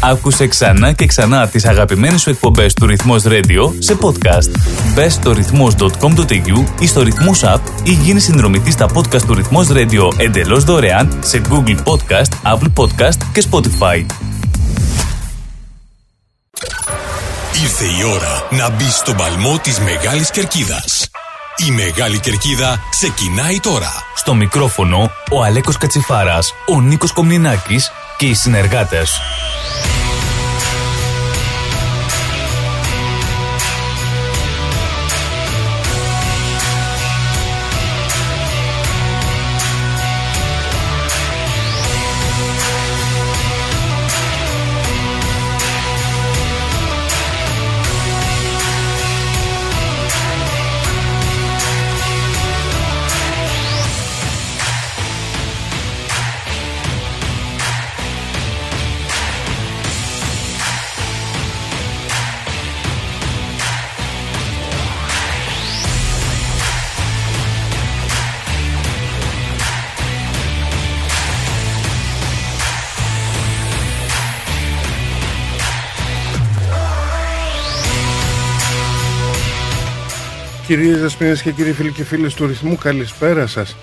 Άκουσε ξανά και ξανά τις αγαπημένες σου εκπομπές του Ρυθμός Radio σε podcast. Μπες στο ρυθμός.com.au ή στο Ρυθμός App ή γίνει συνδρομητής στα podcast του Ρυθμός Radio εντελώς δωρεάν σε Google Podcast, Apple Podcast και Spotify. Ήρθε η ώρα να μπει στον παλμό της Μεγάλης Κερκίδας. Η Μεγάλη Κερκίδα ξεκινάει τώρα. Στο μικρόφωνο ο Αλέκος Κατσιφάρας, ο Νίκος Κομνηνάκης και οι συνεργάτες. Κυρίες Δεσποινέ και κύριοι φίλοι και φίλες του ρυθμού, καλησπέρα σας.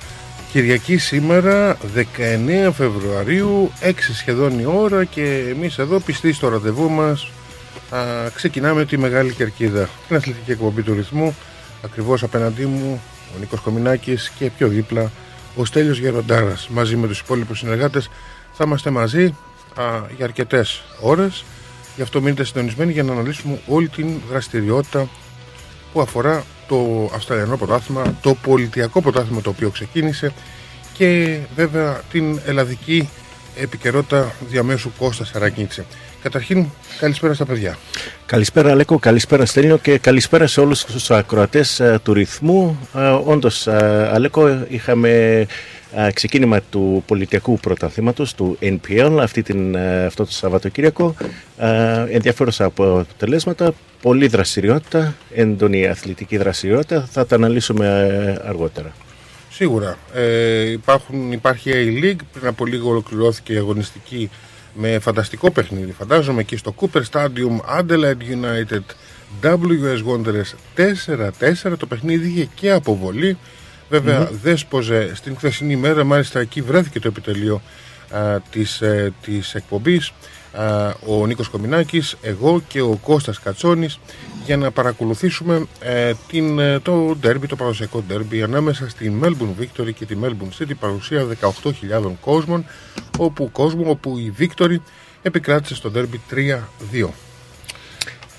Κυριακή σήμερα, 19 Φεβρουαρίου, 6 σχεδόν η ώρα και εμείς εδώ πιστοί στο ραντεβού μας. Ξεκινάμε τη Μεγάλη Κερκίδα. Την αθλητική εκπομπή του ρυθμού. Ακριβώς απέναντί μου ο Νίκος Κομινάκης και πιο δίπλα ο Στέλιος Γεροντάρας. Μαζί με τους υπόλοιπους συνεργάτες θα είμαστε μαζί α, για αρκετές ώρες. Γι' αυτό μείνετε συντονισμένοι για να αναλύσουμε όλη την δραστηριότητα που αφορά το Αυστραλιανό πρωτάθλημα, το πολιτιακό πρωτάθλημα το οποίο ξεκίνησε και βέβαια την ελλαδική επικαιρότητα διαμέσου Κώστα Σαρακίτση. Καταρχήν, καλησπέρα στα παιδιά. Καλησπέρα Αλέκο, καλησπέρα Στέλιο και καλησπέρα σε όλους τους ακροατές uh, του ρυθμού. Uh, όντως, uh, Αλέκο, είχαμε ξεκίνημα του πολιτιακού πρωταθλήματος, του NPL, αυτή την, αυτό το Σαββατοκύριακο. Ενδιαφέρουσα αποτελέσματα, πολλή δραστηριότητα, έντονη αθλητική δραστηριότητα. Θα τα αναλύσουμε αργότερα. Σίγουρα. Ε, υπάρχουν, υπάρχει A-League, πριν από λίγο ολοκληρώθηκε η αγωνιστική με φανταστικό παιχνίδι. Φαντάζομαι εκεί στο Cooper Stadium, Adelaide United, WS Wanderers 4-4. Το παιχνίδι είχε και αποβολή. Βέβαια mm-hmm. δέσποζε στην χθεσινή μέρα, μάλιστα εκεί βρέθηκε το επιτελείο α, της, ε, της εκπομπής ο Νίκος Κομινάκης, εγώ και ο Κώστας Κατσόνης για να παρακολουθήσουμε ε, την, ε, το ντέρμπι, το παραδοσιακό ντέρμπι ανάμεσα στη Melbourne Victory και τη Melbourne City παρουσία 18.000 κόσμων όπου, κόσμο, όπου η Victory επικράτησε στο ντέρμπι 3-2.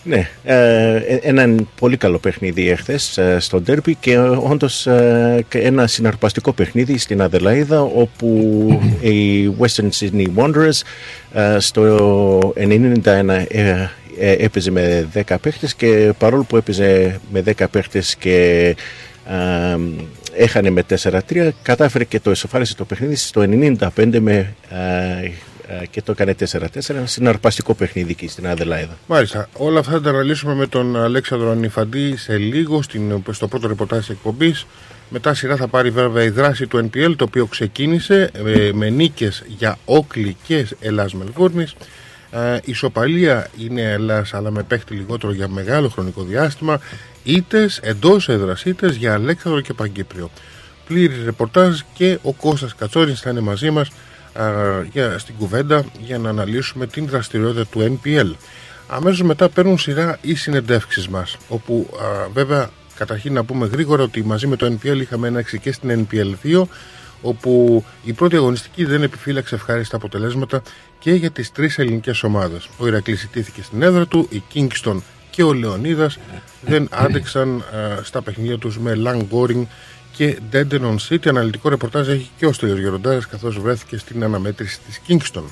Ναι, ε, ένα πολύ καλό παιχνίδι εχθές ε, στο Ντέρμπι και όντως ε, ένα συναρπαστικό παιχνίδι στην Αδελαίδα όπου οι Western Sydney Wanderers στο 91 έπαιζε με 10 παίχτες και παρόλο που έπαιζε με 10 παίχτες και έχανε με 4-3 κατάφερε και το εσωφάρισε το παιχνίδι στο 95 με ε, και το έκανε 4-4. Ένα συναρπαστικό παιχνίδι εκεί στην Αδελάιδα. Μάλιστα. Όλα αυτά θα τα αναλύσουμε με τον Αλέξανδρο Ανιφαντή σε λίγο στην, στο πρώτο ρεπορτάζ εκπομπής. Μετά σειρά θα πάρει βέβαια η δράση του NPL το οποίο ξεκίνησε ε, με νίκες για Όκλι και Ελλάς Μελβούρνης. Ε, ισοπαλία είναι Ελλάς αλλά με παίχτη λιγότερο για μεγάλο χρονικό διάστημα. Είτε εντός έδρας είτε για Αλέξανδρο και Παγκύπριο. Πλήρη ρεπορτάζ και ο Κώστας Κατσόρης θα είναι μαζί μας για, στην κουβέντα για να αναλύσουμε την δραστηριότητα του NPL. Αμέσως μετά παίρνουν σειρά οι συνεντεύξεις μας, όπου βέβαια καταρχήν να πούμε γρήγορα ότι μαζί με το NPL είχαμε ένα και στην NPL 2, όπου η πρώτη αγωνιστική δεν επιφύλαξε ευχάριστα αποτελέσματα και για τις τρεις ελληνικές ομάδες. Ο Ηρακλής ιτήθηκε στην έδρα του, η Kingston και ο Λεωνίδας δεν άντεξαν στα παιχνίδια τους με Langoring και Dendenon City. Αναλυτικό ρεπορτάζ έχει και ο Στέλιος Γεροντάρας καθώς βρέθηκε στην αναμέτρηση της Kingston.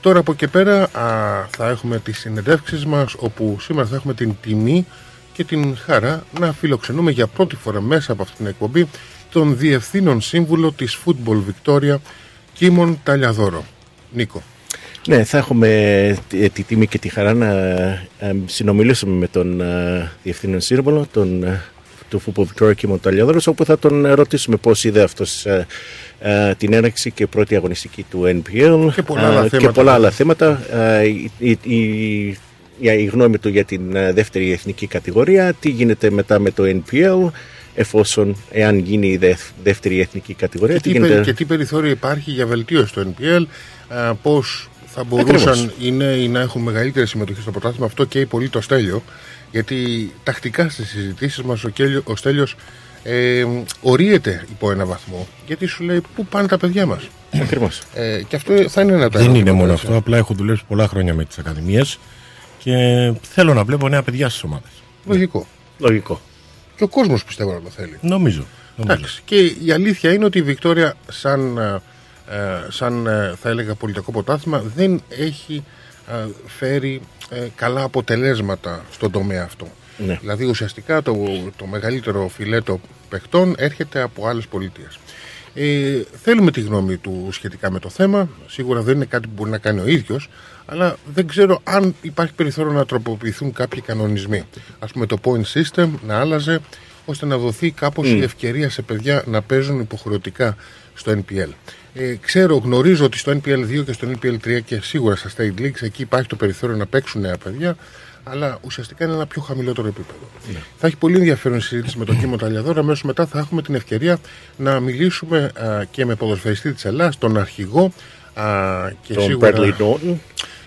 Τώρα από εκεί πέρα α, θα έχουμε τις συνεντεύξεις μας όπου σήμερα θα έχουμε την τιμή και την χαρά να φιλοξενούμε για πρώτη φορά μέσα από αυτήν την εκπομπή τον Διευθύνων Σύμβουλο της Football Victoria Κίμων Ταλιαδόρο. Νίκο. Ναι, θα έχουμε τη τιμή και τη χαρά να συνομιλήσουμε με τον Διευθύνων Σύμβουλο, τον του Football Victoria και Μονταλιαδόρος όπου θα τον ρωτήσουμε πώς είδε αυτός την έναρξη και πρώτη αγωνιστική του NPL και πολλά άλλα θέματα, και πολλά άλλα θέματα η, η, η γνώμη του για την δεύτερη εθνική κατηγορία, τι γίνεται μετά με το NPL, εφόσον εάν γίνει η δεύτερη εθνική κατηγορία. Και τι, γίνεται... και τι περιθώριο υπάρχει για βελτίωση στο NPL, πώς θα μπορούσαν Ακριβώς. οι νέοι να έχουν μεγαλύτερη συμμετοχή στο πρωτάθλημα. Αυτό και πολύ το Στέλιο, γιατί τακτικά στις συζητήσεις μας ο, Κέλιο, ο Στέλιος ε, ορίεται υπό ένα βαθμό, γιατί σου λέει πού πάνε τα παιδιά μας; Ακριβώς. Ε, και αυτό θα είναι ένα Δεν είναι μόνο αυτό, απλά έχω δουλέψει πολλά χρόνια με τις ακαδημίες και θέλω να βλέπω νέα παιδιά στις ομάδες. Λογικό. Λογικό. Και ο κόσμος πιστεύω να το θέλει. Νομίζω. Εντάξει. Και η αλήθεια είναι ότι η Βικτόρια σαν, ε, ε σαν ε, θα έλεγα πολιτικό ποτάθημα δεν έχει ε, φέρει καλά αποτελέσματα στον τομέα αυτό. Ναι. Δηλαδή ουσιαστικά το, το μεγαλύτερο φιλέτο παιχτών έρχεται από άλλες πολιτείες. Ε, θέλουμε τη γνώμη του σχετικά με το θέμα. Σίγουρα δεν είναι κάτι που μπορεί να κάνει ο ίδιος αλλά δεν ξέρω αν υπάρχει περιθώριο να τροποποιηθούν κάποιοι κανονισμοί. Α πούμε το point system να άλλαζε ώστε να δοθεί κάπως η ευκαιρία σε παιδιά να παίζουν υποχρεωτικά στο NPL. Ε, ξέρω, γνωρίζω ότι στο NPL 2 και στο NPL 3 και σίγουρα στα State Leagues εκεί υπάρχει το περιθώριο να παίξουν νέα παιδιά, αλλά ουσιαστικά είναι ένα πιο χαμηλότερο επίπεδο. Ναι. Θα έχει πολύ ενδιαφέρον συζήτηση με τον Κίμο Ταλιαδόρα. Αμέσως μετά θα έχουμε την ευκαιρία να μιλήσουμε α, και με ποδοσφαιριστή της Ελλάδας, τον αρχηγό α, και τον σίγουρα, Bradley Norton.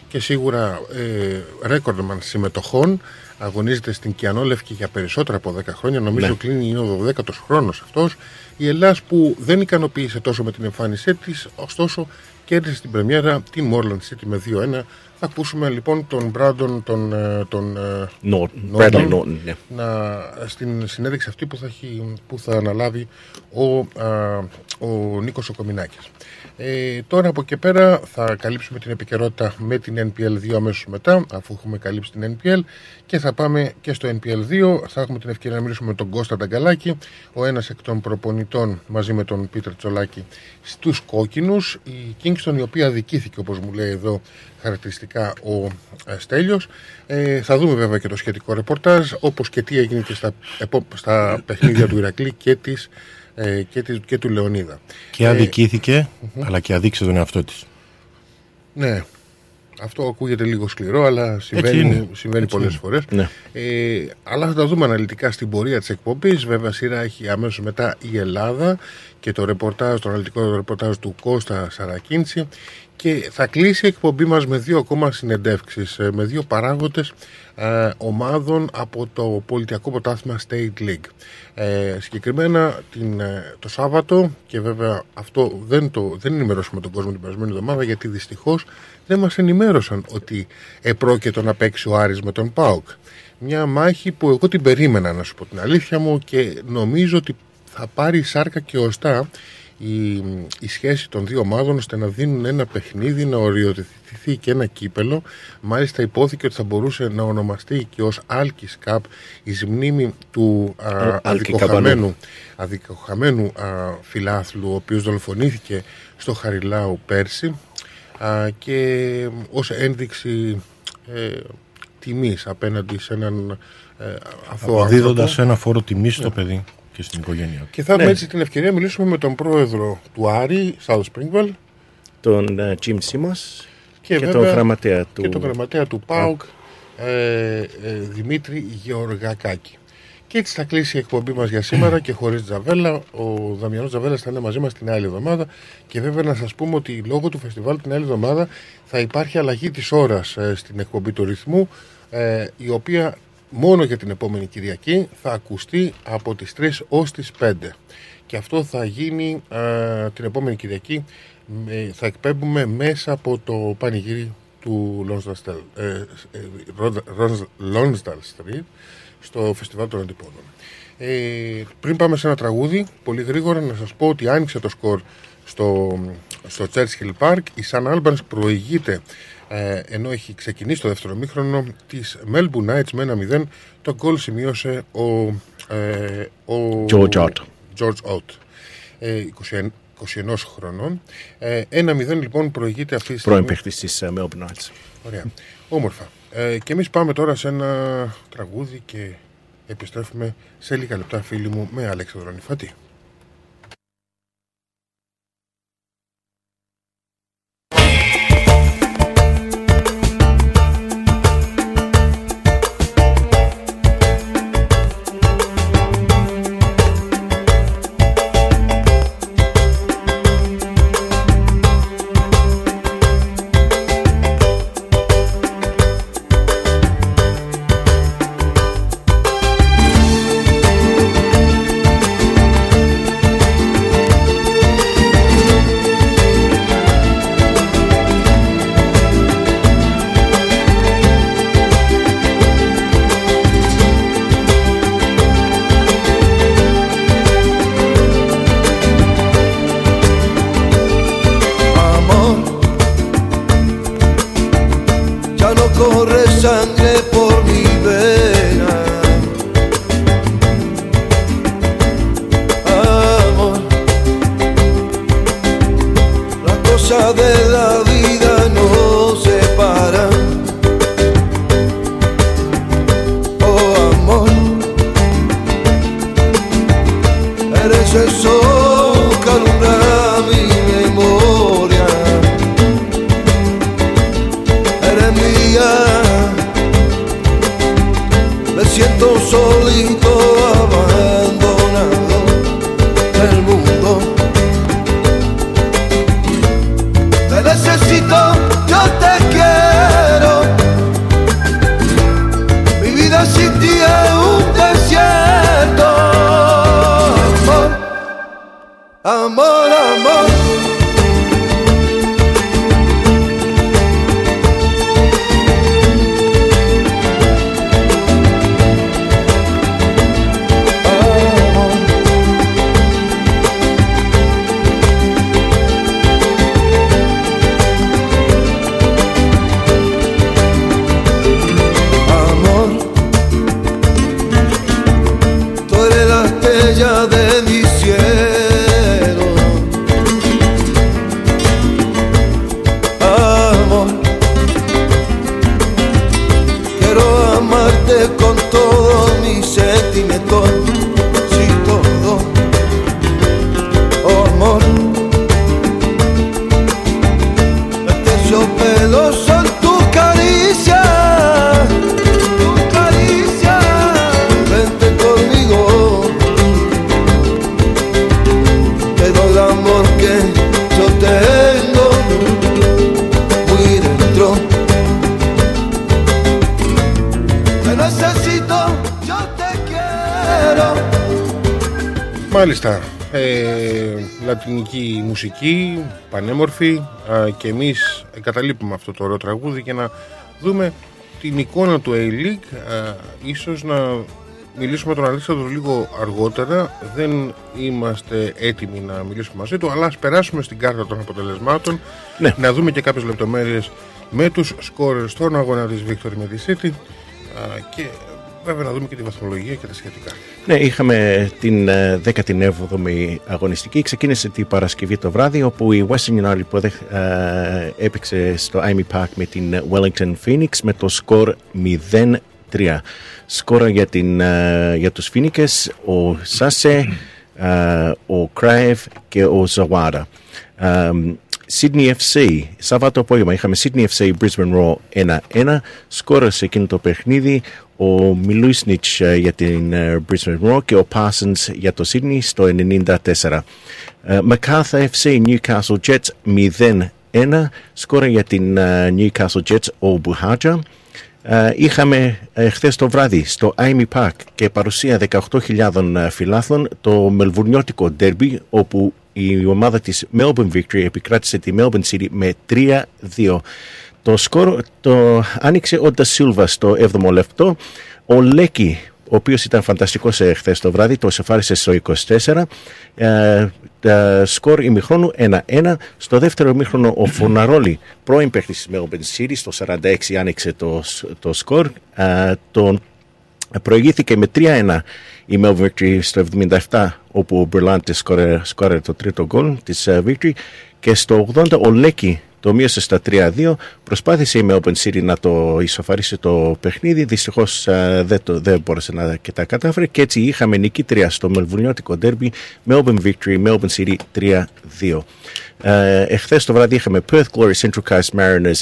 Και σίγουρα ε, ρέκορντμαν συμμετοχών. Αγωνίζεται στην Κιανόλευκη για περισσότερα από 10 χρόνια. Νομίζω ναι. κλείνει ο 12ο χρόνος αυτός. Η Ελλάδα που δεν ικανοποίησε τόσο με την εμφάνισή της, ωστόσο κέρδισε στην Πρεμιέρα την Morland City με 2-1 θα ακούσουμε λοιπόν τον Μπράντον, τον, ε, τον ε, Norton, Norton, ναι. να, στην συνέντευξη αυτή που θα, έχει, που θα αναλάβει ο, α, ο Νίκος Οκομινάκης. Ε, τώρα από εκεί πέρα θα καλύψουμε την επικαιρότητα με την NPL 2 αμέσως μετά, αφού έχουμε καλύψει την NPL και θα πάμε και στο NPL 2. Θα έχουμε την ευκαιρία να μιλήσουμε με τον Κώστα Νταγκαλάκη, ο ένας εκ των προπονητών μαζί με τον Πίτερ Τσολάκη στους κόκκινους. Η Kingston η οποία αδικήθηκε όπως μου λέει εδώ χαρακτηριστικά ο ε, Στέλιος. Ε, θα δούμε βέβαια και το σχετικό ρεπορτάζ όπως και τι έγινε και στα, στα παιχνίδια του Ηρακλή και της ε, και, της, και του Λεωνίδα. Και ε, αδικήθηκε, αλλά και αδείξε τον εαυτό της. Ναι, αυτό ακούγεται λίγο σκληρό, αλλά συμβαίνει, συμβαίνει πολλές φορές. Ναι. Ε, αλλά θα τα δούμε αναλυτικά στην πορεία της εκπομπής. Βέβαια, σειρά έχει αμέσως μετά η Ελλάδα και το ρεπορτάζ, το αναλυτικό ρεπορτάζ του Κώστα Σαρακίντσι και θα κλείσει η εκπομπή μας με δύο ακόμα συνεντεύξεις, ε, με δύο παράγοντες ε, ομάδων από το πολιτιακό ποτάθημα State League. Ε, συγκεκριμένα την, ε, το Σάββατο και βέβαια αυτό δεν, το, δεν ενημερώσουμε τον κόσμο την περασμένη εβδομάδα γιατί δυστυχώς δεν μας ενημέρωσαν ότι επρόκειτο να παίξει ο Άρης με τον ΠΑΟΚ. Μια μάχη που εγώ την περίμενα να σου πω την αλήθεια μου και νομίζω ότι θα πάρει σάρκα και οστά η, η σχέση των δύο ομάδων ώστε να δίνουν ένα παιχνίδι, να οριοθετηθεί και ένα κύπελο. Μάλιστα υπόθηκε ότι θα μπορούσε να ονομαστεί και ως Άλκης Καπ εις μνήμη του α, αδικοχαμένου, αδικοχαμένου α, φιλάθλου ο οποίος δολοφονήθηκε στο Χαριλάου πέρσι α, και ως ένδειξη ε, τιμής απέναντι σε έναν ε, αθώο Αποδίδοντας ένα φόρο τιμής στο ναι. παιδί και στην οικογένεια. Και θα έχουμε ναι. έτσι την ευκαιρία να μιλήσουμε με τον πρόεδρο του Άρη, South Springwell, τον uh, Jim Simmons και, και τον γραμματέα του, και τον γραμματέα του ΠΑΟΚ, ε, ε, Δημήτρη Γεωργακάκη. Και έτσι θα κλείσει η εκπομπή μας για σήμερα και χωρίς Τζαβέλα. Ο Δαμιανός Τζαβέλας θα είναι μαζί μας την άλλη εβδομάδα. Και βέβαια να σας πούμε ότι λόγω του φεστιβάλ την άλλη εβδομάδα θα υπάρχει αλλαγή της ώρας ε, στην εκπομπή του ρυθμού, ε, η οποία μόνο για την επόμενη Κυριακή θα ακουστεί από τις 3 ως τις 5 και αυτό θα γίνει την επόμενη Κυριακή θα εκπέμπουμε μέσα από το πανηγύρι του Lonsdale ε, Street στο Φεστιβάλ των Αντιπόδων. Ε, πριν πάμε σε ένα τραγούδι, πολύ γρήγορα να σας πω ότι άνοιξε το σκορ στο, στο Churchill Park. Η Σαν Albans προηγείται ε, ενώ έχει ξεκινήσει το δεύτερο μήχρονο της Melbourne Knights με ένα 0 το γκολ σημείωσε ο, ε, ο George Ott, George Ott ε, 21, 21 χρονών. Ε, 1-0 λοιπόν προηγείται αυτή τη στιγμή. Πρώην παίχτης της uh, Melbourne Knights. Ωραία. Όμορφα. Ε, και εμείς πάμε τώρα σε ένα τραγούδι και Επιστρέφουμε σε λίγα λεπτά φίλοι μου με Αλέξανδρο Νιφατή. receso calumbra mi memoria. Eres mía, me siento solito. Μουσική, πανέμορφη και εμείς εγκαταλείπουμε αυτό το ωραίο τραγούδι για να δούμε την εικόνα του A-League ίσως να μιλήσουμε με τον Αλέξανδρο λίγο αργότερα δεν είμαστε έτοιμοι να μιλήσουμε μαζί του αλλά ας περάσουμε στην κάρτα των αποτελεσμάτων ναι. να δούμε και κάποιες λεπτομέρειες με τους σκόρερ στον αγώνα της Victory με τη City και βέβαια να δούμε και τη βαθμολογία και τα σχετικά. Ναι, είχαμε την 17η ε, αγωνιστική. Ξεκίνησε την Παρασκευή το βράδυ, όπου η Western United που ε, έπαιξε στο Amy Park με την Wellington Phoenix με το σκορ 0-3. Σκόρα για, την, ε, για τους Φίνικες, ο Σάσε, ο Κράευ και ο Ζαβάρα. Sydney FC, Σάββατο απόγευμα είχαμε Sydney FC Brisbane Raw 1-1. Σκόρασε εκείνο το παιχνίδι ο Μιλούισνιτς ε, για την ε, Brisbane Roar και ο Parsons για το Sydney στο 94. Macarthur FC Newcastle Jets 0-1. Σκόρα για την ε, Newcastle Jets ο Μπουχάτζα. Είχαμε χθες το βράδυ στο Amy Park και παρουσία 18.000 φιλάθλων το μελβουρνιώτικο derby όπου η ομάδα της Melbourne Victory επικράτησε τη Melbourne City με 3-2. Το σκορ το άνοιξε ο Ντασίλβα στο 7ο λεπτό. Ο Λέκη, ο οποίος ήταν φανταστικός χθες το βράδυ, το σεφάρισε στο 24. Ε, σκορ ημιχρόνου 1-1. Στο δεύτερο ημίχρονο ο Φωναρόλη, πρώην παίχτης της Melbourne City, στο 46 άνοιξε το, το σκορ. Ε, τον προηγήθηκε με 3-1 η Melbourne Victory στο 77, όπου ο Μπριλάντε σκόρε το τρίτο γκολ της uh, Victory. Και στο 80 ο Λέκη το μείωσε στα 3-2. Προσπάθησε η Melbourne City να το ισοφαρίσει το παιχνίδι. Δυστυχώς δεν, το, δεν μπόρεσε να και τα κατάφερε. Και έτσι είχαμε νικήτρια στο Μελβουνιώτικο Derby. Melbourne Victory, Melbourne City 3-2. Uh, εχθές το βράδυ είχαμε Perth Glory Central Coast Mariners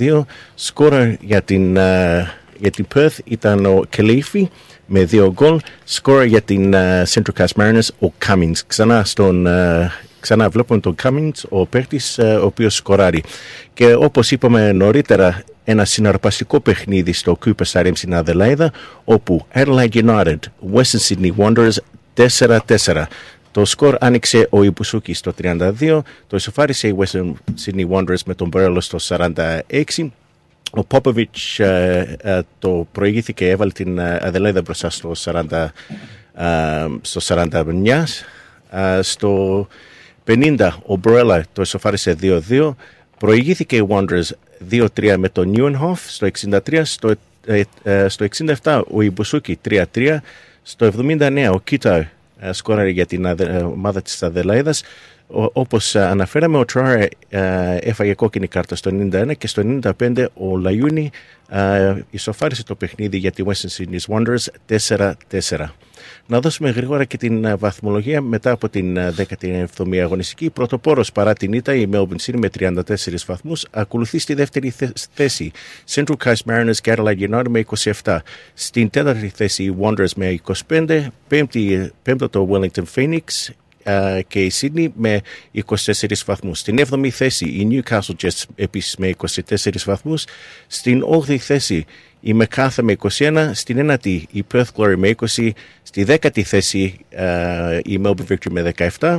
2-2. Σκόρα για την, uh, για την Perth ήταν ο Κελίφη με δύο γκολ. Σκόρα για την uh, Central Coast Mariners ο Cummings. Ξανά στον uh, ξανά βλέπουμε τον Cummings, ο παίκτης ο οποίος σκοράρει. Και όπως είπαμε νωρίτερα, ένα συναρπαστικό παιχνίδι στο Cooper Stadium στην Αδελαίδα, όπου Adelaide United, Western Sydney Wanderers 4-4. Το σκορ άνοιξε ο Ιμπουσούκη στο 32, το ισοφάρισε η Western Sydney Wanderers με τον Μπρέλο στο 46. Ο Πόποβιτς ε, ε, το προηγήθηκε, έβαλε την Αδελαίδα μπροστά στο 40, ε, στο 49. στο 50 ο Μπρέλα το ισοφάρισε 2-2. Προηγήθηκε η Wanderers 2-3 με τον Νιούενχοφ στο 63. Στο, στο 67 ο Ιμπουσούκη 3-3. Στο 79 ο Κίτα ε, σκόραρε για την ομάδα της Αδελαίδας. Όπως αναφέραμε, ο Τράρε έφαγε κόκκινη κάρτα στο 91 και στο 95 ο Λαϊούνι ισοφάρισε το παιχνίδι για τη Western Sydney Wanderers 4-4. Να δώσουμε γρήγορα και την βαθμολογία μετά από την 17η αγωνιστική. Πρωτοπόρος παρά την ήττα, η Melbourne City με 34 βαθμούς. Ακολουθεί στη δεύτερη θέση Central Coast Mariners και Adelaide United με 27. Στην τέταρτη θέση οι Wanderers με 25. Πέμπτη, πέμπτο το Wellington Phoenix και η Sydney με 24 βαθμούς. Στην 7η θέση η Newcastle Jets επίσης με 24 βαθμούς. Στην 8η θέση η Μεκάθα με 21, στην ένατη η Perth Glory με 20, στη δέκατη θέση uh, η Melbourne Victory με 17,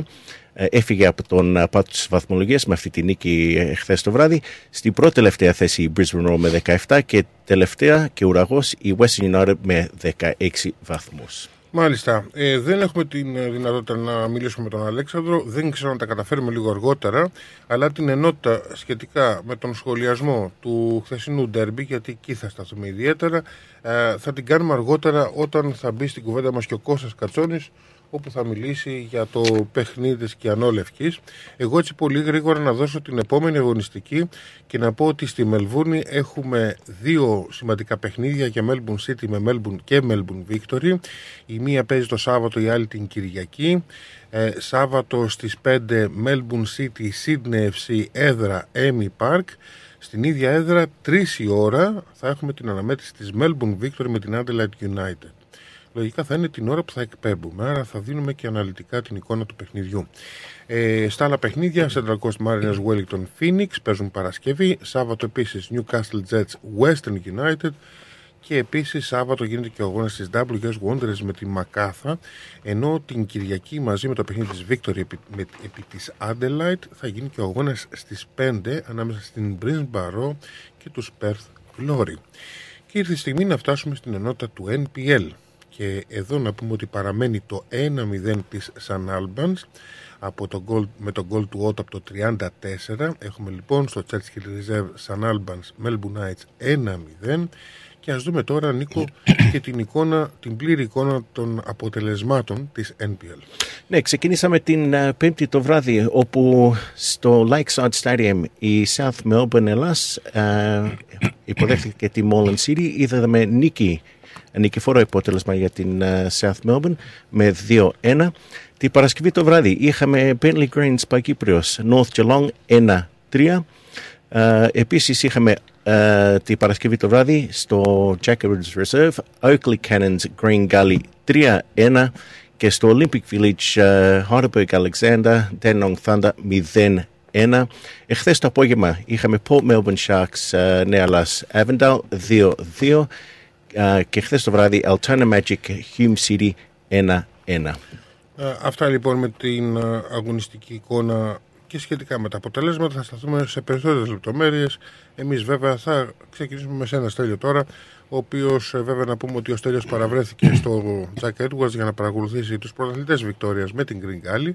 ε, έφυγε από τον πάτο της βαθμολογίας με αυτή τη νίκη ε, χθες το βράδυ. Στην πρώτη τελευταία θέση η Brisbane Roar με 17 και τελευταία και ουραγός η Western United με 16 βαθμούς. Μάλιστα. Ε, δεν έχουμε την ε, δυνατότητα να μιλήσουμε με τον Αλέξανδρο. Δεν ξέρω αν τα καταφέρουμε λίγο αργότερα. Αλλά την ενότητα σχετικά με τον σχολιασμό του χθεσινού ντέρμπι, γιατί εκεί θα σταθούμε ιδιαίτερα, ε, θα την κάνουμε αργότερα όταν θα μπει στην κουβέντα μας και ο Κώστας Κατσόνης όπου θα μιλήσει για το παιχνίδι της Κιανόλευκης. Εγώ έτσι πολύ γρήγορα να δώσω την επόμενη αγωνιστική και να πω ότι στη Μελβούνη έχουμε δύο σημαντικά παιχνίδια για Melbourne City με Melbourne και Melbourne Victory. Η μία παίζει το Σάββατο, η άλλη την Κυριακή. Ε, Σάββατο στις 5 Melbourne City, Sydney FC, έδρα Emmy Park. Στην ίδια έδρα, 3 η ώρα, θα έχουμε την αναμέτρηση της Melbourne Victory με την Adelaide United λογικά θα είναι την ώρα που θα εκπέμπουμε. Άρα θα δίνουμε και αναλυτικά την εικόνα του παιχνιδιού. Ε, στα άλλα παιχνίδια, Central Coast Mariners Wellington Phoenix παίζουν Παρασκευή. Σάββατο επίσης Newcastle Jets Western United. Και επίσης Σάββατο γίνεται και ο αγώνας της WS Wanderers με τη Μακάθα. Ενώ την Κυριακή μαζί με το παιχνίδι της Victory επί, με, επί της Adelaide θα γίνει και ο αγώνας στις 5 ανάμεσα στην Brisbane και τους Perth Glory. Και ήρθε η στιγμή να φτάσουμε στην ενότητα του NPL και εδώ να πούμε ότι παραμένει το 1-0 της Σαν Albans από το goal, με το γκολ του Ότο από το 34 έχουμε λοιπόν στο Churchill Reserve Σαν Albans Melbourne Knights 1-0 και ας δούμε τώρα Νίκο και την εικόνα, την πλήρη εικόνα των αποτελεσμάτων της NPL. Ναι, ξεκινήσαμε την uh, πέμπτη το βράδυ όπου στο Lakeside Stadium η South Melbourne Ελλάς uh, υποδέχθηκε τη Mullen City. Είδαμε νίκη νικηφόρο αποτέλεσμα για την uh, South Melbourne με 2-1. Την Παρασκευή το βράδυ είχαμε Bentley Greens Παγκύπριος North Geelong 1-3. Uh, επίσης είχαμε uh, την Παρασκευή το βράδυ στο Jackaroo's Reserve Oakley Cannons Green Gully 3-1 και στο Olympic Village uh, Heidelberg Alexander Dandenong Thunder 0-1. Εχθές το απόγευμα είχαμε Port Melbourne Sharks uh, Νέα Λας Avondale 2-2 και χθες το βράδυ Altana Magic Hume City 1-1. Αυτά λοιπόν με την αγωνιστική εικόνα και σχετικά με τα αποτελέσματα θα σταθούμε σε περισσότερες λεπτομέρειες. Εμείς βέβαια θα ξεκινήσουμε με σένα Στέλιο τώρα, ο οποίος ε, βέβαια να πούμε ότι ο Στέλιος παραβρέθηκε στο Jack Edwards για να παρακολουθήσει τους πρωταθλητές Βικτόριας με την Green Galley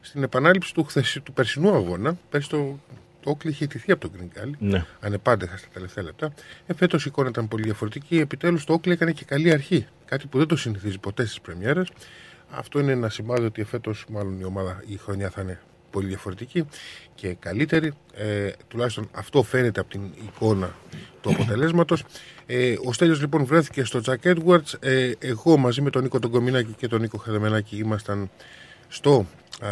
στην επανάληψη του, χθεσι, του περσινού αγώνα, πέρσι το το Όκλι είχε ιτηθεί από τον Green ναι. ανεπάντεχα στα τελευταία λεπτά. Ε, Φέτος η εικόνα ήταν πολύ διαφορετική. Επιτέλους το Όκλι έκανε και καλή αρχή. Κάτι που δεν το συνηθίζει ποτέ στις Πρεμιέρες. Αυτό είναι ένα σημάδι ότι φέτος, μάλλον η ομάδα, η χρονιά θα είναι πολύ διαφορετική και καλύτερη. Ε, τουλάχιστον αυτό φαίνεται από την εικόνα του αποτελέσματος. Ε, ο Στέλιος λοιπόν βρέθηκε στο Jack Edwards. Ε, εγώ μαζί με τον Νίκο τον Κομινάκη και τον Νίκο Χαδεμενάκη ήμασταν στο α,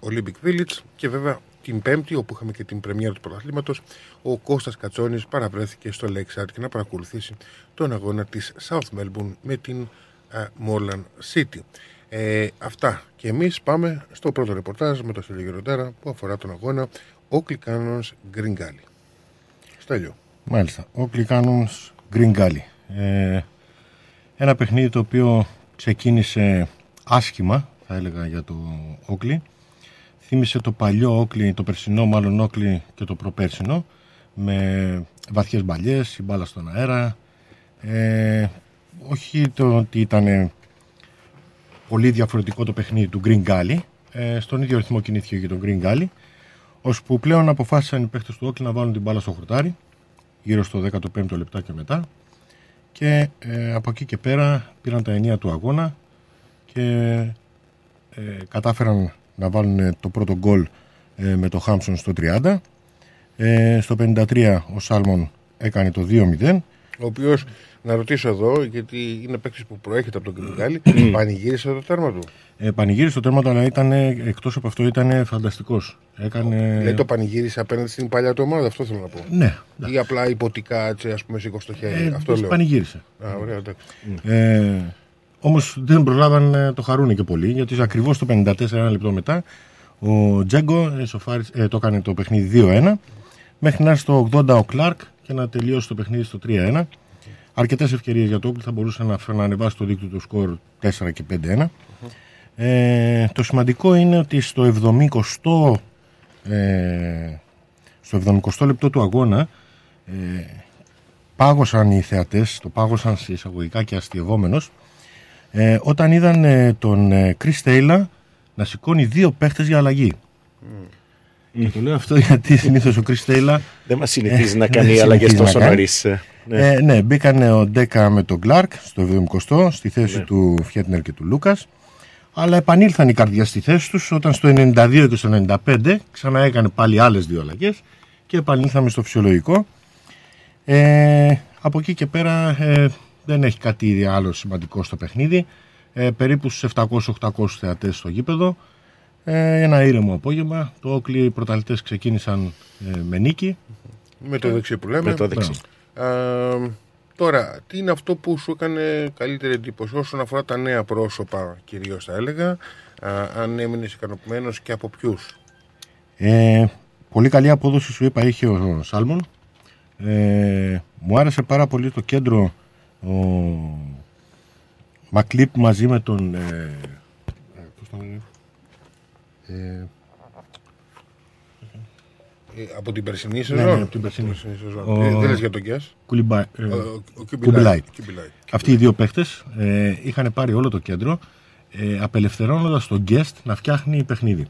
Olympic Village και βέβαια την Πέμπτη, όπου είχαμε και την πρεμιέρα του πρωταθλήματος, ο Κώστας Κατσόνης παραβρέθηκε στο Lakeside και να παρακολουθήσει τον αγώνα της South Melbourne με την α, Moreland City. Ε, αυτά και εμείς πάμε στο πρώτο ρεπορτάζ με το Στέλιο Γεροντέρα που αφορά τον αγώνα Oakley Cannons Green Gully. Στέλιο. Μάλιστα. Oakley Cannons Green Gully. Ε, ένα παιχνίδι το οποίο ξεκίνησε άσχημα, θα έλεγα, για το Oakley. Θύμισε το παλιό Oakley, το περσινό μάλλον Oakley και το προπέρσινο, με βαθιές μπαλιές, η μπάλα στον αέρα. Ε, όχι το ότι ήταν πολύ διαφορετικό το παιχνίδι του Green Gully. Ε, στον ίδιο ρυθμό κινήθηκε και το Green Gully. Ώσπου πλέον αποφάσισαν οι παίχτες του Oakley να βάλουν την μπάλα στο χορτάρι γύρω στο 15ο λεπτά και μετά και ε, από εκεί και πέρα πήραν τα ενία του αγώνα και ε, κατάφεραν να βάλουν το πρώτο γκολ ε, με το Χάμψον στο 30 ε, στο 53 ο Σάλμον έκανε το 2-0 Ο οποίος, να ρωτήσω εδώ, γιατί είναι παίκτης που προέρχεται από τον Κρυγκάλη, πανηγύρισε το τέρμα του; ε, πανηγύρισε το τέρμα του αλλά ήταν, εκτός από αυτό ήταν φανταστικός έκανε... Λέει το πανηγύρισε απέναντι στην παλιά του ομάδα, αυτό θέλω να πω. ναι, Ή απλά υποτικά, έτσι, ας πούμε, σήκω στο χέρι. ε, αυτό λέω. πανηγύρισε Α, ωραία, εντάξει. Ε, Όμως δεν προλάβαν να το χαρούνε και πολύ, γιατί ακριβώς το 54 ένα λεπτό μετά ο Τζέγκο εσωφάρισε- ε, το έκανε το παιχνίδι 2-1, μέχρι να έρθει στο 80 ο Κλάρκ και να τελειώσει το παιχνίδι στο 3-1. Αρκετές ευκαιρίες για το Όκλι θα μπορούσε να, να ανεβάσει το δίκτυο του σκορ 4 και 5-1. Ε, το σημαντικό είναι ότι στο 70 ε, στο 70 λεπτό του αγώνα ε, πάγωσαν οι θεατές, το πάγωσαν σε εισαγωγικά και αστειευόμενος ε, όταν είδαν ε, τον ε, Chris Taylor να σηκώνει δύο παίχτες για αλλαγή. Και το λέω αυτό γιατί συνήθως ο Chris Taylor Δεν μας συνηθίζει Ε, να δεν κάνει αλλαγές συνηθίζει τόσο να κάνει. νωρίς. Ναι. ε, ναι, μπήκαν ο Ντέκα με τον Κλάρκ στο 70 στη θέση Ναι. του Φιέτνερ και του Λούκας αλλά επανήλθαν οι καρδιά στη θέση τους όταν στο 92 και στο 95 ξανά έκανε πάλι άλλες δύο αλλαγές και επανήλθαμε στο φυσιολογικό. Ε, από εκεί και πέρα ε, δεν έχει κάτι άλλο σημαντικό στο παιχνίδι. Ε, περίπου στους 700-800 θεατές στο γήπεδο. Ε, ένα ήρεμο απόγευμα. Το Όκλι οι πρωταθλητές ξεκίνησαν ε, με νίκη. Με το δεξί που λέμε. Με το δεξί. Α, τώρα, τι είναι αυτό που σου έκανε καλύτερη εντύπωση όσον αφορά τα νέα πρόσωπα, κυρίως θα έλεγα; Α, αν έμεινες ικανοποιημένος και από ποιους; Ε, πολύ καλή απόδοση σου είπα είχε ο Σάλμον. Ε, μου άρεσε πάρα πολύ το κέντρο ο Μακλίπ μαζί με τον... Ε, ε, πώς τον λένε, ε, Ε, από την περσινή Ναι, σεζόν. ναι, από την περσινή. σεζόν. Ο- Ε, δεν λες για τον Γκιάς. Κουλιμπα- ε, Ο- ο- ο Κουμπιλάι. Κουμπιλάι. Αυτοί οι δύο παίχτες ε, είχαν πάρει όλο το κέντρο ε, απελευθερώνοντας τον guest να φτιάχνει παιχνίδι.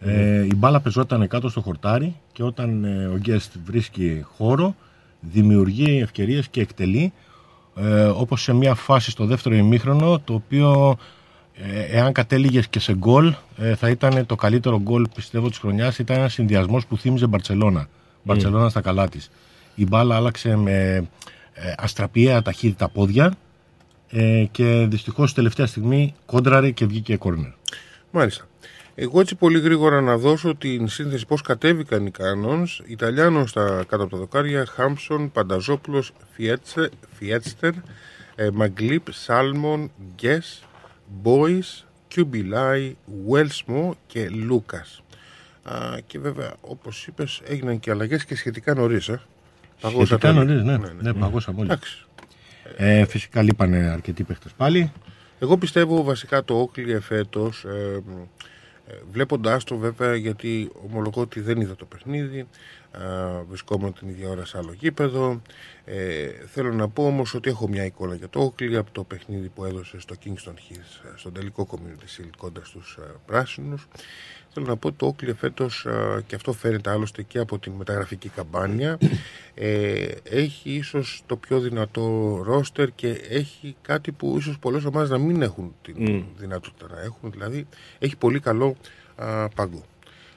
Ε, η μπάλα πεζόταν κάτω στο χορτάρι και όταν ε, ο guest βρίσκει χώρο δημιουργεί ευκαιρίες και εκτελεί ε, όπως σε μια φάση στο δεύτερο ημίχρονο το οποίο ε, εάν κατέληγε και σε γκολ ε, θα ήταν το καλύτερο γκολ πιστεύω της χρονιάς. Ήταν ένας συνδυασμός που θύμιζε Μπαρτσελώνα Μπαρτσελώνα στα καλά της. Η μπάλα άλλαξε με ε, αστραπιαία ταχύτητα πόδια ε, και δυστυχώς τελευταία στιγμή κόντραρε και βγήκε κόρνερ Μάλιστα. Εγώ έτσι πολύ γρήγορα να δώσω την σύνθεση πώς κατέβηκαν οι Cannons. Ιταλιάνος στα κάτω από τα δοκάρια, Χάμψον, Πανταζόπουλος, Φιέτσε- Φιέτστερ, ε, Μαγκλίπ, Σάλμον, Γκες, Μπόις, Κιουμπιλάι, Βέλσμο και Λούκας. Α, και βέβαια, όπως είπες, έγιναν και αλλαγές και σχετικά νωρίς. Ε. Παγώσα Σχετικά το- νωρίς, ναι, ναι, παγώσαμε όλοι. Εντάξει. Ε, φυσικά λείπανε αρκετοί παίχτες πάλι Εγώ πιστεύω βασικά το Όκλι εφέτος, ε, ε, βλέποντάς το βέβαια γιατί ομολογώ ότι δεν είδα το παιχνίδι, ε, βρισκόμουν την ίδια ώρα σε άλλο γήπεδο. Ε, θέλω να πω όμως ότι έχω μια εικόνα για το Όκλι από το παιχνίδι που έδωσε στο Kingston Hills, ε, στον τελικό Community Shield κόντρα στους ε, πράσινους. Θέλω να πω ότι το Όκλι φέτος, ε, και αυτό φαίνεται άλλωστε και από την μεταγραφική καμπάνια, ε, έχει ίσως το πιο δυνατό ρόστερ και έχει κάτι που ίσως πολλές ομάδες να μην έχουν την δυνατότητα να έχουν. Δηλαδή έχει πολύ καλό α, πάγκο.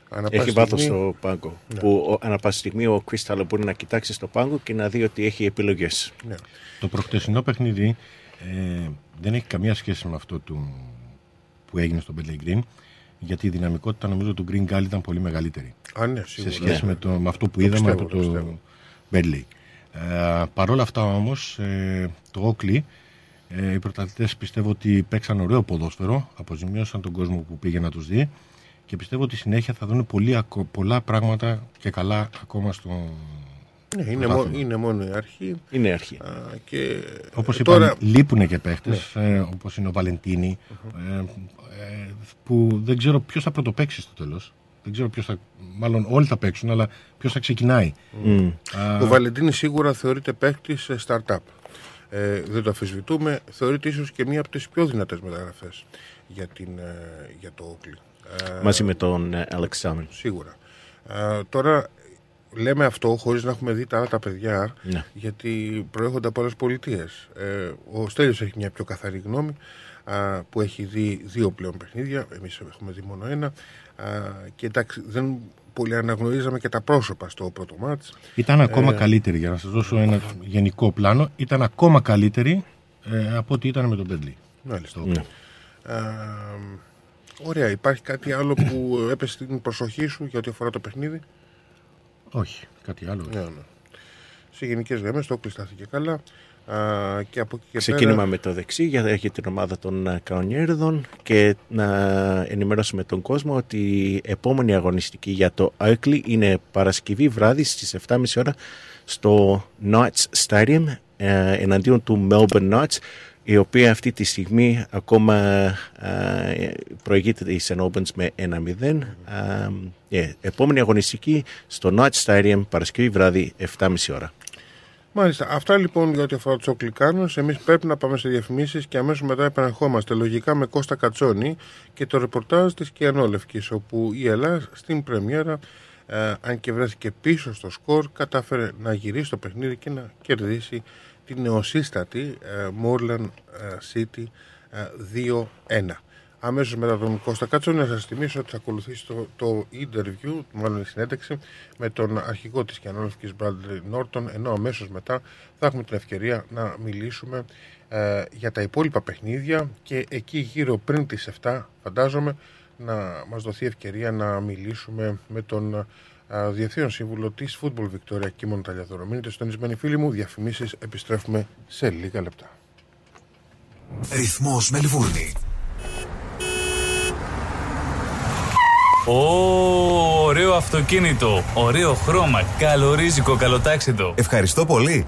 Ανά Έχει πάση βάθος στιγμή- στο πάγκο. Που ο- ανά πάση στιγμή ο Κρίσταλο μπορεί να κοιτάξει στο πάγκο και να δει ότι έχει επιλογές. Ναι. Το προχτεσινό παιχνίδι ε, δεν έχει καμία σχέση με αυτό του, που έγινε στο Bentley Green γιατί η δυναμικότητα νομίζω του Green Gall ήταν πολύ μεγαλύτερη Α, ναι, σε σίγουρα. σχέση με, το, με αυτό που είδαμε πιστεύω, από το το πιστεύω. Bentley. Ε, Παρ' όλα αυτά όμως ε, το Oakley ε, οι πρωταθλητές πιστεύω ότι παίξαν ωραίο ποδόσφαιρο αποζημίωσαν τον κόσμο που πήγε να τους δει και πιστεύω ότι συνέχεια θα δουν πολύ, ακο- πολλά πράγματα και καλά ακόμα στο Ναι, είναι, πρωτάθλημα. μόνο, είναι μόνο η αρχή. Είναι αρχή. Α, και Όπως ε, είπαμε, τώρα, λείπουν και παίχτες ε, όπως είναι ο βαλεντινη ε, ε, που δεν ξέρω ποιος θα πρωτοπαίξει στο τέλος. Δεν ξέρω ποιος θα, μάλλον όλοι θα παίξουν, αλλά ποιος θα ξεκινάει. Μμ. Α, ο Βαλεντίνη σίγουρα θεωρείται παίκτη σε startup. Ε, δεν το αφισβητούμε. Θεωρείται ίσως και μία από τις πιο δυνατές μεταγραφές για, την, ε, για το Oakley. Ε, Μαζί με τον ε, Alex Salmon. Σίγουρα. Ε, τώρα λέμε αυτό χωρίς να έχουμε δει τα άλλα τα παιδιά Ναι. γιατί προέρχονται από άλλες πολιτείες. Ε, ο Στέλιος έχει μια πιο καθαρή γνώμη α, που έχει δει δύο πλέον παιχνίδια, εμείς έχουμε δει μόνο ένα α, και εντάξει δεν πολύ αναγνωρίζαμε και τα πρόσωπα στο πρώτο μάτς. Ήταν ακόμα καλύτερη, για να σας δώσω ένα γενικό πλάνο, ήταν ακόμα καλύτερη ε, από ό,τι ήταν με τον Bentley. Μάλιστα. Ναι. Α, ωραία, υπάρχει κάτι άλλο που έπεσε την προσοχή σου για ό,τι αφορά το παιχνίδι; Όχι, κάτι άλλο. Ναι, ναι. Σε γενικές γραμμές το Oakley στάθηκε καλά α, και από εκεί και Ξεκίνημα πέρα... με το δεξί για, για την ομάδα των ε, Καονιέρδων και να ενημερώσουμε τον κόσμο ότι η επόμενη αγωνιστική για το Oakley είναι Παρασκευή βράδυ στις 7.30 ώρα στο Knights Stadium ε, εναντίον του Melbourne Knights η οποία αυτή τη στιγμή ακόμα ε, προηγείται η St. Albans με 1-0. Ε, ε, επόμενη αγωνιστική στο Knights Stadium Παρασκευή βράδυ 7.30 ώρα. Μάλιστα. Αυτά λοιπόν για ό,τι αφορά τους Οκλικάνους. Εμείς πρέπει να πάμε σε διαφημίσεις και αμέσως μετά επαναρχόμαστε λογικά με Κώστα Κατσόνη και το ρεπορτάζ της Κιανόλευκης, όπου η Ελλάδα στην Πρεμιέρα, ε, αν και βρέθηκε πίσω στο σκορ, κατάφερε να γυρίσει το παιχνίδι και να κερδίσει την νεοσύστατη ε, Moreland ε, City ε, 2-1. Αμέσως μετά τον Κώστα Κάτσονη, να σας θυμίσω ότι θα ακολουθήσει το, το interview, μάλλον η συνέντευξη, με τον αρχηγό της Κιανόλευκη Bradley Norton, ενώ αμέσως μετά θα έχουμε την ευκαιρία να μιλήσουμε ε, για τα υπόλοιπα παιχνίδια και εκεί γύρω πριν τις 7, φαντάζομαι, να μας δοθεί ευκαιρία να μιλήσουμε με τον ε, Διευθύνων Σύμβουλο της Football Victoria Κίμων Ταλιαδόρο. Μείνετε συντονισμένοι φίλοι μου, διαφημίσεις επιστρέφουμε σε λίγα λεπτά. Ρυθμός Μελβούρνη. Ω, ωραίο αυτοκίνητο, ωραίο χρώμα, καλορίζικο, καλοτάξιτο. Ευχαριστώ πολύ.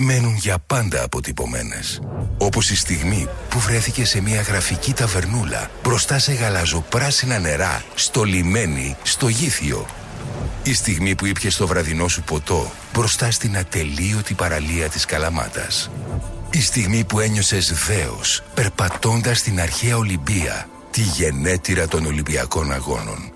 μένουν για πάντα αποτυπωμένες. Όπως η στιγμή που βρέθηκε σε μια γραφική ταβερνούλα μπροστά σε γαλαζοπράσινα νερά, στο λιμένι, στο γήθιο. Η στιγμή που ήπιες το βραδινό σου ποτό μπροστά στην ατελείωτη παραλία της Καλαμάτας. Η στιγμή που ένιωσες δέος περπατώντας στην αρχαία Ολυμπία, τη γενέτειρα των Ολυμπιακών Αγώνων.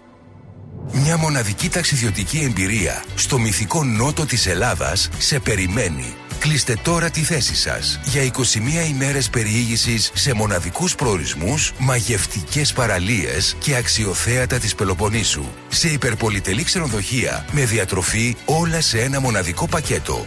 Μια μοναδική ταξιδιωτική εμπειρία στο μυθικό νότο της Ελλάδας σε περιμένει. Κλείστε τώρα τη θέση σας για 21 ημέρες περιήγησης σε μοναδικούς προορισμούς, μαγευτικές παραλίες και αξιοθέατα της Πελοποννήσου. Σε υπερπολιτελή ξενοδοχεία με διατροφή όλα σε ένα μοναδικό πακέτο.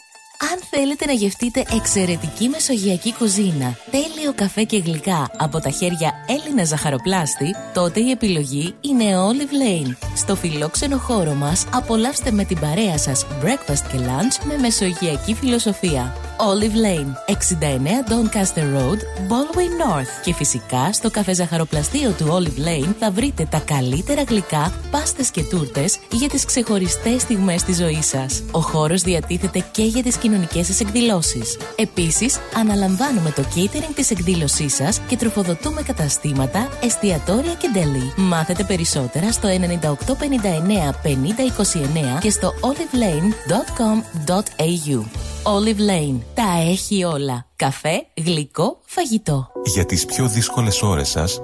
Αν θέλετε να γευτείτε εξαιρετική μεσογειακή κουζίνα, τέλειο καφέ και γλυκά από τα χέρια Έλληνα ζαχαροπλάστη, τότε η επιλογή είναι Olive Lane. Στο φιλόξενο χώρο μας απολαύστε με την παρέα σας breakfast και lunch με μεσογειακή φιλοσοφία. Olive Lane, 69 Doncaster Road, Baldwin North. Και φυσικά στο καφέ ζαχαροπλαστείο του Olive Lane θα βρείτε τα καλύτερα γλυκά, πάστες και τούρτες για τις ξεχωριστές στιγμές της ζωής σας. Ο χώρος διατίθεται και για τις κοινωνικές σας εκδηλώσεις. Επίσης, αναλαμβάνουμε το catering της εκδήλωσής σας και τροφοδοτούμε καταστήματα, εστιατόρια και deli. Μάθετε περισσότερα στο 9859 5029 και στο olivelane.com.au. Olive Lane. Τα έχει όλα. Καφέ, γλυκό, φαγητό. Για τις πιο δύσκολες ώρες σας,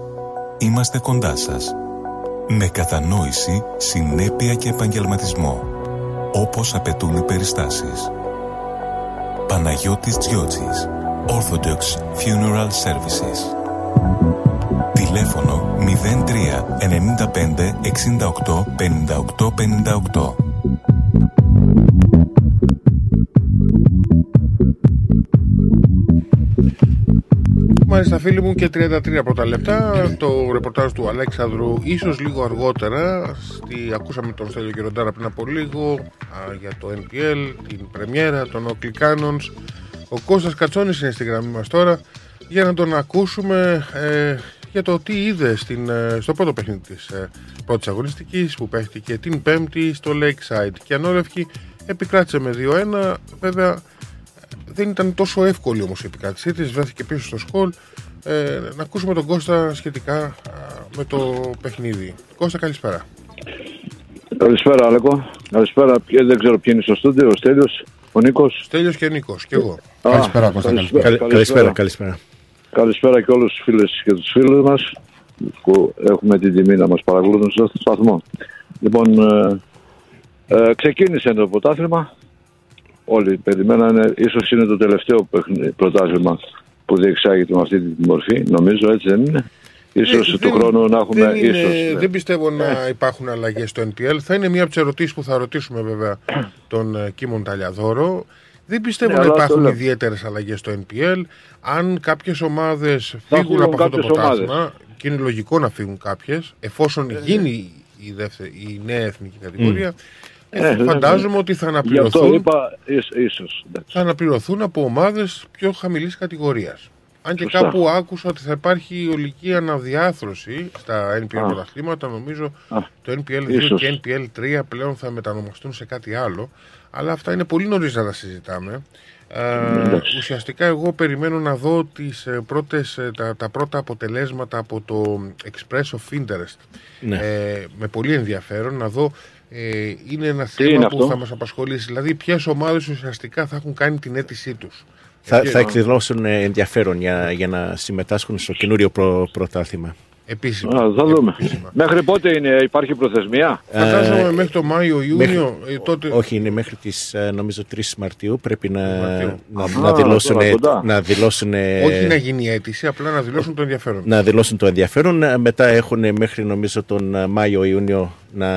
είμαστε κοντά σας. Με κατανόηση, συνέπεια και επαγγελματισμό. Όπως απαιτούν οι περιστάσεις. Παναγιώτης Τζιότσης. Orthodox Funeral Services. Τηλέφωνο 03 95 68 58 58. Μάλιστα φίλοι μου και 33 πρώτα λεπτά το ρεπορτάζ του Αλέξανδρου. Ίσως λίγο αργότερα στη, ακούσαμε τον Στέλιο Κυροντάρα πριν από λίγο α, για το NPL, την πρεμιέρα των Oakley Cannons. Ο Κώστας Κατσόνης είναι στη γραμμή μας τώρα για να τον ακούσουμε ε, για το τι είδε στην, ε, στο πρώτο παιχνίδι της ε, πρώτης αγωνιστικής που παίχτηκε την πέμπτη στο Lakeside. Και ανώρευκη επικράτησε με 2-1 βέβαια δεν ήταν τόσο εύκολη όμως η επικράτησή της βρέθηκε πίσω στο σκολ ε, να ακούσουμε τον Κώστα σχετικά με το παιχνίδι Κώστα καλησπέρα Καλησπέρα Αλέκο Καλησπέρα, δεν ξέρω ποιοι είναι στο στούντιο, ο Στέλιος, ο Νίκος Στέλιος και Νίκος και εγώ Α, Καλησπέρα Κώστα, καλησπέρα, καλησπέρα. καλησπέρα. καλησπέρα. Καλησπέρα και όλους τους φίλες και τους φίλους μας που έχουμε την τιμή να μας παρακολουθούν στο σταθμό. Λοιπόν, ε, ε, ξεκίνησε το πρωτάθλημα. Όλοι περιμένανε, ίσως είναι το τελευταίο παιχνι- πρωτάθλημα που διεξάγεται με αυτή τη μορφή. Νομίζω έτσι δεν είναι. Ίσως Ε, του χρόνου να έχουμε... δεν, είναι- ίσως, ναι. δεν πιστεύω να υπάρχουν αλλαγές στο NPL. Θα είναι μία από τις ερωτήσεις που θα ρωτήσουμε βέβαια τον ε, Κίμον Ταλιαδόρο. Δεν πιστεύω Ναι, να αλλά το υπάρχουν λέω. ιδιαίτερες αλλαγές στο NPL. Αν κάποιες ομάδες Θα φύγουν φύγουν από αυτό το κάποιες πρωτάθλημα, και είναι λογικό να φύγουν κάποιες, εφόσον γίνει η, δεύτερη, η νέα εθνική κατηγορία, ε, Ε, ναι, φαντάζομαι ότι θα Γι' αυτό αναπληρωθούν, είπα ίσ- ίσως. εντάξει. θα αναπληρωθούν από ομάδες πιο χαμηλής κατηγορίας. Αν και Σωστά. κάπου άκουσα ότι θα υπάρχει ολική αναδιάθρωση στα NPL Α. πρωταθλήματα, νομίζω Α, το NPL 2 ίσως. και NPL 3 πλέον θα μετανομαστούν σε κάτι άλλο. Αλλά αυτά είναι πολύ νωρίς να τα συζητάμε. Ε, εντάξει. ουσιαστικά εγώ περιμένω να δω τις, ε, πρώτες, ε, τα, τα πρώτα αποτελέσματα από το Express of Interest. Ναι. Ε, με πολύ ενδιαφέρον να δω ε, είναι ένα Τι θέμα είναι που αυτό; θα μας απασχολήσει. Δηλαδή ποιες ομάδες ουσιαστικά θα έχουν κάνει την αίτησή τους. Θα, Γιατί- θα εκδηλώσουν ε, ενδιαφέρον για, για να συμμετάσχουν στο καινούριο προ, πρωτάθλημα. Επίσημα. Α, θα δούμε. Μέχρι πότε είναι, υπάρχει προθεσμία; Φαντάζομαι μέχρι το Μάιο, Ιούνιο. Μέχρι- ε, τότε... Όχι, είναι μέχρι τις ε, νομίζω 3 Μαρτίου. Πρέπει να, να, Αχα, να δηλώσουν, τώρα κοντά. να δηλώσουν, Όχι να γίνει η αίτηση, απλά να δηλώσουν το ενδιαφέρον. να δηλώσουν το ενδιαφέρον. Ε, Μετά έχουν μέχρι νομίζω τον ε, Μάιο-Ιούνιο να,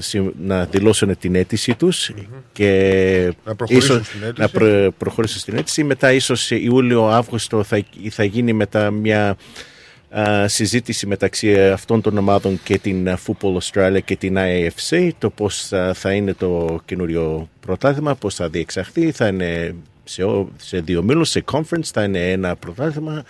συμ- να δηλώσουν την αίτησή τους και Να προχωρήσουν ίσως στην αίτηση. να προ- προχωρήσουν στην αίτηση. Μετά ίσως Ιούλιο-Αύγουστο θα, θα γίνει μετά μια α, συζήτηση μεταξύ αυτών των ομάδων και την α, Football Australia και την IAFC το πώς α, θα είναι το καινούριο πρωτάθλημα, πώς θα διεξαχθεί, θα είναι σε, ο- σε δύο μήλους, σε conference, θα είναι ένα πρωτάθλημα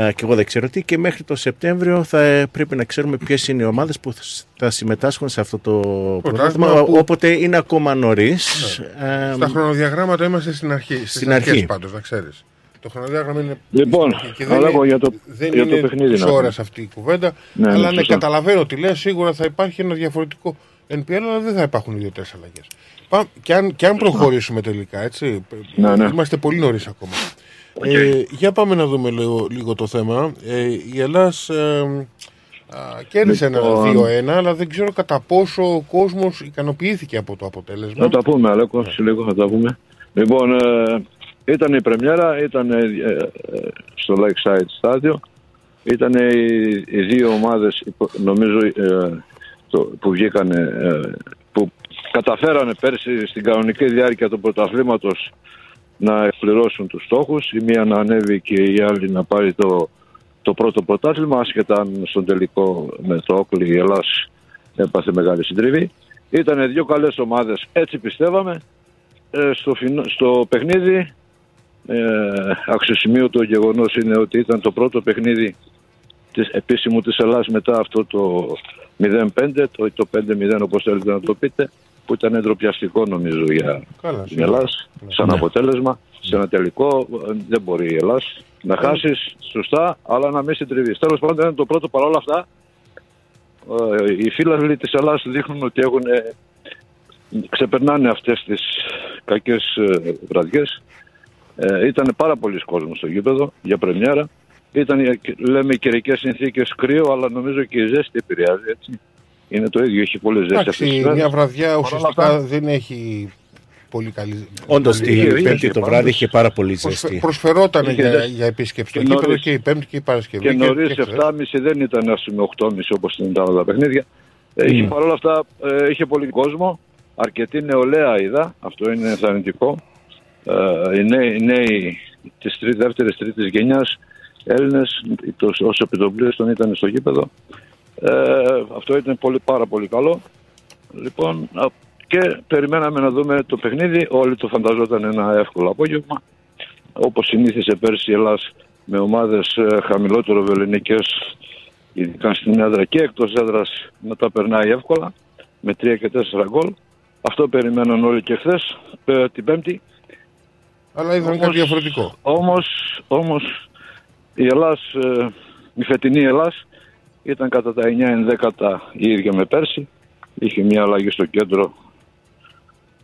Α, και εγώ δεν ξέρω τι και μέχρι το Σεπτέμβριο θα ε, πρέπει να ξέρουμε ποιες είναι οι ομάδες που θα συμμετάσχουν σε αυτό το πρωτάθλημα, που- όποτε είναι ακόμα νωρίς. Α, Στα χρονοδιαγράμματα είμαστε στην αρχή. Στις Στην αρχές αρχή. πάντως, να ξέρεις. Το χρονοδιάγραμμα είναι. Λοιπόν, και θα λέγω για το- δεν για το είναι παιχνίδι τις να ώρες πούμε. αυτή η κουβέντα. Ναι, ναι, αλλά ναι, σωστά. καταλαβαίνω τι λες. Σίγουρα θα υπάρχει ένα διαφορετικό NPL, αλλά δεν θα υπάρχουν ιδιαίτερε αλλαγές. Και αν, και αν προχωρήσουμε τελικά, έτσι. Ναι, ναι. Είμαστε πολύ νωρίς ακόμα. Ε, για πάμε να δούμε λίγο, λίγο το θέμα. Ε, η Ελλάς ε, α, κέρδισε Λοιπόν. ένα 2-1, αλλά δεν ξέρω κατά πόσο ο κόσμος ικανοποιήθηκε από το αποτέλεσμα. Θα τα πούμε, Αλέκο, σε λίγο θα τα πούμε. Λοιπόν, ε, ήταν η πρεμιέρα, ήταν ε, ε, στο Lakeside στάδιο. Ήταν οι, οι δύο ομάδες, υπο- νομίζω, ε, το, που βγήκαν, που καταφέρανε πέρσι στην κανονική διάρκεια του πρωταθλήματος να εκπληρώσουν τους στόχους. Η μία να ανέβει και η άλλη να πάρει το, το πρώτο πρωτάθλημα, άσχετα αν στον τελικό με το Όκλι η Ελλάς έπαθε μεγάλη συντριβή. Ήταν δύο καλές ομάδες, έτσι πιστεύαμε. Ε, στο, φινο- στο παιχνίδι, ε, αξιοσημείωτο γεγονός είναι ότι ήταν το πρώτο παιχνίδι της, επίσημου της Ελλάς μετά αυτό το 0-5, το, το 5-0 όπως θέλετε να το πείτε, που ήταν εντροπιαστικό νομίζω για Καλά, την Ελλάς σαν Ναι. αποτέλεσμα. Σε ένα τελικό ε, δεν μπορεί η Ελλάς να χάσεις σωστά, αλλά να μην συντριβείς. Τέλος πάντων, ήταν το πρώτο παρόλα αυτά. ε, Οι φίλοι της Ελλάς δείχνουν ότι έχουν, ε, ξεπερνάνε αυτές τις κακές ε, βραδιές. Ε, ήταν πάρα πολλοί κόσμος στο γήπεδο για πρεμιέρα. Ήταν, ε, λέμε, καιρικές συνθήκες κρύο, αλλά νομίζω και η ζέστη επηρεάζει. Έτσι. Είναι το ίδιο, έχει πολλές ζέστη αυτές τις Εντάξει, μέρες. μια βραδιά Παρ' όλα ουσιαστικά αυτά, δεν έχει πολύ καλή. Όντως πολύ- την είχε- Πέμπτη είχε το πάντως. βράδυ είχε πάρα πολύ Προσφε- ζέστη. Προσφερόταν Είχε για, ζέστη. για επίσκεψη στο Και γήπεδο νωρίς. και η Πέμπτη και η Παρασκευή. Και νωρίς και χθες. 7.30 δεν ήταν α πούμε 8.30 όπω ήταν τα άλλα παιχνίδια. Ε, Είχε, παρόλα αυτά ε, είχε πολύ κόσμο. Αρκετή νεολαία είδα. Αυτό είναι ενθαρρυντικό. Ε, οι νέοι, οι νέοι της δεύτερης τρίτης γενιάς Έλληνες, όσο επιτοπλίστων ήταν στο γήπεδο. Ε, αυτό ήταν πολύ, πάρα πολύ καλό. Λοιπόν, α, και περιμέναμε να δούμε το παιχνίδι. Όλοι το φανταζόταν ένα εύκολο απόγευμα. Όπως συνήθισε πέρσι η Ελλάς με ομάδες ε, χαμηλότερο βεληνικές, ειδικά στην έδρα και εκτός έδρας, να τα περνάει εύκολα, με 3 και 4 γκολ. Αυτό περιμέναν όλοι και χθες, την Πέμπτη. Αλλά είδαμε κάτι διαφορετικό. Όμως, όμως η Ελλάς, ε, η φετινή Ελλάς ήταν κατά τα 9 ενδέκατα η ίδια με πέρσι. Είχε μια αλλαγή στο κέντρο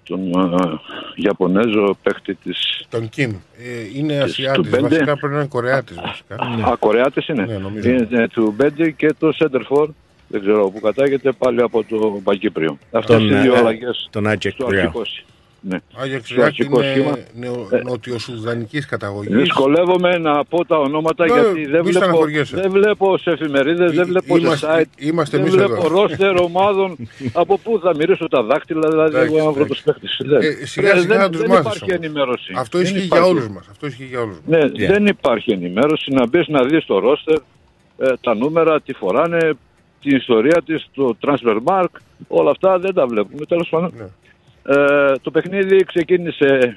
τον ε, Ιαπωνέζο παίχτη της Τον Κιμ. Ε, είναι του Ασιάτης, πέντε. βασικά πρέπει να είναι Κορεάτης βασικά. Α, Κορεάτης είναι. Ναι, νομίζω. είναι του Μπέντι και το Σέντερφορ, δεν ξέρω που κατάγεται, πάλι από το Παγκύπριο. Αυτές Τον, οι δύο ε, αλλαγές τον Άτζεκ στο Μπριάου. αρχικό σ- Ναι. Άγιαξ Στο αρχικό σχήμα. είναι νεο- Ε, νοτιοσουδανικής καταγωγής. Δυσκολεύομαι να πω τα ονόματα Ε, γιατί μη δεν βλέπω, στεναχωριέσαι. δεν βλέπω σε εφημερίδες, δεν βλέπω είμαστε- σε site, είμαστε δεν εμείς βλέπω εδώ. ρόστερ ομάδων. από πού θα μυρίσω τα δάχτυλα, δηλαδή Εντάξει, εγώ να βρω εντάξει. τους παίχτες. Δεν- Ε, σιγά δεν- σιγά να δεν- τους δεν μάθεις υπάρχει όμως. ενημέρωση. Αυτό Δεν ισχύει για υπάρχει. όλους μας. Αυτό ισχύει για όλους μας. Ναι, δεν υπάρχει ενημέρωση να μπεις να δεις το ρόστερ, ε, τα νούμερα, τι φοράνε, την ιστορία της, το transfer mark, όλα αυτά δεν τα βλέπουμε. Τέλος πάντων, Ναι. Ε, το παιχνίδι ξεκίνησε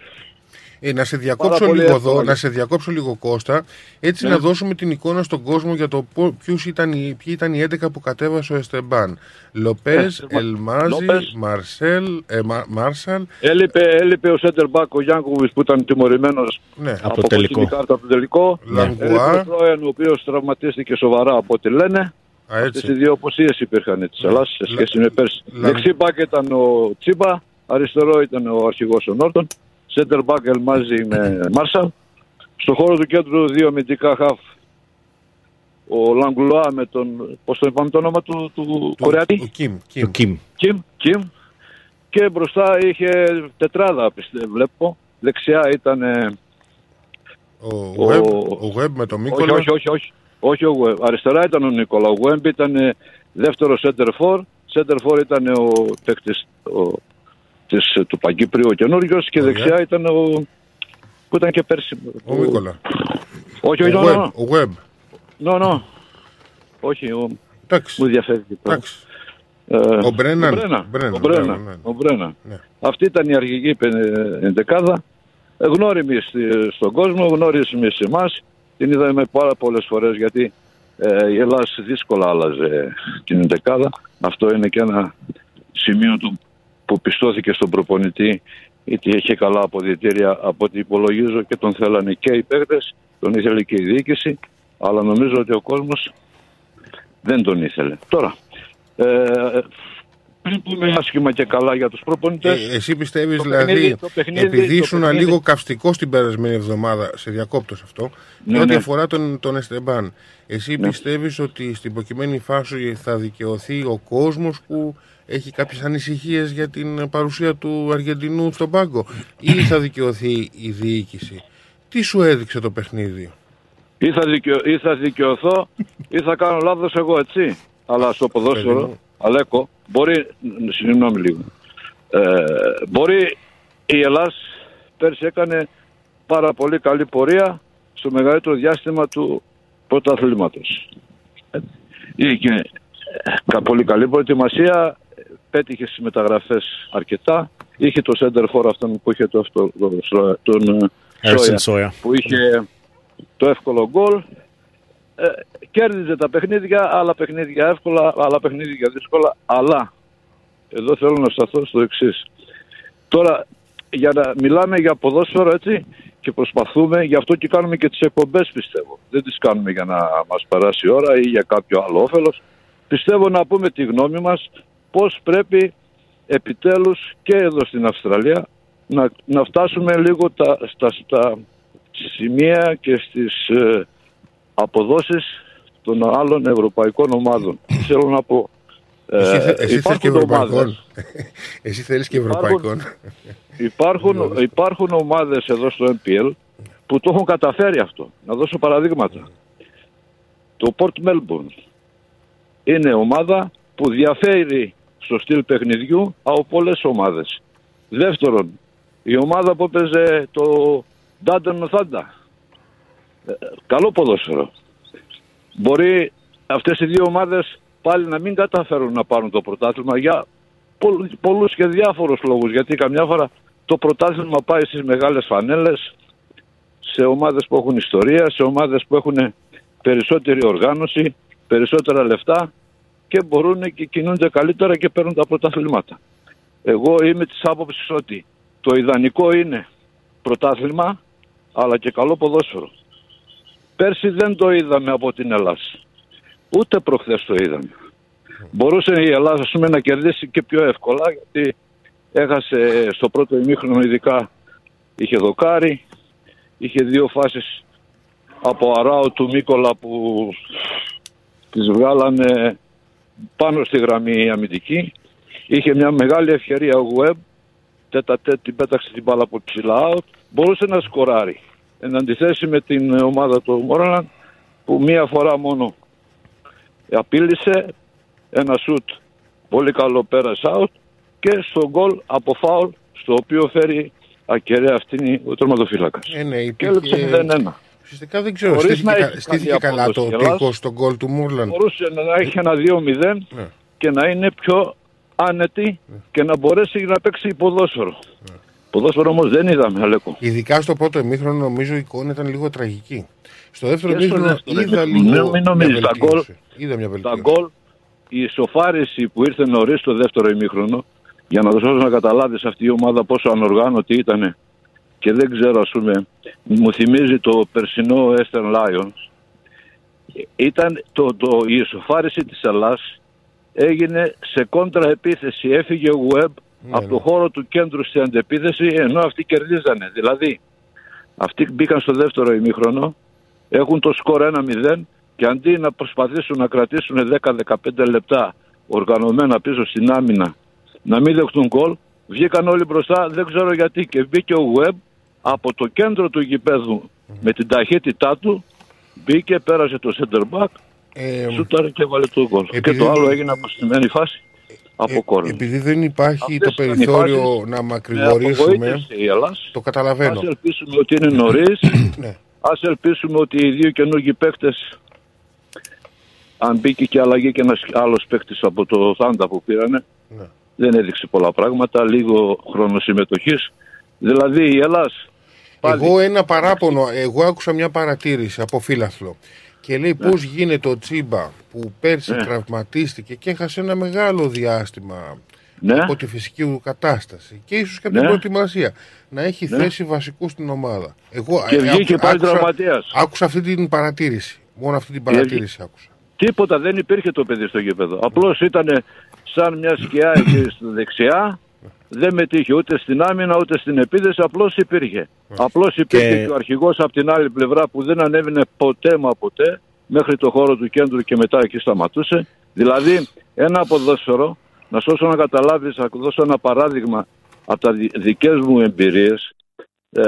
Ε, να σε διακόψω πολύ λίγο εύκολο. εδώ, να σε διακόψω λίγο Κώστα, έτσι Ναι. να δώσουμε την εικόνα στον κόσμο για το πο- ποιους ήταν, οι- ποιοι ήταν οι 11 που κατέβασε ο Εστεμπάν. Λοπές, Ναι, Ελμάζη, Λόπες. Μαρσέλ, ε, Μα- Μάρσαλ, Έλειπε, έλειπε ο center back ο Γιάνκοβιτς που ήταν τιμωρημένος ναι, Από το τελικό. κόκκινη κάρτα από το τελικό. Λαγκουά. Έλειπε ο Φρόεν, ο οποίος τραυματίστηκε σοβαρά από ό,τι λένε. Α, Αυτές έτσι. οι δύο αποσίες υπήρχαν τη Ελλάδα σε σχέση με πέρσι. Λα- Δεξί μπακ ήταν ο Τσίμπα, αριστερό ήταν ο αρχηγός ο Νόρτον. Center back Ελμάζη με Μάρσαλ. Στο χώρο του κέντρου δύο αμυντικά χαφ. ο Λαγκλουά με τον, πώς το είπαμε το όνομα του, του Κορεάτη; Ο Κιμ. Το Κιμ. Κιμ, Κιμ. Και μπροστά είχε τετράδα, πιστεύω, βλέπω. Δεξιά ήταν... ε, Ο Web, ο Web με το Μίκολα. Όχι, όχι, όχι. όχι. όχι ο Web. Αριστερά ήταν ο Νίκολα. Ο Web ήταν ε, δεύτερο center for. Center for ήταν ο παίκτης ο, της, ε, του Παγκύπριου ο καινούριος και Ωραία. δεξιά ήταν ο... που ήταν και πέρσι. Ο Μίκολα. Όχι, Ο όχι, Web. no, no. Ο Web. No, no. Όχι, ο... Εντάξει. μου διαφεύγει. τώρα. Εντάξει. Ε, Ο Μπρέναν. Ο Μπρένα. Μπρέναν, Ο Μπρένα. μπράβο, ναι. Ο Μπρένα. Ναι. Αυτή ήταν η αρχική πεν- ενδεκάδα. Ε, Γνώριμη στη- στον κόσμο, γνώριμη σε εμάς. Την είδαμε πάρα πολλές φορές γιατί ε, η Ελλάδα δύσκολα άλλαζε την ενδεκάδα. Αυτό είναι και ένα σημείο του που πιστώθηκε στον προπονητή γιατί είχε καλά αποδητήρια από ό,τι υπολογίζω και τον θέλανε και οι παίκτες, τον ήθελε και η διοίκηση αλλά νομίζω ότι ο κόσμος δεν τον ήθελε. Τώρα, ε, πριν πούμε άσχημα και καλά για τους προπονητές, Ε, εσύ πιστεύεις το δηλαδή, παιχνίδι- το παιχνίδι- επειδή το ήσουν παιχνίδι- λίγο καυστικό την περασμένη εβδομάδα, σε διακόπτω σε αυτό, Ναι, και ό,τι ναι. αφορά τον, τον Εστεμπάν, εσύ Ναι. πιστεύεις ότι στην προκειμένη φάση θα δικαιωθεί ο κόσμος που έχει κάποιες ανησυχίες για την παρουσία του Αργεντινού στον πάγκο ή θα δικαιωθεί η διοίκηση. Τι σου έδειξε το παιχνίδι; ή θα, δικαιω, ή θα δικαιωθώ ή θα κάνω λάθος εγώ, έτσι. Αλλά στο Παιδί ποδόσφαιρο, μου. Αλέκο, μπορεί, συγγνώμη λίγο, ε, μπορεί η Ελλάς πέρσι έκανε πάρα πολύ καλή πορεία στο μεγαλύτερο διάστημα του πρωταθλήματος. Ε, Είχε ε, κα- πολύ καλή προετοιμασία, ε, πέτυχες στις μεταγραφές αρκετά, είχε το center for αυτόν που είχε το, αυτό, το- τον ε, Έρσεν Σόια, Σόια. που είχε το εύκολο γκολ. Ε, κέρδιζε τα παιχνίδια, άλλα παιχνίδια εύκολα, άλλα παιχνίδια δύσκολα. Αλλά εδώ θέλω να σταθώ στο εξής. Τώρα, για να μιλάμε για ποδόσφαιρο έτσι και προσπαθούμε, γι' αυτό και κάνουμε και τις εκπομπές πιστεύω. Δεν τις κάνουμε για να μας περάσει η ώρα ή για κάποιο άλλο όφελος. Πιστεύω να πούμε τη γνώμη μας πώς πρέπει επιτέλους και εδώ στην Αυστραλία να, να φτάσουμε λίγο τα, στα, στα σημεία και στις ε, αποδόσεις των άλλων ευρωπαϊκών ομάδων. Θέλω να πω, ε, εσύ, θε- εσύ θες και υπάρχουν ευρωπαϊκών. ομάδες, εσύ θέλεις και Υπάρχουν- ευρωπαϊκών. υπάρχουν, υπάρχουν ομάδες εδώ στο MPL που το έχουν καταφέρει αυτό. Να δώσω παραδείγματα. Το Port Melbourne είναι ομάδα που διαφέρει στο στυλ παιχνιδιού από πολλές ομάδες. Δεύτερον, η ομάδα που έπαιζε το Ντάντον Θάντα. Ε, Καλό ποδόσφαιρο. Μπορεί αυτές οι δύο ομάδες πάλι να μην καταφέρουν να πάρουν το πρωτάθλημα για πολλ- πολλούς και διάφορους λόγους. Γιατί καμιά φορά το πρωτάθλημα πάει στις μεγάλες φανέλες, σε ομάδες που έχουν ιστορία, σε ομάδες που έχουν περισσότερη οργάνωση, περισσότερα λεφτά και μπορούν και κινούνται καλύτερα και παίρνουν τα πρωταθλήματα. Εγώ είμαι της άποψης ότι το ιδανικό είναι πρωτάθλημα αλλά και καλό ποδόσφαιρο. Πέρσι δεν το είδαμε από την Ελλάδα. Ούτε προχθές το είδαμε. Μπορούσε η Ελλάδα ας πούμε, να κερδίσει και πιο εύκολα γιατί έχασε στο πρώτο ημίχρονο ειδικά είχε δοκάρι, είχε δύο φάσεις από αράο του Μίκολα που τις βγάλανε πάνω στη γραμμή αμυντική. Είχε μια μεγάλη ευκαιρία ο Web, τέτα τέτ την πέταξε την μπάλα από ψηλά out, μπορούσε να σκοράρει. Εν αντιθέσει με την ομάδα του Μόραλαν που μία φορά μόνο απείλησε ένα σουτ πολύ καλό πέρασε out και στο γκολ από φάουλ στο οποίο φέρει ακεραία αυτήν ο τερματοφύλακας. Ε, ναι, Και έλειψε υπήρχε... 0-1. Ουσιαστικά δεν ξέρω, Χωρίς στήθηκε, να κα- έχει στήθηκε καλή καλά το απόδοση η Ελλάς. τείχος στον γκολ του Μούρλαντ. Μπορούσε να έχει ένα 2-0 Ναι. και να είναι πιο άνετη και να μπορέσει να παίξει ποδόσφαιρο. Ποδόσφαιρο όμως δεν είδαμε, Αλέκο. Ειδικά στο πρώτο ημίχρονο νομίζω η εικόνα ήταν λίγο τραγική. Στο δεύτερο Και στο ημίχρονο δεύτερο είδα ημίχρονο. λίγο Μην- μην μια νομίζεις, τα γκολ- βελτίωση. Είδα μια Τα βελτίωση. γκολ, η ισοφάριση που ήρθε νωρίς στο δεύτερο ημίχρονο, για να δώσω να καταλάβεις αυτή η ομάδα πόσο ανοργάνωτη ήταν και δεν ξέρω ας πούμε, μου θυμίζει το περσινό Eastern Lions. Ήταν το, το, η ισοφάριση της Ελλάς έγινε σε κόντρα επίθεση. Έφυγε ο Web από το χώρο του κέντρου στην αντεπίθεση ενώ αυτοί κερδίζανε. Δηλαδή, αυτοί μπήκαν στο δεύτερο ημίχρονο, έχουν το σκορ 1-0 και αντί να προσπαθήσουν να κρατήσουν 10-15 λεπτά οργανωμένα πίσω στην άμυνα να μην δεχτούν γκολ, βγήκαν όλοι μπροστά, δεν ξέρω γιατί και μπήκε ο Web από το κέντρο του γηπέδου με την ταχύτητά του μπήκε, πέρασε το center back Ε, σούταρε και έβαλε το γκολ. Και επειδή- το άλλο έγινε αποστημένη φάση από κόρνερ. επειδή δεν υπάρχει Αυτές το ήταν οι περιθώριο φάσεις να Με μακρηγορήσουμε, απογοήτευσε η Ελλάς. το καταλαβαίνω. Ας ελπίσουμε ότι είναι νωρίς. Ναι. Ας ελπίσουμε ότι οι δύο καινούργιοι παίκτες αν μπήκε και αλλαγή και ένας άλλος παίκτης από το Θάντα που πήρανε Ναι. δεν έδειξε πολλά πράγματα, λίγο χρόνο συμμετοχής. Δηλαδή η Ελλάς πάλι Εγώ ένα παράπονο, εγώ άκουσα μια παρατήρηση από φίλαθλο και λέει πώς γίνεται ο Τσίμπα που πέρσι Ναι. τραυματίστηκε και έχασε ένα μεγάλο διάστημα Ναι. από τη φυσική του κατάσταση και ίσως και από την Ναι. προετοιμασία να έχει Ναι. θέση βασικού στην ομάδα. Εγώ Και ε, βγήκε άκουσα- πάλι άκουσα- τραυματίας. Άκουσα αυτή την παρατήρηση. Μόνο αυτή την παρατήρηση άκουσα. τίποτα δεν υπήρχε το παιδί στο γήπεδο. Απλώς ήταν σαν μια σκιά εκεί στη δεξιά. Δεν μετήχε ούτε στην άμυνα ούτε στην επίδεση, απλώς υπήρχε. Απλώς υπήρχε Και- και... ο αρχηγός από την άλλη πλευρά που δεν ανέβαινε ποτέ μα ποτέ μέχρι το χώρο του κέντρου και μετά εκεί σταματούσε. Δηλαδή ένα ποδόσφαιρο, να σώσω να καταλάβεις, να δώσω ένα παράδειγμα από τα δι- δικές μου εμπειρίες. Ε,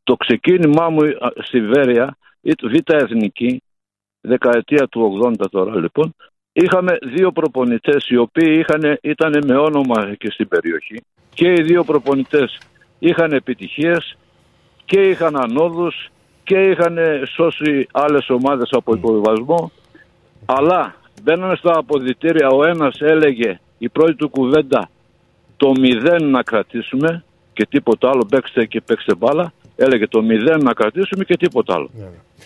στο ξεκίνημά μου α, στη Βέρεια, η Β' Εθνική, δεκαετία του 80 τώρα λοιπόν, είχαμε δύο προπονητές οι οποίοι είχαν, ήταν με όνομα και στην περιοχή και οι δύο προπονητές είχαν επιτυχίες και είχαν ανόδους και είχαν σώσει άλλες ομάδες από υποβιβασμό. Αλλά μπαίνανε στα αποδητήρια ο ένας έλεγε η πρώτη του κουβέντα το μηδέν να κρατήσουμε και τίποτα άλλο παίξτε και παίξτε μπάλα. Έλεγε το μηδέν να κρατήσουμε και τίποτα άλλο.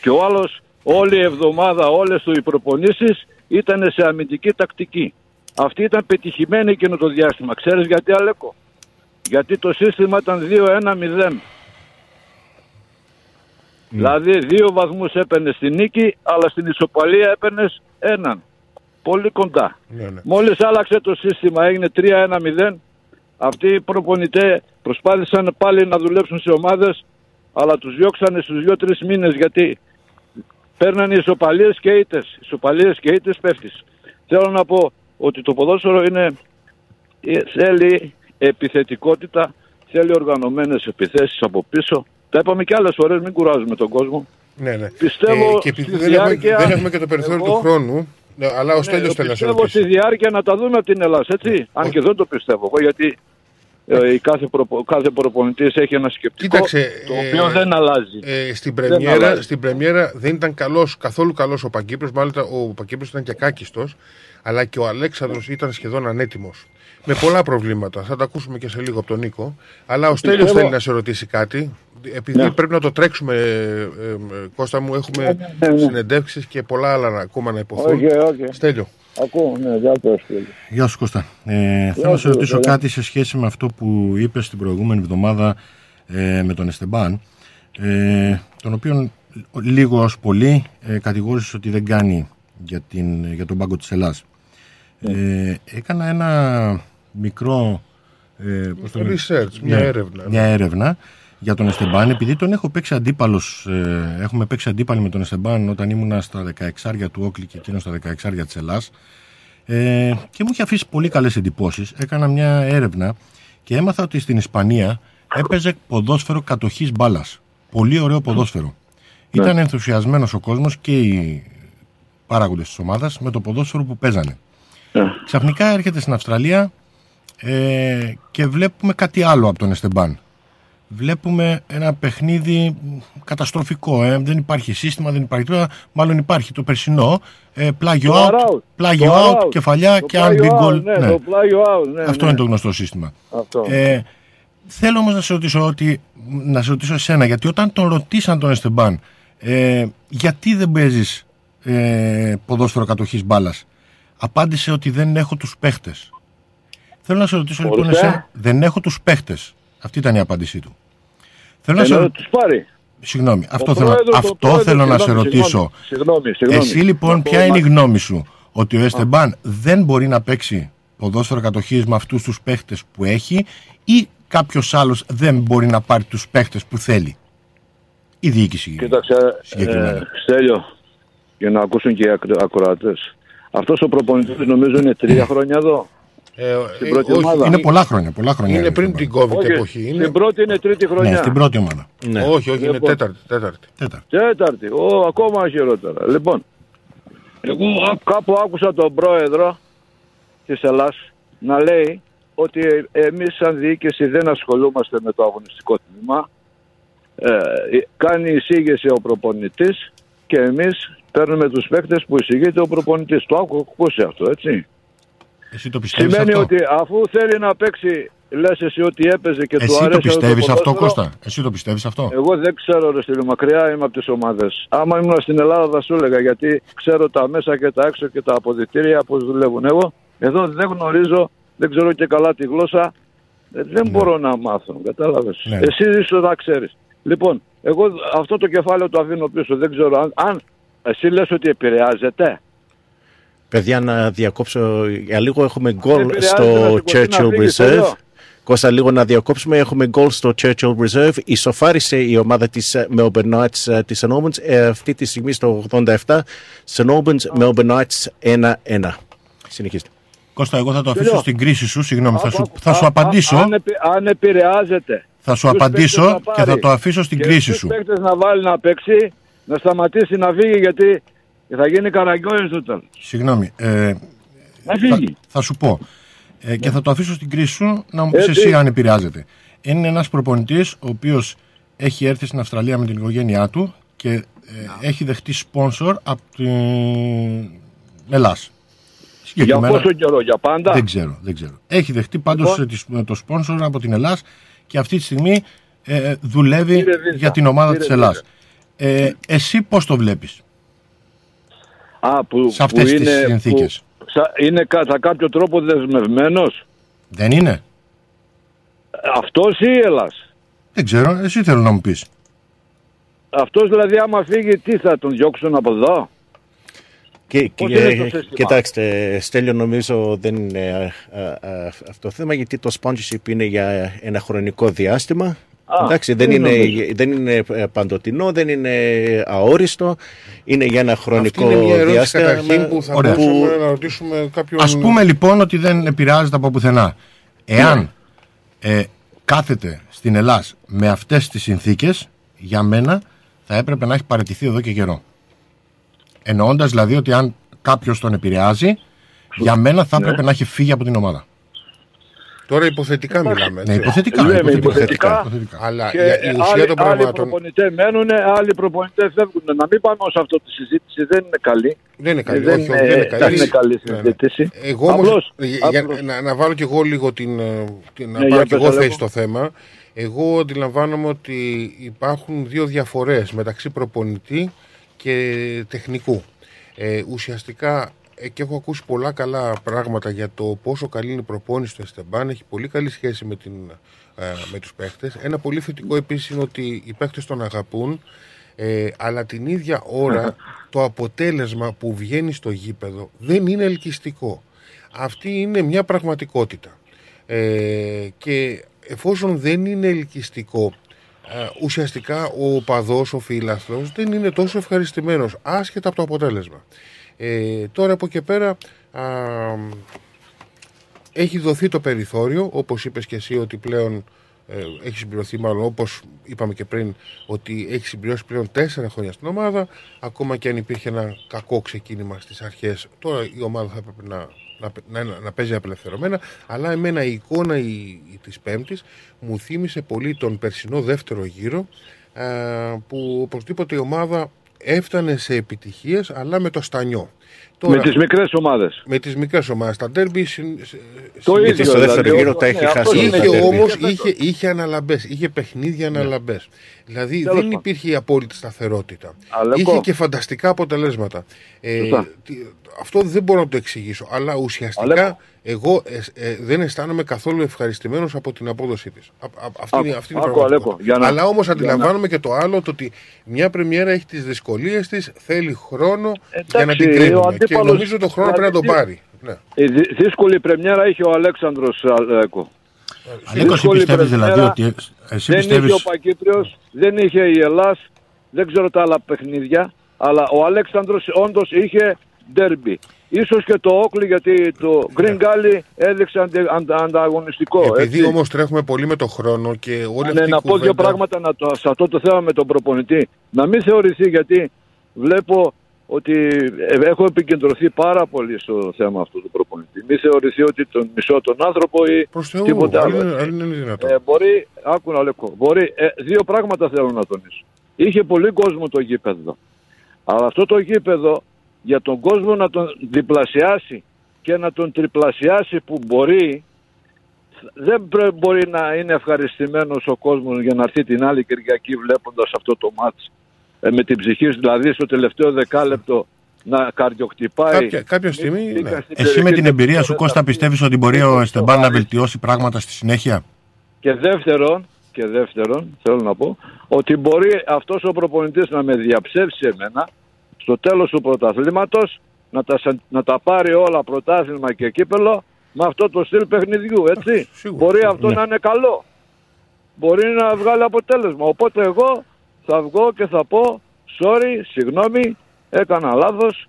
Και ο άλλος όλη η εβδομάδα όλες του οι προπονήσεις ήταν σε αμυντική τακτική. Αυτή ήταν πετυχημένη εκείνο το διάστημα. Ξέρεις γιατί Αλέκο; Γιατί το σύστημα ήταν 2-1-0 Δηλαδή δύο βαθμούς έπαιρνες στη νίκη, αλλά στην ισοπαλία έπαιρνες έναν. Πολύ κοντά. Ναι, ναι. Μόλις άλλαξε το σύστημα, έγινε 3-1-0. Αυτοί οι προπονητές προσπάθησαν πάλι να δουλέψουν σε ομάδες, αλλά τους διώξανε στους 2-3 μήνες γιατί παίρνανε ισοπαλίες και ήττες. Ισοπαλίες και ήττες πέφτεις. Θέλω να πω ότι το ποδόσφαιρο είναι, ε, θέλει επιθετικότητα, θέλει οργανωμένες επιθέσεις από πίσω. Τα είπαμε και άλλες φορές, μην κουράζουμε τον κόσμο. Ναι, ναι. Πιστεύω και επειδή στη δεν, έχουμε, διάρκεια- δεν έχουμε και το περιθώριο εγώ- του χρόνου, ναι, αλλά ο Ναι, Στέλιος θέλει να σε πιστεύω ρωτήσει. στη διάρκεια να τα δούμε από την Ελλάδα, έτσι. Αν και δεν το πιστεύω εγώ, γιατί ε, η κάθε, προπο, κάθε προπονητής έχει ένα σκεπτικό Κοίταξε, το ε, οποίο δεν αλλάζει. Ε, στην, Δεν πρεμιέρα, αλλάζει. στην πρεμιέρα δεν ήταν καλός, καθόλου καλός ο Παγκύπρος, μάλιστα ο Παγκύπρος ήταν και κάκιστος, αλλά και ο Αλέξανδρος ήταν σχεδόν ανέτοιμος. Με πολλά προβλήματα. Θα τα ακούσουμε και σε λίγο από τον Νίκο. Αλλά ο Στέλιος Πιστεύω- θέλει να σε ρωτήσει κάτι. Επειδή Ναι. πρέπει να το τρέξουμε, ε, ε, ε, Κώστα μου, έχουμε ναι, ναι. συνεντεύξεις και πολλά άλλα να- ακόμα να υποθούν. Όχι, όχι. Στέλιο. Ακούω, ναι, για το έστειλε. Γεια σου Κώστα. Ε, θέλω να σε σου, ρωτήσω Κώστα. κάτι σε σχέση με αυτό που είπες την προηγούμενη εβδομάδα ε, με τον Εστεμπάν, ε, τον οποίον λίγο ως πολύ ε, κατηγόρησες ότι δεν κάνει για, την, για τον πάγκο της Ελλάς. Ε, έκανα ένα μικρό ε, πώς το λένε, Research, μια ναι, έρευνα. Μια έρευνα για τον Εστεμπάν, επειδή τον έχω παίξει αντίπαλος, ε, έχουμε παίξει αντίπαλοι με τον Εστεμπάν όταν ήμουνα στα 16 του Όκλη και εκείνο στα 16 της Ελλάς ε, και μου είχε αφήσει πολύ καλές εντυπώσεις. Έκανα μια έρευνα και έμαθα ότι στην Ισπανία έπαιζε ποδόσφαιρο κατοχής μπάλας. Πολύ ωραίο ποδόσφαιρο. Ήταν ενθουσιασμένος ο κόσμος και οι παράγοντες της ομάδας με το ποδόσφαιρο που παίζανε. Ξαφνικά έρχεται στην Αυστραλία ε, και βλέπουμε κάτι άλλο από τον Εστεμπάν. Βλέπουμε ένα παιχνίδι καταστροφικό. Ε. Δεν υπάρχει σύστημα, δεν υπάρχει τίποτα. Μάλλον υπάρχει το περσινό. Ε, πλάγιο Το out, out. πλάγιο Το out, out. κεφαλιά Το και αν πλάγιο μπει out, γκολ. ναι, ναι. το πλάγιο out, ναι, Αυτό ναι. είναι το γνωστό σύστημα. Αυτό. Ε, θέλω όμως να σε ρωτήσω ότι, να σε ρωτήσω εσένα, γιατί όταν τον ρωτήσαν τον Εστεμπάν, ε, γιατί δεν παίζεις ε, ποδόσφαιρο κατοχής μπάλας, απάντησε ότι δεν έχω τους παίχτες. Θέλω να σε ρωτήσω λοιπόν Ορίστε. εσένα, δεν έχω τους παίχτες. Αυτή ήταν η απάντησή του. Θέλω να σε Ενώ ρω- τους πάρει. Συγγνώμη, αυτό, Ο θέλω, πρόεδρος- ο αυτό πρόεδρος- θέλω να σε συγγνώμη, ρωτήσω. Συγγνώμη, συγγνώμη. Εσύ λοιπόν, Να ποια πω, είναι η μα- γνώμη σου, ότι ο Εστεμπάν δεν μπορεί να παίξει ποδόσφαιρο κατοχής με αυτούς τους παίχτες που έχει ή κάποιος άλλος δεν μπορεί να πάρει τους παίχτες που θέλει; Η διοίκηση. Κοίταξε, συγκεκριμένα. ε, Στέλιο, για να ακούσουν και οι ακρο- ακροατές. Αυτός ο προπονητής νομίζω είναι τρία χρόνια εδώ. Ε, Στην ε, πρώτη όχι, ομάδα. Είναι πολλά χρόνια. Πολλά χρόνια Είναι πριν την COVID Όχι, εποχή. Είναι... Στην πρώτη είναι τρίτη χρονιά. Ναι, στην πρώτη ομάδα. Ναι. Όχι, όχι, είναι Λοιπόν. τέταρτη. τέταρτη. Τέταρτη. Τέταρτη. Ο, ακόμα χειρότερα. Λοιπόν, εγώ α- κάπου άκουσα τον πρόεδρο της Ελλάς να λέει ότι εμείς σαν διοίκηση δεν ασχολούμαστε με το αγωνιστικό τμήμα. Ε, κάνει εισήγηση ο προπονητής και εμείς παίρνουμε τους παίκτες που εισηγείται ο προπονητής. Το έχω ακούσει αυτό, έτσι. Εσύ το πιστεύεις Σημαίνει αυτό; ότι αφού θέλει να παίξει, λες εσύ ότι έπαιζε και του Εσύ αρέσει το πιστεύεις αυτό, ποδόσφαιρο, Κώστα; Εσύ το πιστεύεις αυτό; εγώ δεν ξέρω, ρε στείλω μακριά είμαι από τις ομάδες. Άμα ήμουν στην Ελλάδα θα σου έλεγα γιατί ξέρω τα μέσα και τα έξω και τα αποδητήρια πώς δουλεύουν. Εγώ εδώ δεν γνωρίζω, δεν ξέρω και καλά τη γλώσσα. Ε, Δεν μπορώ να μάθω, κατάλαβες. Ναι. Εσύ ίσως να ξέρεις. Λοιπόν, εγώ αυτό το κεφάλαιο το αφήνω πίσω. Δεν ξέρω αν, αν εσύ λες ότι επηρεάζεται. Παιδιά, να διακόψω για λίγο. Έχουμε Δεν γκολ επηρεάζεται στο να σηκωθεί να Churchill φύγεις, Reserve. θέλω. Κώστα, λίγο να διακόψουμε. Έχουμε γκολ στο Churchill Reserve. Ισοφάρισε η ομάδα της ε, Melbourne Knights ε, της St. Albans ε, αυτή τη στιγμή στο 87. St. Albans, Melbourne Knights 1-1. Συνεχίστε. Κώστα, εγώ θα το αφήσω Τελειώ. στην κρίση σου. Συγγνώμη, θα σου, Άκου, θα σου α- απαντήσω. α- Αν, επι- αν επηρεάζεται. Θα σου Ποιους απαντήσω παίκτες να και θα πάρει; το αφήσω στην και κρίση ποιους σου. παίκτες να βάλει να παίξει, να σταματήσει να φύγει γιατί θα γίνει καραγκιόζης το τέλος. Συγγνώμη. Ε, Να θα, φύγει. θα σου πω. Ε, και θα το αφήσω στην κρίση σου να μου πεις Έτσι. εσύ αν επηρεάζεται. Είναι ένας προπονητής ο οποίος έχει έρθει στην Αυστραλία με την οικογένειά του και ε, έχει δεχτεί σπόνσορ από την Ελλάς. Για Συγκεκριμένα- πόσο καιρό, για πάντα; Δεν ξέρω, δεν ξέρω. Έχει δεχτεί πάντως Λοιπόν. ε, το σπόνσορ από την Ελλάς και αυτή τη στιγμή ε, δουλεύει Κύριε Βίζα, για την ομάδα κύριε της Ελλάς. Ε, εσύ πώς το βλέπεις; Α, που, σε αυτές που τις είναι, συνθήκες. που σα- είναι κατά κάποιο τρόπο δεσμευμένος; Δεν είναι. Αυτός ή η Ελλάς; Δεν ξέρω, εσύ θέλω να μου πεις. Αυτός δηλαδή άμα φύγει τι θα τον διώξουν από εδώ; Και, Πώς και- είναι το σύστημα; κοιτάξτε, Στέλιο, νομίζω δεν είναι α, α, α, αυτό το θέμα γιατί το sponsorship είναι για ένα χρονικό διάστημα. Α, Εντάξει, δεν δεν είναι, νομίζω. δεν είναι ε, παντοτινό, δεν είναι αόριστο. Είναι για ένα Αυτή χρονικό είναι μια ερώτηση διάστημα. καταρχήν που θα Ωραία. μπορούσαμε να ρωτήσουμε κάποιον. Ας πούμε λοιπόν ότι δεν επηρεάζεται από πουθενά. Εάν Ναι. ε, κάθεται στην Ελλάς με αυτές τις συνθήκες, για μένα θα έπρεπε να έχει παραιτηθεί εδώ και καιρό. Εννοώντας δηλαδή ότι αν κάποιος τον επηρεάζει, για μένα θα Ναι. έπρεπε να έχει φύγει από την ομάδα. Τώρα υποθετικά μιλάμε. Ναι, έτσι. υποθετικά. Λέμε υποθετικά, υποθετικά. υποθετικά. Αλλά Και για η ουσία άλλοι, των άλλοι πραγμάτων προπονητές μένουν, άλλοι προπονητές φεύγουν. Να μην πάμε σε αυτό τη συζήτηση, δεν είναι καλή. δεν είναι καλή. Ε, δεν, όχι, όχι, δεν είναι ε, καλή. δεν είναι καλή Ναι, ναι. συζήτηση. Εγώ όμως, Απλώς, για- για- απλώς. να, να βάλω κι εγώ λίγο την, ε, την να Ναι, πάρω για κι πες, εγώ Αλέκο. θέση στο θέμα. Εγώ αντιλαμβάνομαι ότι υπάρχουν δύο διαφορές μεταξύ προπονητή και τεχνικού. Ε, ουσιαστικά ε, και έχω ακούσει πολλά καλά πράγματα για το πόσο καλή είναι η προπόνηση του Εστεμπάν. Έχει πολύ καλή σχέση με, την, ε, με τους παίχτες. Ένα πολύ θετικό επίσης είναι ότι οι παίχτες τον αγαπούν. Ε, αλλά την ίδια ώρα το αποτέλεσμα που βγαίνει στο γήπεδο δεν είναι ελκυστικό. Αυτή είναι μια πραγματικότητα. Ε, και εφόσον δεν είναι ελκυστικό, ε, ουσιαστικά ο παδός, ο φίλαθλος δεν είναι τόσο ευχαριστημένος, άσχετα από το αποτέλεσμα. Ε, τώρα από και πέρα α, έχει δοθεί το περιθώριο, όπως είπες και εσύ ότι πλέον ε, έχει συμπληρωθεί μάλλον όπως είπαμε και πριν ότι έχει συμπληρώσει πλέον τέσσερα χρόνια στην ομάδα ακόμα και αν υπήρχε ένα κακό ξεκίνημα στις αρχές. Τώρα η ομάδα θα έπρεπε να, να, να, να παίζει απελευθερωμένα αλλά εμένα η εικόνα η, η, της Πέμπτης μου θύμισε πολύ τον περσινό δεύτερο γύρο α, που οπωσδήποτε η ομάδα έφτανε σε επιτυχίες αλλά με το στανιό με τις μικρές ομάδες. με τις μικρές ομάδες. Τα ντέρμπι συν, Το συν- ίδιο στο δεύτερο δηλαδή, γύρο ο- τα έχει ναι, χάσει αυτό όλα είναι. τα Είχε ντέρμπι. όμως Και φέτος. είχε, είχε αναλαμπές, είχε παιχνίδια αναλαμπές. Δηλαδή Τέλος δεν πάντων. υπήρχε η απόλυτη σταθερότητα. Αλέκο. Είχε και φανταστικά αποτελέσματα. Ε, Σωστά. τι- αυτό δεν μπορώ να το εξηγήσω. Αλλά ουσιαστικά Αλέκο. εγώ ε, ε, δεν αισθάνομαι καθόλου ευχαριστημένος από την απόδοσή της. Αυτή είναι, Άκου, αυτή είναι η άκου, πραγματικότητα. Αλέκο, για να- Αλλά όμως για αντιλαμβάνομαι και το άλλο, το ότι μια πρεμιέρα έχει τις δυσκολίες της, θέλει χρόνο για να Εντάξει, την ο κρίνουμε. Και αντίπαλος- νομίζω το χρόνο πρέπει να τον δηλαδή, πάρει. Ναι. Η δυ- δύσκολη πρεμιέρα είχε ο Αλέξανδρος Αλέκο. Αλέκο, εσύ δύσκολη πιστεύεις δηλαδή πρεμιέρα. ότι... Εσύ δεν πιστεύεις... είχε ο Πακύπριος, δεν είχε η Ελλάς, δεν ξέρω τα άλλα παιχνίδια. Αλλά ο Αλέξανδρος όντως είχε ντέρμπι. Ίσως και το Όκλι γιατί το Green Gully έδειξε αντε, αντα- ανταγωνιστικό. Επειδή έτσι. όμως τρέχουμε πολύ με το χρόνο και όλη αυτή Ναι, η να πω δύο κουβέντα... πράγματα να το, σε αυτό το θέμα με τον προπονητή. Να μην θεωρηθεί γιατί βλέπω ότι ε, έχω επικεντρωθεί πάρα πολύ στο θέμα αυτού του προπονητή. Μην θεωρηθεί ότι τον μισό τον άνθρωπο ή Προς Θεού, τίποτα αν άλλο. είναι- αν είναι δυνατόν. Ε, μπορεί, άκου να λέω, μπορεί, ε, δύο πράγματα θέλω να τονίσω. Είχε πολύ κόσμο το γήπεδο. Αλλά αυτό το γήπεδο για τον κόσμο να τον διπλασιάσει και να τον τριπλασιάσει που μπορεί δεν πρέ- μπορεί να είναι ευχαριστημένος ο κόσμος για να έρθει την άλλη Κυριακή βλέποντας αυτό το μάτς ε, με την ψυχή σου, δηλαδή στο τελευταίο δεκάλεπτο να καρδιοχτυπάει. Κάποια, κάποια στιγμή... Μπήκα ναι. στην Εσύ με περιοχή την του εμπειρία σου, δεν Κώστα, θα πιστεύεις ότι μπορεί ο Εστεμπάν να βελτιώσει πράγματα στη συνέχεια; Και δεύτερον, και δεύτερον, θέλω να πω, ότι μπορεί αυτός ο προπονητής να με διαψεύσει εμένα στο τέλος του πρωταθλήματος να τα, σα- να τα πάρει όλα πρωτάθλημα και κύπελο με αυτό το στυλ παιχνιδιού, έτσι. Σίγουρα. μπορεί αυτό Ναι. να είναι καλό. Μπορεί να βγάλει αποτέλεσμα. Οπότε εγώ θα βγω και θα πω sorry, συγγνώμη, έκανα λάθος.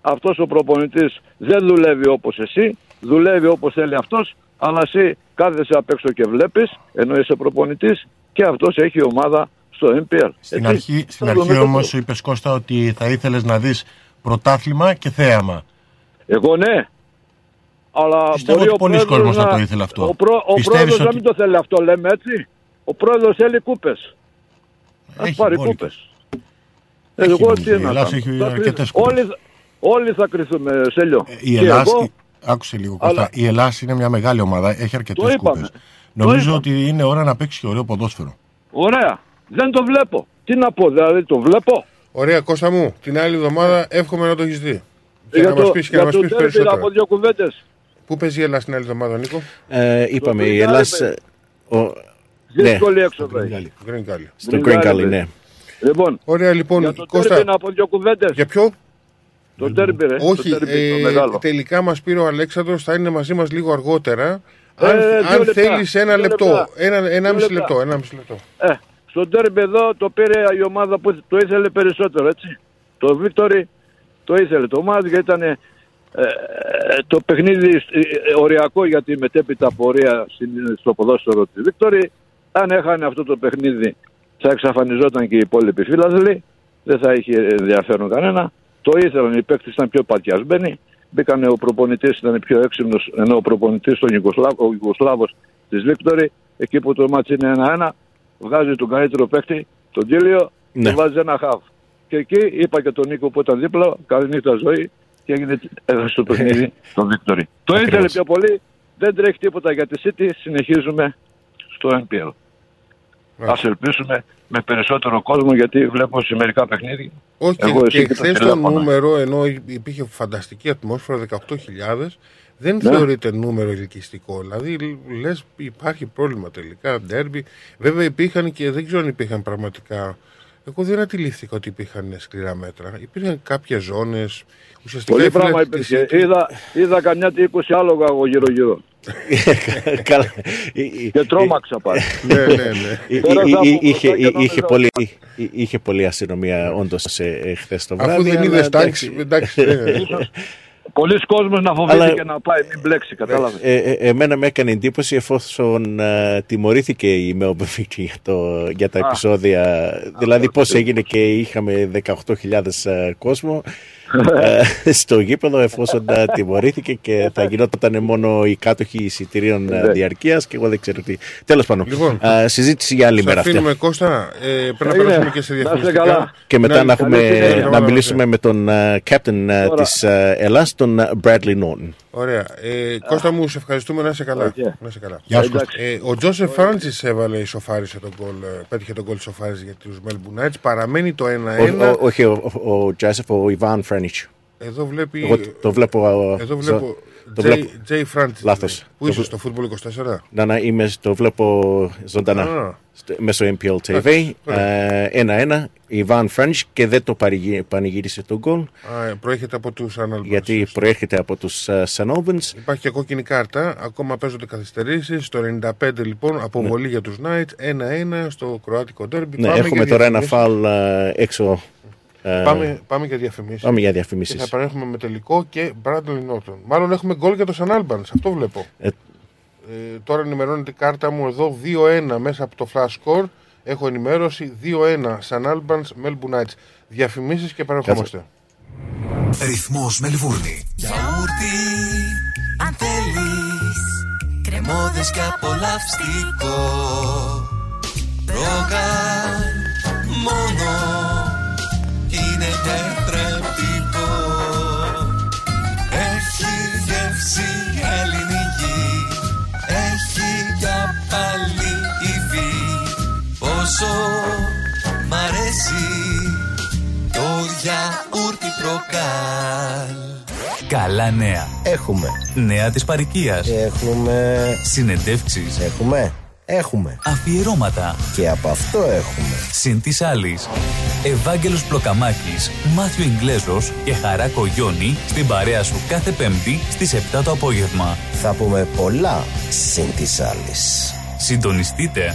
Αυτός ο προπονητής δεν δουλεύει όπως εσύ, δουλεύει όπως θέλει αυτός, αλλά εσύ κάθεσαι απ' έξω και βλέπεις, ενώ είσαι προπονητής και αυτός έχει ομάδα στο MPL. Στην Έτσι. αρχή, στην Θα δούμε αρχή το όμως πώς. σου είπες Κώστα ότι θα ήθελες να δεις πρωτάθλημα και θέαμα. Εγώ ναι. Αλλά Πιστεύω μπορεί ότι ο πολλοί πρόεδρος κόσμος θα να- το ήθελε αυτό. Ο, πρό, ο Πιστεύεις πρόεδρος ότι- να μην το θέλει αυτό, λέμε έτσι. Ο πρόεδρος θέλει κούπες. Ας Έχει πάρει μπόλικες. κούπες. Έχει Εγώ νομίζω, τι η να Ελλάς κάνω. έχει Θα αρκετές κρυ- κούπες. Όλοι, θα- όλοι θα κρυθούμε, Σέλιο. Η Και Ελλάς, εγώ- η- άκουσε λίγο Αλλά- Κώστα, η Ελλάς είναι μια μεγάλη ομάδα, έχει αρκετές Το είπαμε. κούπες. Το Νομίζω είπαμε. ότι είναι ώρα να παίξει και ωραίο ποδόσφαιρο. Ωραία. Δεν το βλέπω. Τι να πω, δηλαδή το βλέπω. Ωραία, Κώστα μου, την άλλη εβδομάδα εύχομαι να το έχεις δει. Και για να το, μας πεις και για να μας το πεις τέρμπι περισσότερα. από δύο κουβέντες. Πού παίζει η Ελλάδα την άλλη εβδομάδα, Νίκο; Ε, είπαμε, η Green Ελλάς... Gully, ε, ο- ναι, Δύσκολη έξοδο. έχει. Green Gully. στο Green Green Gully, Gully, ναι. Λοιπόν, Ωραία, λοιπόν, για το Κώστα, τέρμπι από δύο κουβέντες. για ποιο; Το τέρμπι, ρε. Όχι, το τέρμπι, το ε, μεγάλο. τελικά μας πήρε ο Αλέξανδρος, θα είναι μαζί μας λίγο αργότερα. Ε, Αν, δύο αν λεπτά, θέλεις ένα δύο λεπτό, λεπτά. ένα, ενάμιση Δύο λεπτά. λεπτό, ενάμιση λεπτό. Ε, στο τέρμπι εδώ το πήρε η ομάδα που το ήθελε περισσότερο, έτσι. Το Βίκτορι το ήθελε το μάτς γιατί ήταν ε, το παιχνίδι ε, οριακό για τη μετέπειτα πορεία στην- στο ποδόσφαιρο του Βίκτορι. Αν έχανε αυτό το παιχνίδι θα εξαφανιζόταν και οι υπόλοιποι φίλαθλοι. Δεν θα είχε ενδιαφέρον κανένα. Το ήθελαν, οι παίκτες ήταν πιο παθιασμένοι. Μπήκανε ο προπονητής, ήταν πιο έξυπνος, ενώ ο προπονητής τον Ιουγκοσλάβο, ο Ιουγκοσλάβος της Victory, εκεί που το ματς είναι 1-1, βγάζει τον καλύτερο παίκτη, τον Τίλιο, Ναι. και βάζει ένα χαβ. Και εκεί είπα και τον Νίκο που ήταν δίπλα, καλή νύχτα ζωή και έγινε έχασε το παιχνίδι τον Victory. Το ήθελε Ακριβώς. πιο πολύ, δεν τρέχει τίποτα για τη City, συνεχίζουμε στο NPL. Ας ελπίσουμε με περισσότερο κόσμο γιατί βλέπω σε μερικά παιχνίδια. Όχι, Εγώ, και, εσύ και και το χθες το τηλέφωνο. νούμερο, ενώ υπήρχε φανταστική ατμόσφαιρα 18.000, δεν Ναι. θεωρείται νούμερο ελκυστικό. Δηλαδή, λες, υπάρχει πρόβλημα τελικά. Ντέρμπι. Βέβαια, υπήρχαν και δεν ξέρω αν υπήρχαν πραγματικά. Εγώ δεν αντιλήφθηκα ότι υπήρχαν σκληρά μέτρα. Υπήρχαν κάποιες ζώνες. Ουσιαστικά Πολύ η πράγμα φυλακή της υπήρχε. City- Είδα, είδα καμιά 20 άλογα εγώ γύρω-γύρω. Καλά. Ε, ε, Και τρόμαξα πάλι. ναι, ναι, ναι. ε, ε, Τώρα ε, θα ε, πω Είχε, μπροστά και ε, νόμιζα είχε, ότι- πολύ, ε, είχε πολύ αστυνομία όντως χθες το βράδυ. Αφού δεν αλλά είδες τάξη. εντάξει. Εντάξει. ναι. Πολλοί κόσμος να φοβηθεί Αλλά- και να πάει, μην μπλέξει, κατάλαβες. Ε, ε, εμένα με έκανε εντύπωση εφόσον ε, τιμωρήθηκε η Melbourne Victory για, το, για τα Α. επεισόδια. δηλαδή πώς έγινε και είχαμε 18.000 ε, κόσμο ε, στο γήπεδο εφόσον ε, τιμωρήθηκε και θα γινόταν μόνο οι κάτοχοι εισιτηρίων ε, Ναι. διαρκείας και εγώ δεν ξέρω τι. Τέλος πάντων, Λοιπόν. ε, συζήτηση για άλλη Σε μέρα αυτή. αφήνουμε Κώστα. Ε, πρέπει να Είναι. περάσουμε και σε Να είστε διαφημιστικά. καλά. Και μετά Την να, άλλη- έχουμε, καλή συνέχεια, να εβδομάδα, μιλήσουμε με τον ε, captain ε, Τώρα. της ε, Ελλάς, τον ε, Bradley Norton. Ωραία. Ε, Κώστα μου, σε ευχαριστούμε να είσαι καλά. Οκ. Να είσαι καλά. Γεια σου. Εντάξει. Ε, ο Τζόσεφ Φράντζη έβαλε, ισοφάρισε τον γκολ, ε, πέτυχε τον γκολ ισοφάριση για τους Melbourne Knights. Παραμένει το 1-1. Ο- ο- Όχι, ο, ο, ο Τζάσεφ, ο Ιβάν Φρένιτς. Εδώ βλέπει. Εγώ το- το βλέπω. ε, Εδώ ζω- βλέπω. Το Jay, βλέπω. Jay Francis. Λάθος. Πού Το είσαι βλέ- στο Football 24. Να, να, είμαι, το βλέπω ζωντανά. Α. Στο- Μέσω MPL TV. Εντάξει, Ε, Ένα-ένα. Ιβάν Φρένιτς και δεν το παρηγυ- πανηγύρισε τον γκολ. Α, ε, προέρχεται από τους Annal Γιατί προέρχεται από τους uh, Sanolvans. Υπάρχει και κόκκινη κάρτα. Ακόμα παίζονται καθυστερήσεις. Στο 95 λοιπόν, αποβολή για τους Knights. 1-1 στο κροάτικο ντέρμπι. Ναι, Πάμε έχουμε για τώρα ένα διαφημίσεις. φάλ ε, έξω Ε, Πάμε, πάμε για διαφημίσεις. Πάμε για Και διαφημίσει. θα επανέλθουμε με τελικό και Bradley Norton. Μάλλον έχουμε γκολ για το San Albans, αυτό βλέπω. Ε, Ε, τώρα ενημερώνεται η κάρτα μου εδώ 2-1 μέσα από το flash score. Έχω ενημέρωση 2-1 San Albans Melbourne Knights. Διαφημίσεις και επανερχόμαστε. Ρυθμός Μελβούρνη. Γιαούρτι, αν θέλεις Κρεμόδες και απολαυστικό Ρόγαν μόνο Είναι τετρεπτικό Έχει γεύση ελληνική Έχει για πάλι υφή Πόσο μ' αρέσει Το γιαούρτι προκάλ Καλά νέα. Έχουμε. Νέα της παροικίας. Έχουμε. Συνεντεύξεις. Έχουμε. Έχουμε. Αφιερώματα. Και από αυτό έχουμε. Συν της άλλης. Ευάγγελος Πλοκαμάκης, Μάθιο Ιγκλέζος και Χαράκο Γιόνι στην παρέα σου κάθε Πέμπτη στις 7 το απόγευμα. Θα πούμε πολλά συν της άλλης. Συντονιστείτε.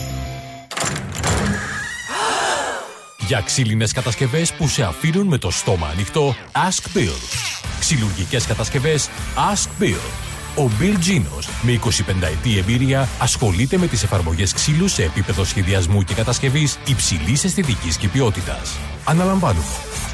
Για ξύλινες κατασκευές που σε αφήνουν με το στόμα ανοιχτό, Ask Bill. Ξυλουργικές κατασκευές Ask Bill. Ο Bill Genos, με 25 ετή εμπειρία, ασχολείται με τις εφαρμογές ξύλου σε επίπεδο σχεδιασμού και κατασκευής υψηλής αισθητικής και ποιότητας. Αναλαμβάνουμε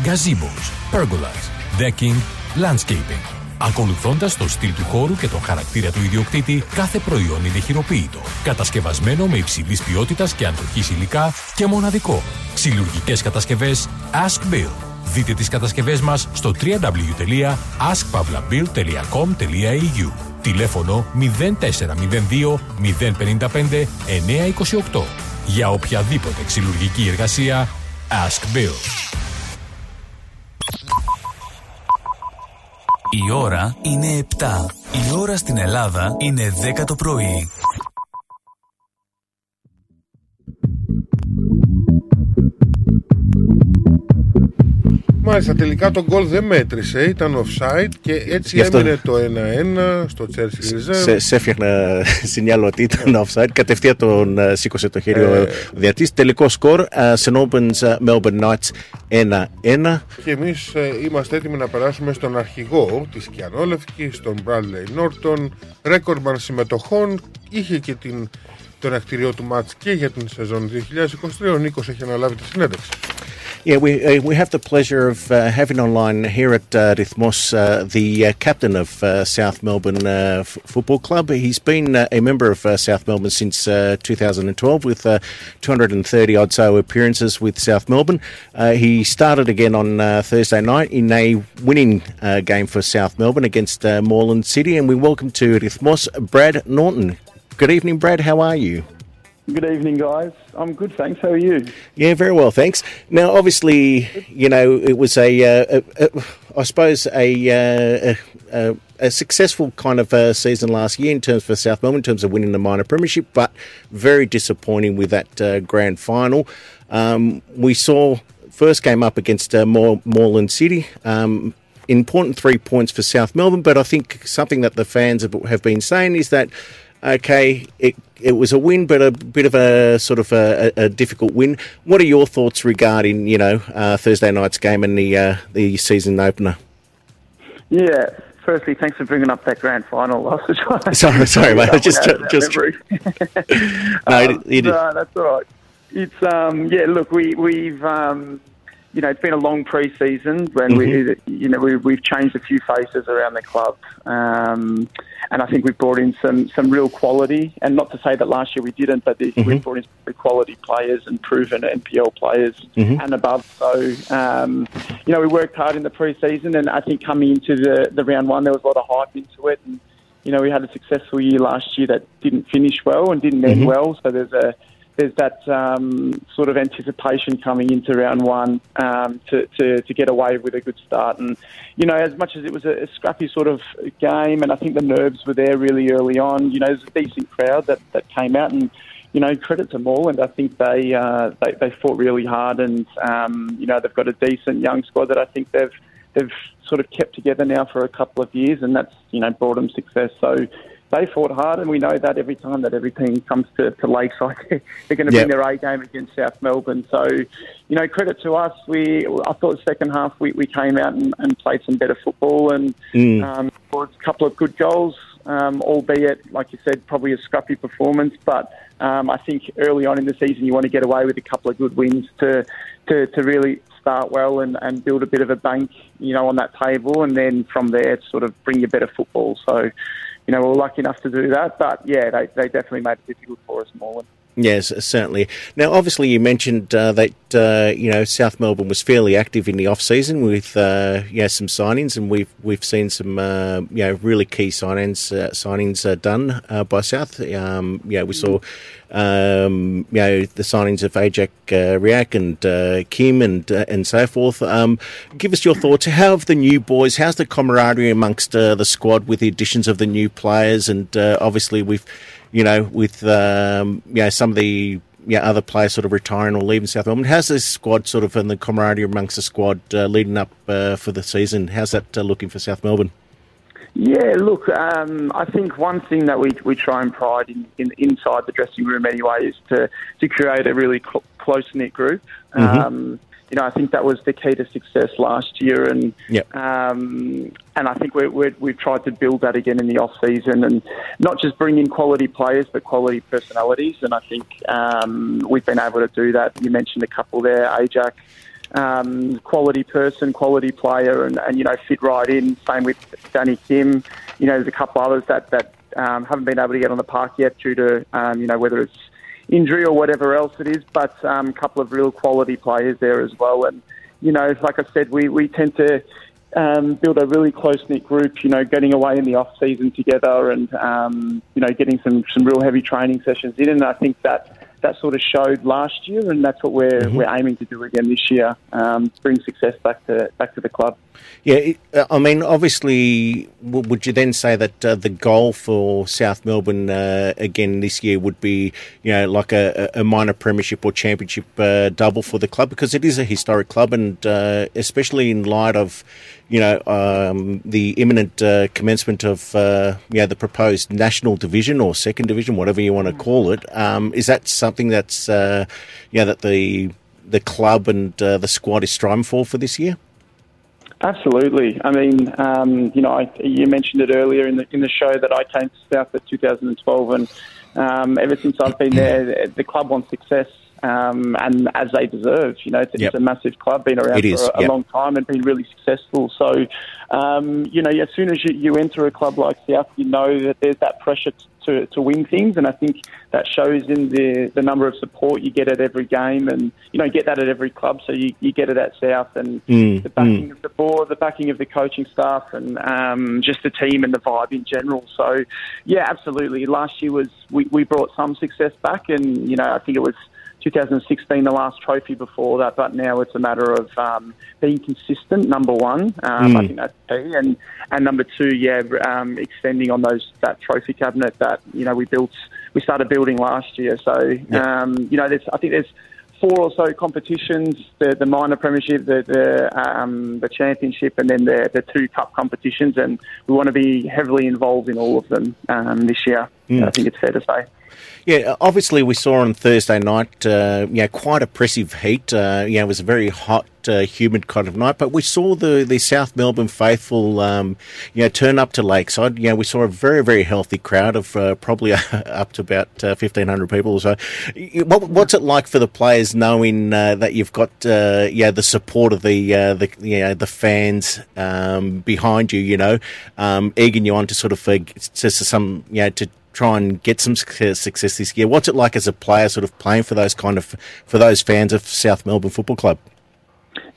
gazebos, pergolas, decking, landscaping. Ακολουθώντας το στυλ του χώρου και τον χαρακτήρα του ιδιοκτήτη, κάθε προϊόν είναι χειροποίητο. Κατασκευασμένο με υψηλής ποιότητας και αντοχής υλικά και μοναδικό. Ξυλουργικές κατασκευές Ask Bill. Δείτε τις κατασκευές μας στο www.askpavlabill.com.au Τηλέφωνο 0402 055 928 Για οποιαδήποτε ξυλουργική εργασία Ask Bill. Η ώρα είναι 7. Η ώρα στην Ελλάδα είναι 10 το πρωί. Μάλιστα, τελικά το γκολ δεν μέτρησε, ήταν offside και έτσι Γι' αυτό- έμεινε το 1-1 στο Chelsea Reserve. Σε, σε έφτιαχνα σινιάλο ότι ήταν offside. Κατευθείαν τον ε, σήκωσε το χέρι ο Ε. διατής. Τελικό σκορ, ε, St. Albans ε, Melbourne Knights 1-1. Και εμείς είμαστε έτοιμοι να περάσουμε στον αρχηγό της Κιανόλευκης, τον Bradley Norton, ρέκορμαν συμμετοχών. Είχε και την, το ενακτηριό του μάτς και για την σεζόν 2023. Ο Νίκος έχει αναλάβει τη συνέντευξη. Yeah, we uh, we have the pleasure of uh, having online here at uh, Rithmos uh, the uh, captain of uh, South Melbourne uh, F- Football Club. He's been a member of South Melbourne since uh, 2012 with uh, 230 odd so appearances with South Melbourne. He started again on Thursday night in a winning game for South Melbourne against Moreland City, and we welcome to Rithmos Brad Norton. Good evening, Brad. How are you? Good evening, guys. I'm good, thanks. How are you? Yeah, very well, thanks. Now, obviously, you know, it was a, uh, a, a I suppose, a, uh, a, a, successful kind of uh, season last year in terms for South Melbourne, in terms of winning the minor premiership, but very disappointing with that uh, grand final. Um, we saw first game up against uh, Moreland City. Um, important three points for South Melbourne, but I think something that the fans have been saying is that okay, it it was a win, but a bit of a sort of a, a, difficult win. What are your thoughts regarding you know uh, Thursday night's game and the uh, the season opener? Yeah. Firstly, thanks for bringing up that grand final. Trying Sorry, sorry, mate. I just- just-. No, it- Um, it is- no, that's all right. It's um, yeah. Look, we we've um, you know it's been a long pre-season when we you know we, we've changed a few faces around the club, um, and I think we've brought in some some real quality. And not to say that last year we didn't, but this, we've brought in some quality players and proven NPL players Mhm. and above. So um, you know we worked hard in the pre-season, and I think coming into the the round one there was a lot of hype into it. And, you know, we had a successful year last year that didn't finish well and didn't end Mhm. well. So there's a there's that um, sort of anticipation coming into round one um, to, to, to get away with a good start. And, you know, as much as it was a, a scrappy sort of game, and I think the nerves were there really early on, you know, there's a decent crowd that, that came out and, you know, credit to Moreland. I think they, uh, they, they fought really hard and, um, you know, they've got a decent young squad that I think they've, they've sort of kept together now for a couple of years and that's, you know, brought them success. So, they fought hard, and we know that every time that every team comes to, to Lakeside, they're going to Yep. bring their A game against South Melbourne. So, you know, credit to us. We I thought the second half we, we came out and, and played some better football and Mm. um, scored a couple of good goals, um, albeit, like you said, probably a scrappy performance. But um, I think early on in the season, you want to get away with a couple of good wins to to, to really start well and, and build a bit of a bank, you know, on that table, and then from there, sort of bring you better football. So, you know, we we're lucky enough to do that. But yeah, they, they definitely made it difficult for us, Morland. Yes, certainly. Now, obviously, you mentioned uh, that uh, you know South Melbourne was fairly active in the off season with uh, yeah some signings, and we've we've seen some uh, you know really key signings uh, signings uh, done uh, by South. Um, yeah, we saw um, you know the signings of Ajak uh, Riak and Kim and and so forth. Um, give us your thoughts. How have the new boys? How's the camaraderie amongst the squad with the additions of the new players? And obviously, we've you know, with um, you know some of the yeah, other players sort of retiring or leaving South Melbourne. How's this squad sort of and the camaraderie amongst the squad uh, leading up uh, for the season? How's that uh, looking for South Melbourne? Yeah, look, um, I think one thing that we, we try and pride in, in inside the dressing room anyway is to, to create a really cl- close knit group. Mhm. Um, you know, I think that was the key to success last year, and Yep. um, and I think we're, we're, we've tried to build that again in the off season, and not just bring in quality players, but quality personalities. And I think um, we've been able to do that. You mentioned a couple there, Ajak, um, quality person, quality player, and, and you know fit right in. Same with Danny Kim. You know, there's a couple others that that um, haven't been able to get on the park yet due to um, you know whether it's injury or whatever else it is, but um, a couple of real quality players there as well. And you know, like I said, we we tend to. Um, build a really close knit group, you know, getting away in the off season together, and um, you know, getting some some real heavy training sessions in. And I think that that sort of showed last year, and that's what we're we're aiming to do again this year. Um, bring success back to back to the club. Yeah, it- uh, I mean, obviously, w- would you then say that uh, the goal for South Melbourne uh, again this year would be, you know, like a, a minor premiership or championship uh, double for the club because it is a historic club, and uh, especially in light of, you know, um, the imminent uh, commencement of, uh, yeah, the proposed national division or second division, whatever you want to call it. Um, is that something that's, uh, yeah, that the the club and the squad is striving for for this year? Absolutely. I mean, um, you know, I, you mentioned it earlier in the in the show that I came to South at 2012, and um, ever since I've been there, the club wants success. Um, and as they deserve, you know, it's, Yep. it's a massive club, been around It is, for a, a yep. long time and been really successful. So, um, you know, as soon as you, you enter a club like South, you know that there's that pressure to, to win things, and I think that shows in the, the number of support you get at every game, and you know, you get that at every club. So you, you get it at South, and Mm, the backing of the board, the backing of the coaching staff, and um, just the team and the vibe in general. So, yeah, absolutely. Last year was we, we brought some success back, and you know, I think it was 2016 the last trophy before that, but now it's a matter of um, being consistent. Number one, um, I Mm. think that's key, and and number two, yeah, um, extending on those that trophy cabinet that you know we built, we started building last year. So um, you know, there's I think there's four or so competitions: the the minor premiership, the the um, the championship, and then the the two cup competitions. And we want to be heavily involved in all of them um, this year. Mm. I think it's fair to say. Yeah, obviously we saw on Thursday night, uh, you know, quite oppressive heat. Uh, you know, it was a very hot, uh, humid kind of night. But we saw the, the South Melbourne faithful, um, you know, turn up to Lakeside. You know, we saw a very, very healthy crowd of uh, probably up to about uh, fifteen hundred people or so. What, what's it like for the players knowing uh, that you've got, uh, yeah, the support of the uh, the you know, the fans um, behind you? You know, um, egging you on to sort of uh, some, you know, to try and get some success this year. What's it like as a player, sort of playing for those kind of for those fans of South Melbourne Football Club?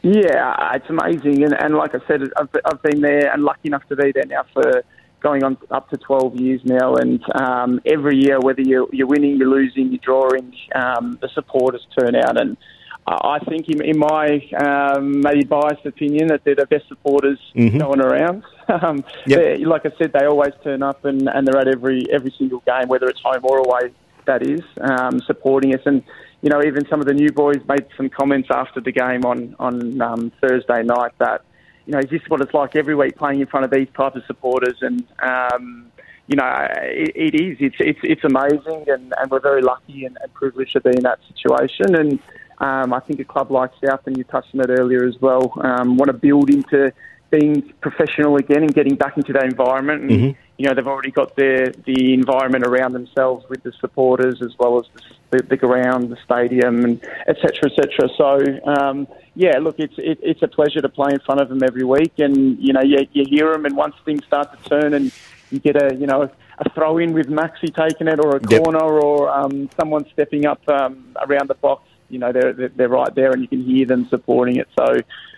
Yeah, it's amazing, and, and like I said, I've, I've been there and lucky enough to be there now for going on up to 12 years now, and um, every year, whether you're, you're winning, you're losing, you're drawing, um, the supporters turn out, and I think in, in my um, maybe biased opinion that they're the best supporters Mhm. going around. um, Yep. like I said, they always turn up and, and they're at every every single game, whether it's home or away. That is um, supporting us, and you know even some of the new boys made some comments after the game on on um, Thursday night that you know is this what it's like every week playing in front of these types of supporters, and um, you know, it, it is. It's it's it's amazing, and, and we're very lucky and, and privileged to be in that situation. And um, I think a club like South, and you touched on it earlier as well, um, want to build into being professional again and getting back into that environment. And, Mhm. You know, they've already got the the environment around themselves with the supporters as well as the, the, the ground, the stadium, and et cetera, et cetera. So, um, yeah, look, it's it, it's a pleasure to play in front of them every week, and you know, you, you hear them, and once things start to turn, and you get a you know a throw in with Maxi taking it, or a Yep. corner, or um, someone stepping up um, around the box. You know, they're they're right there, and you can hear them supporting it. So,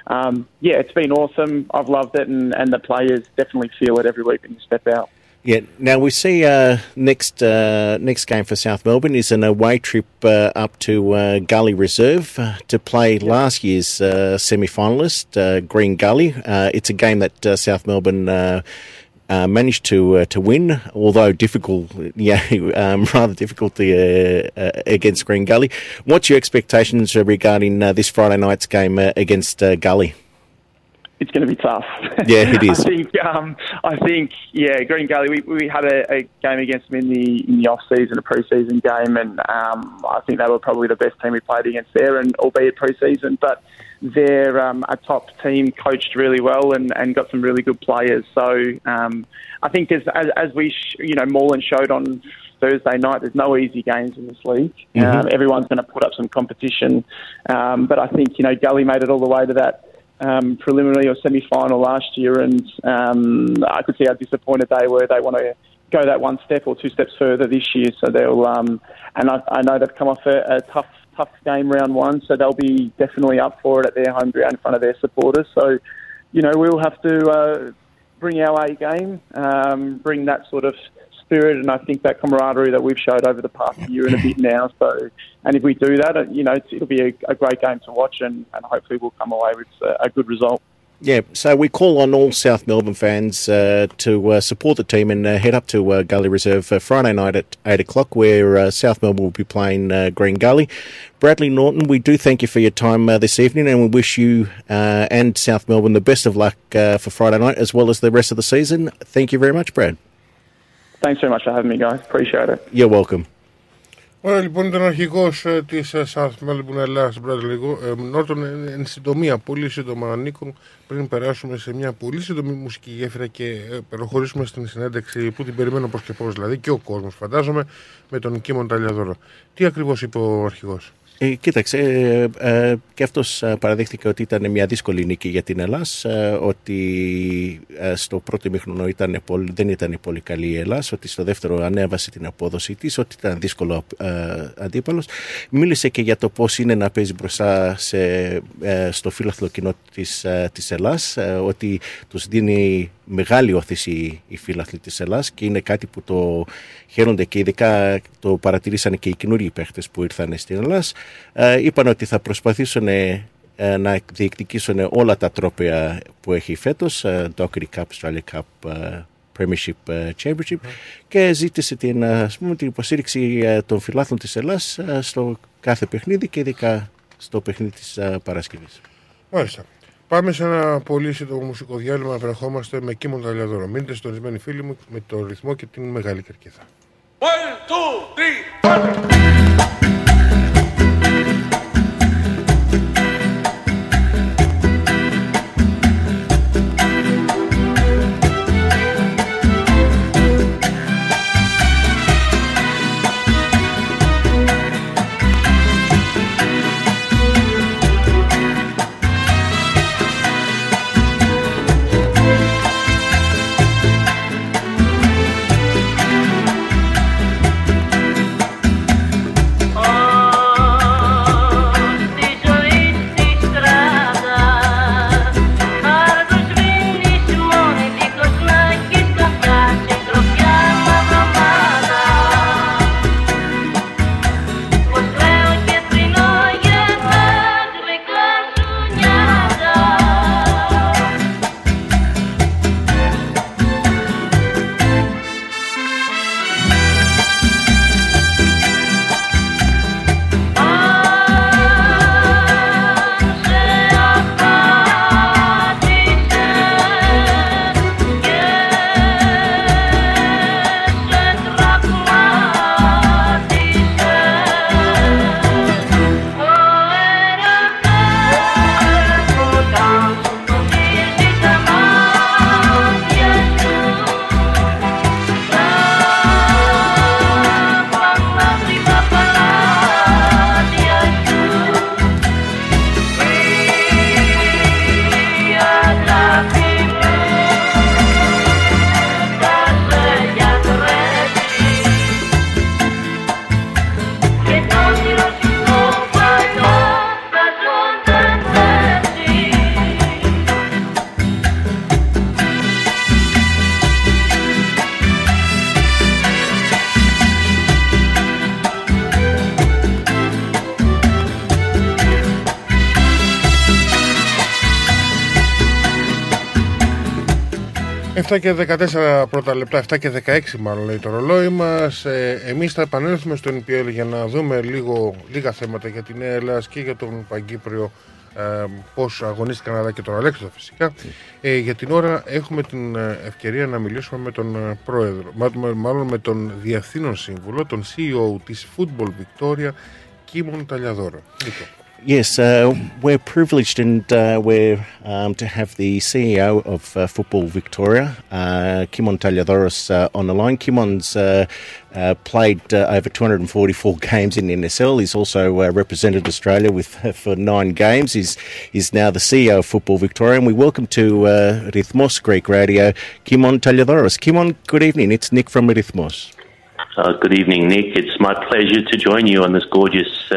um, yeah, it's been awesome. I've loved it, and, and the players definitely feel it every week when you step out. Yeah. Now we see uh, next uh, next game for South Melbourne is an away trip uh, up to uh, Gully Reserve uh, to play last year's uh, semi finalist uh, Green Gully. Uh, it's a game that uh, South Melbourne. Uh, managed to uh, to win, although difficult, yeah, um, rather difficult uh, uh, against Green Gully. What's your expectations regarding uh, this Friday night's game uh, against uh, Gully? it's going to be tough. Yeah, it is. I think. Um, I think. Yeah, Green Gully. We, we had a, a game against them in the in the off season, a pre-season game, and um, I think they were probably the best team we played against there, and albeit pre-season, but they're um, a top team, coached really well, and, and got some really good players. So um, I think as as, as we sh- you know Moreland showed on. Thursday night, there's no easy games in this league. Um, Mhm. everyone's going to put up some competition, um, but I think you know Gully made it all the way to that um, preliminary or semi-final last year, and um, I could see how disappointed they were. They want to go that one step or two steps further this year, so they'll. Um, and I, I know they've come off a, a tough, tough game round one, so they'll be definitely up for it at their home ground in front of their supporters. So, you know, we'll have to uh, bring our A game, um, bring that sort of spirit, and I think that camaraderie that we've showed over the past year and a bit now. So, and if we do that, uh, you know, it'll be a, a great game to watch, and, and hopefully we'll come away with a, a good result. Yeah, so we call on all South Melbourne fans uh, to uh, support the team and uh, head up to uh, Gully Reserve Friday night at 8 o'clock, where uh, South Melbourne will be playing uh, Green Gully. Bradley Norton, we do thank you for your time uh, this evening, and we wish you uh, and South Melbourne the best of luck uh, for Friday night as well as the rest of the season. Thank you very much, Brad. Thanks very much for having me, guys. Appreciate it. You're welcome. Ωραία, λοιπόν, ήταν ο αρχηγός της South Melbourne Ελλάδα, Bradley Νόρτον. Εν συντομία, πολύ σύντομα, Νίκο, πριν περάσουμε σε μια πολύ σύντομη μουσική γέφυρα και ε, προχωρήσουμε στην συνέντευξη που την περιμένω πώς και πώς, δηλαδή και ο κόσμος, φαντάζομαι, με τον Κίμον Ταλιαδόρο. Τι ακριβώς είπε ο αρχηγός; Ε, κοίταξε, ε, ε, και αυτός ε, παραδέχτηκε ότι ήταν μια δύσκολη νίκη για την Ελλάς, ε, ότι ε, στο πρώτο ημίχρονο ήταν πολύ, δεν ήταν πολύ καλή η Ελλάς, ότι στο δεύτερο ανέβασε την απόδοση της, ότι ήταν δύσκολο ε, αντίπαλος. Μίλησε και για το πώς είναι να παίζει μπροστά σε, ε, στο φύλαθλο κοινό της, ε, της Ελλάς, ε, ότι τους δίνει μεγάλη όθηση οι φύλαθλοι της Ελλάς και είναι κάτι που το χαίρονται και ειδικά το παρατηρήσανε και οι καινούργιοι παίχτες που ήρθαν στην Ελλάς. Ε, είπαν ότι θα προσπαθήσουν ε, να διεκδικήσουν όλα τα τρόπια που έχει φέτος, ε, Dockery Cup, Australia Cup, ε, Premiership ε, Championship και ζήτησε την, ε, ας πούμε, την υποστήριξη ε, των φιλάθλων της Ελλάς ε, στο κάθε παιχνίδι και ειδικά στο παιχνίδι της ε, Παρασκευής. Μάλιστα. Πάμε σε ένα πολύ σύντομο μουσικό διάλειμμα να βρεχόμαστε με Κίμον Ταλιαδόρο. Μείνετε στορισμένοι φίλοι μου με το ρυθμό και την μεγάλη κερκίδα. One, two, three, 7 και 14 πρώτα λεπτά, 7 και 16 μάλλον λέει το ρολόι μας. Ε, Εμείς θα επανέλθουμε στο NPL για να δούμε λίγο, λίγα θέματα για την Νέα Ελλάδα και για τον Παγκύπριο. Ε, Πώς αγωνίστηκαν αλλά και τον Αλέξανδρο φυσικά. Ε, για την ώρα έχουμε την ε, ευκαιρία να μιλήσουμε με τον ε, πρόεδρο, μάλλον- μάλλον με τον διευθύνων σύμβουλο, τον CEO της Football Victoria, Κίμων Ταλιαδόρο. Yes, uh, we're privileged and uh, we're um, to have the CEO of uh, Football Victoria, uh, Kimon Talladores, uh, on the line. Kimon's uh, played over 244 games in NSL. He's also represented Australia with for nine games. He's, he's now the CEO of Football Victoria, and we welcome to uh, Rhythmos Greek Radio, Kimon Talladores. Kimon, good evening. It's Nick from Rhythmos. good evening, Nick. It's my pleasure to join you on this gorgeous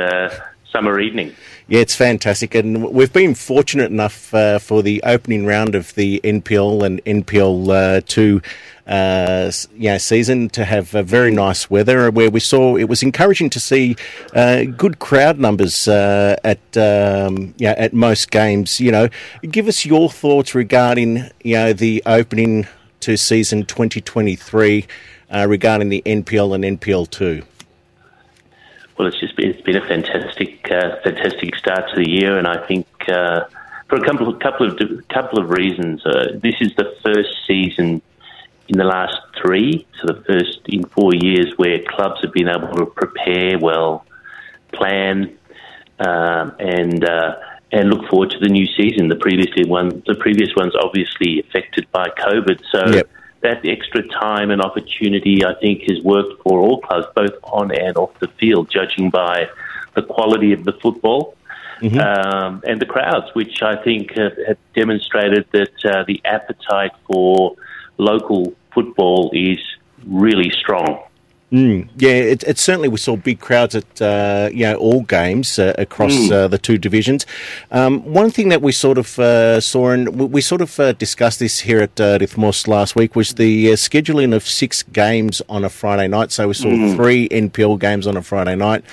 summer evening. Yeah, it's fantastic, and we've been fortunate enough uh, for the opening round of the NPL and NPL uh, two, uh, season to have uh, very nice weather. Where we saw it was encouraging to see uh, good crowd numbers uh, at um, at most games. You know, give us your thoughts regarding you know the opening to season twenty twenty three uh, regarding the NPL and NPL two. Well, it's just been, it's been a fantastic, uh, fantastic start to the year, and I think uh, for a couple of couple of couple of reasons. Uh, this is the first season in the last three, so the first in four years, where clubs have been able to prepare well, plan, um, and uh, and look forward to the new season. The previously one, the previous one's obviously affected by COVID, so that extra time and opportunity, I think, has worked for all clubs, both on and off the field, judging by the quality of the football. Um, and the crowds, which I think have, have demonstrated that uh, the appetite for local football is really strong. Mm, yeah, it, it certainly we saw big crowds at uh, you know all games uh, across Mm. uh, the two divisions. Um, one thing that we sort of uh, saw and we, we sort of uh, discussed this here at uh, last week was the uh, scheduling of six games on a Friday night. So we saw Mm. three NPL games on a Friday night,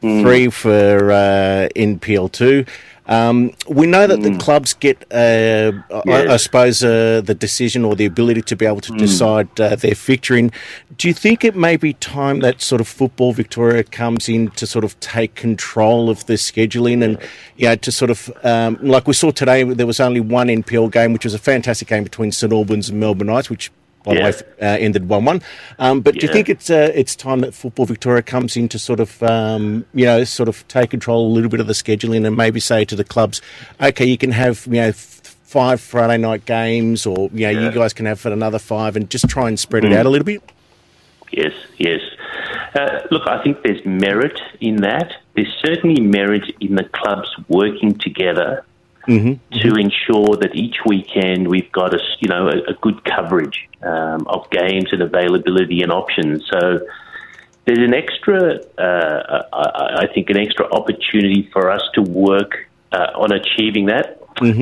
Mm. three for uh, NPL two. Um, we know that the clubs get, uh, I, I suppose, uh, the decision or the ability to be able to decide uh, their fixturing. Do you think it may be time that sort of Football Victoria comes in to sort of take control of the scheduling and, you know, to sort of, um, like we saw today, there was only one NPL game, which was a fantastic game between St Albans and Melbourne Knights, which by Yeah. the way, uh, ended one-one. Um, but do you think it's uh, it's time that Football Victoria comes in to sort of um, you know sort of take control a little bit of the scheduling and maybe say to the clubs, okay, you can have you know f- five Friday night games, or you know you guys can have another five, and just try and spread it Mm. out a little bit. Yes, yes. Uh, look, I think there's merit in that. There's certainly merit in the clubs working together Mm-hmm. to ensure that each weekend we've got a you know a, a good coverage um, of games and availability and options. So there's an extra, uh, I, I think, an extra opportunity for us to work uh, on achieving that.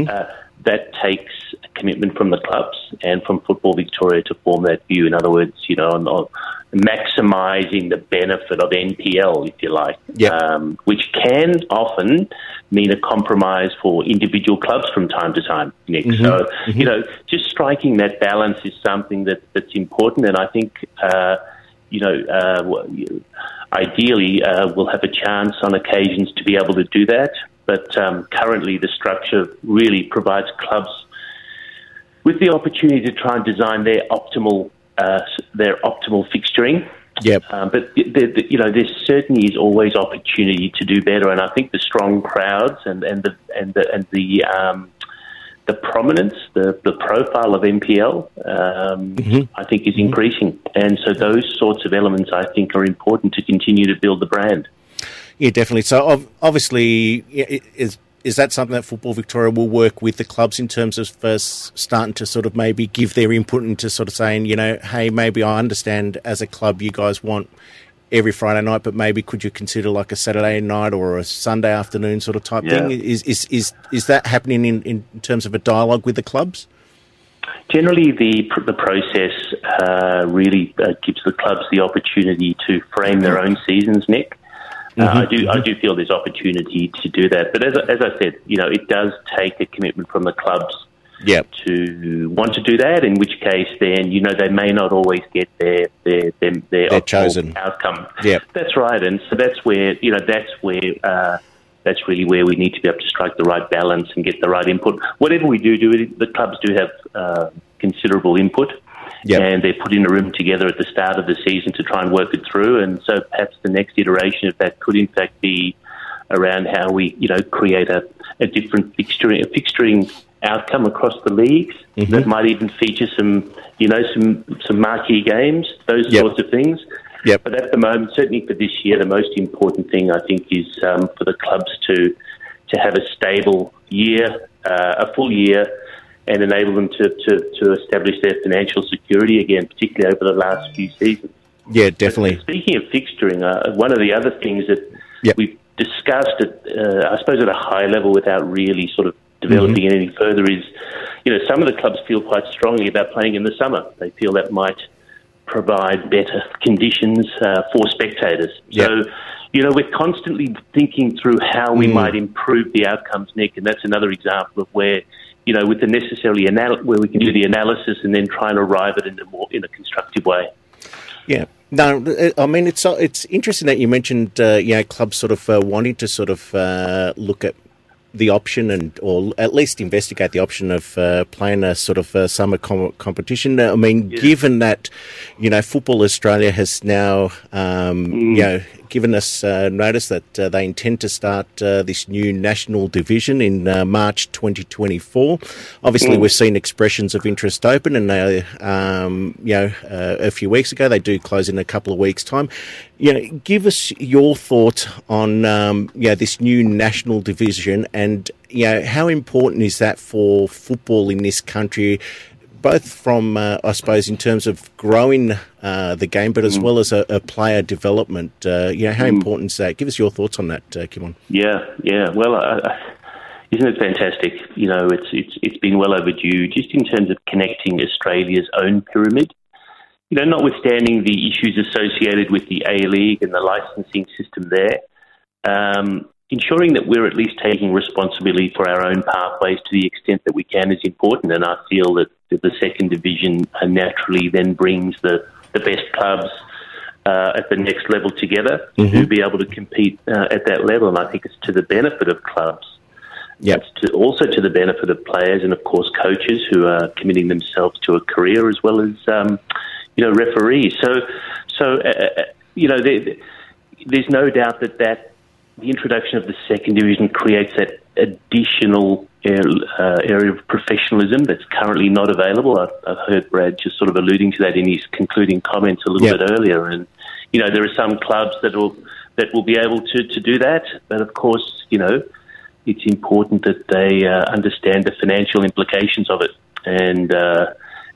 Uh, that takes a commitment from the clubs and from Football Victoria to form that view. In other words, you know, on, on maximising the benefit of NPL, if you like, um, which can often mean a compromise for individual clubs from time to time, Nick. Mhm. So, you know, just striking that balance is something that, that's important, and I think, uh, you know, uh, ideally uh, we'll have a chance on occasions to be able to do that. But um, currently, the structure really provides clubs with the opportunity to try and design their optimal uh, their optimal fixturing. Yep. Um, but the, the, you know, there certainly is always opportunity to do better, and I think the strong crowds and and the and the and the um, the prominence, the the profile of MPL, um, I think is increasing, and so those sorts of elements I think are important to continue to build the brand. Yeah, definitely. So obviously, yeah, i- is that something that Football Victoria will work with the clubs in terms of first starting to sort of maybe give their input into sort of saying, you know, hey, maybe I understand as a club you guys want every Friday night, but maybe could you consider like a Saturday night or a Sunday afternoon sort of type Yeah. thing? Is is is is that happening in, in terms of a dialogue with the clubs? Generally, the the process uh, really uh, gives the clubs the opportunity to frame their own seasons, Nick. Uh, I do I do feel there's opportunity to do that, but as I- as I said, you know, it does take a commitment from the clubs Yep. to want to do that. In which case, then you know they may not always get their their their, their Their chosen. outcome. Yep. That's right, and so that's where you know that's where uh, that's really where we need to be able to strike the right balance and get the right input. Whatever we do, do it, the clubs do have uh, considerable input, and they're put in a room together at the start of the season to try and work it through. And so perhaps the next iteration of that could in fact be around how we you know create a, a different fixturing a fixturing outcome across the leagues that might even feature some you know some some marquee games those sorts of things Yep. but at the moment certainly for this year the most important thing I think is um, for the clubs to to have a stable year uh, a full year and enable them to, to, to establish their financial security again particularly over the last few seasons Yeah, definitely. Speaking of fixturing, uh, one of the other things that we've discussed, at, uh, I suppose, at a high level without really sort of developing it any further is, you know, some of the clubs feel quite strongly about playing in the summer. They feel that might provide better conditions uh, for spectators. So, you know, we're constantly thinking through how we Mm. might improve the outcomes, Nick, and that's another example of where, you know, with the necessarily anal- where we can do the analysis and then try and arrive at it in a more in a constructive way. Yeah. No, I mean it's it's interesting that you mentioned uh, you know clubs sort of uh, wanting to sort of uh, look at the option and or at least investigate the option of uh, playing a sort of uh, summer com- competition. I mean, given that you know Football Australia has now um, you know given us uh, notice that uh, they intend to start uh, this new national division in uh, March 2024. Obviously, Mm. we've seen expressions of interest open, and they, um, you know, uh, a few weeks ago they do close in a couple of weeks' time. You know, give us your thought on um, you know this new national division, and you know how important is that for football in this country? Both from, uh, I suppose, in terms of growing uh, the game, but as well as a, a player development. Uh, you know, how Mm. important is that? Give us your thoughts on that, uh, Kimon. Yeah, yeah. Well, isn't it fantastic? You know, it's it's it's been well overdue, just in terms of connecting Australia's own pyramid. You know, notwithstanding the issues associated with the A League and the licensing system there, um, ensuring that we're at least taking responsibility for our own pathways to the extent that we can is important. And I feel that the second division uh, naturally then brings the the best clubs uh, at the next level together to Mhm. be able to compete uh, at that level. And I think it's to the benefit of clubs. Yep. It's to, also to the benefit of players and, of course, coaches who are committing themselves to a career as well as, um, you know, referees. So, so uh, uh, you know, there, there's no doubt that that the introduction of the second division creates that additional area, uh, of professionalism that's currently not available. I've, I've heard Brad just sort of alluding to that in his concluding comments a little Yeah. bit earlier, and you know there are some clubs that will that will be able to to do that, but of course, you know, it's important that they uh, understand the financial implications of it, and uh,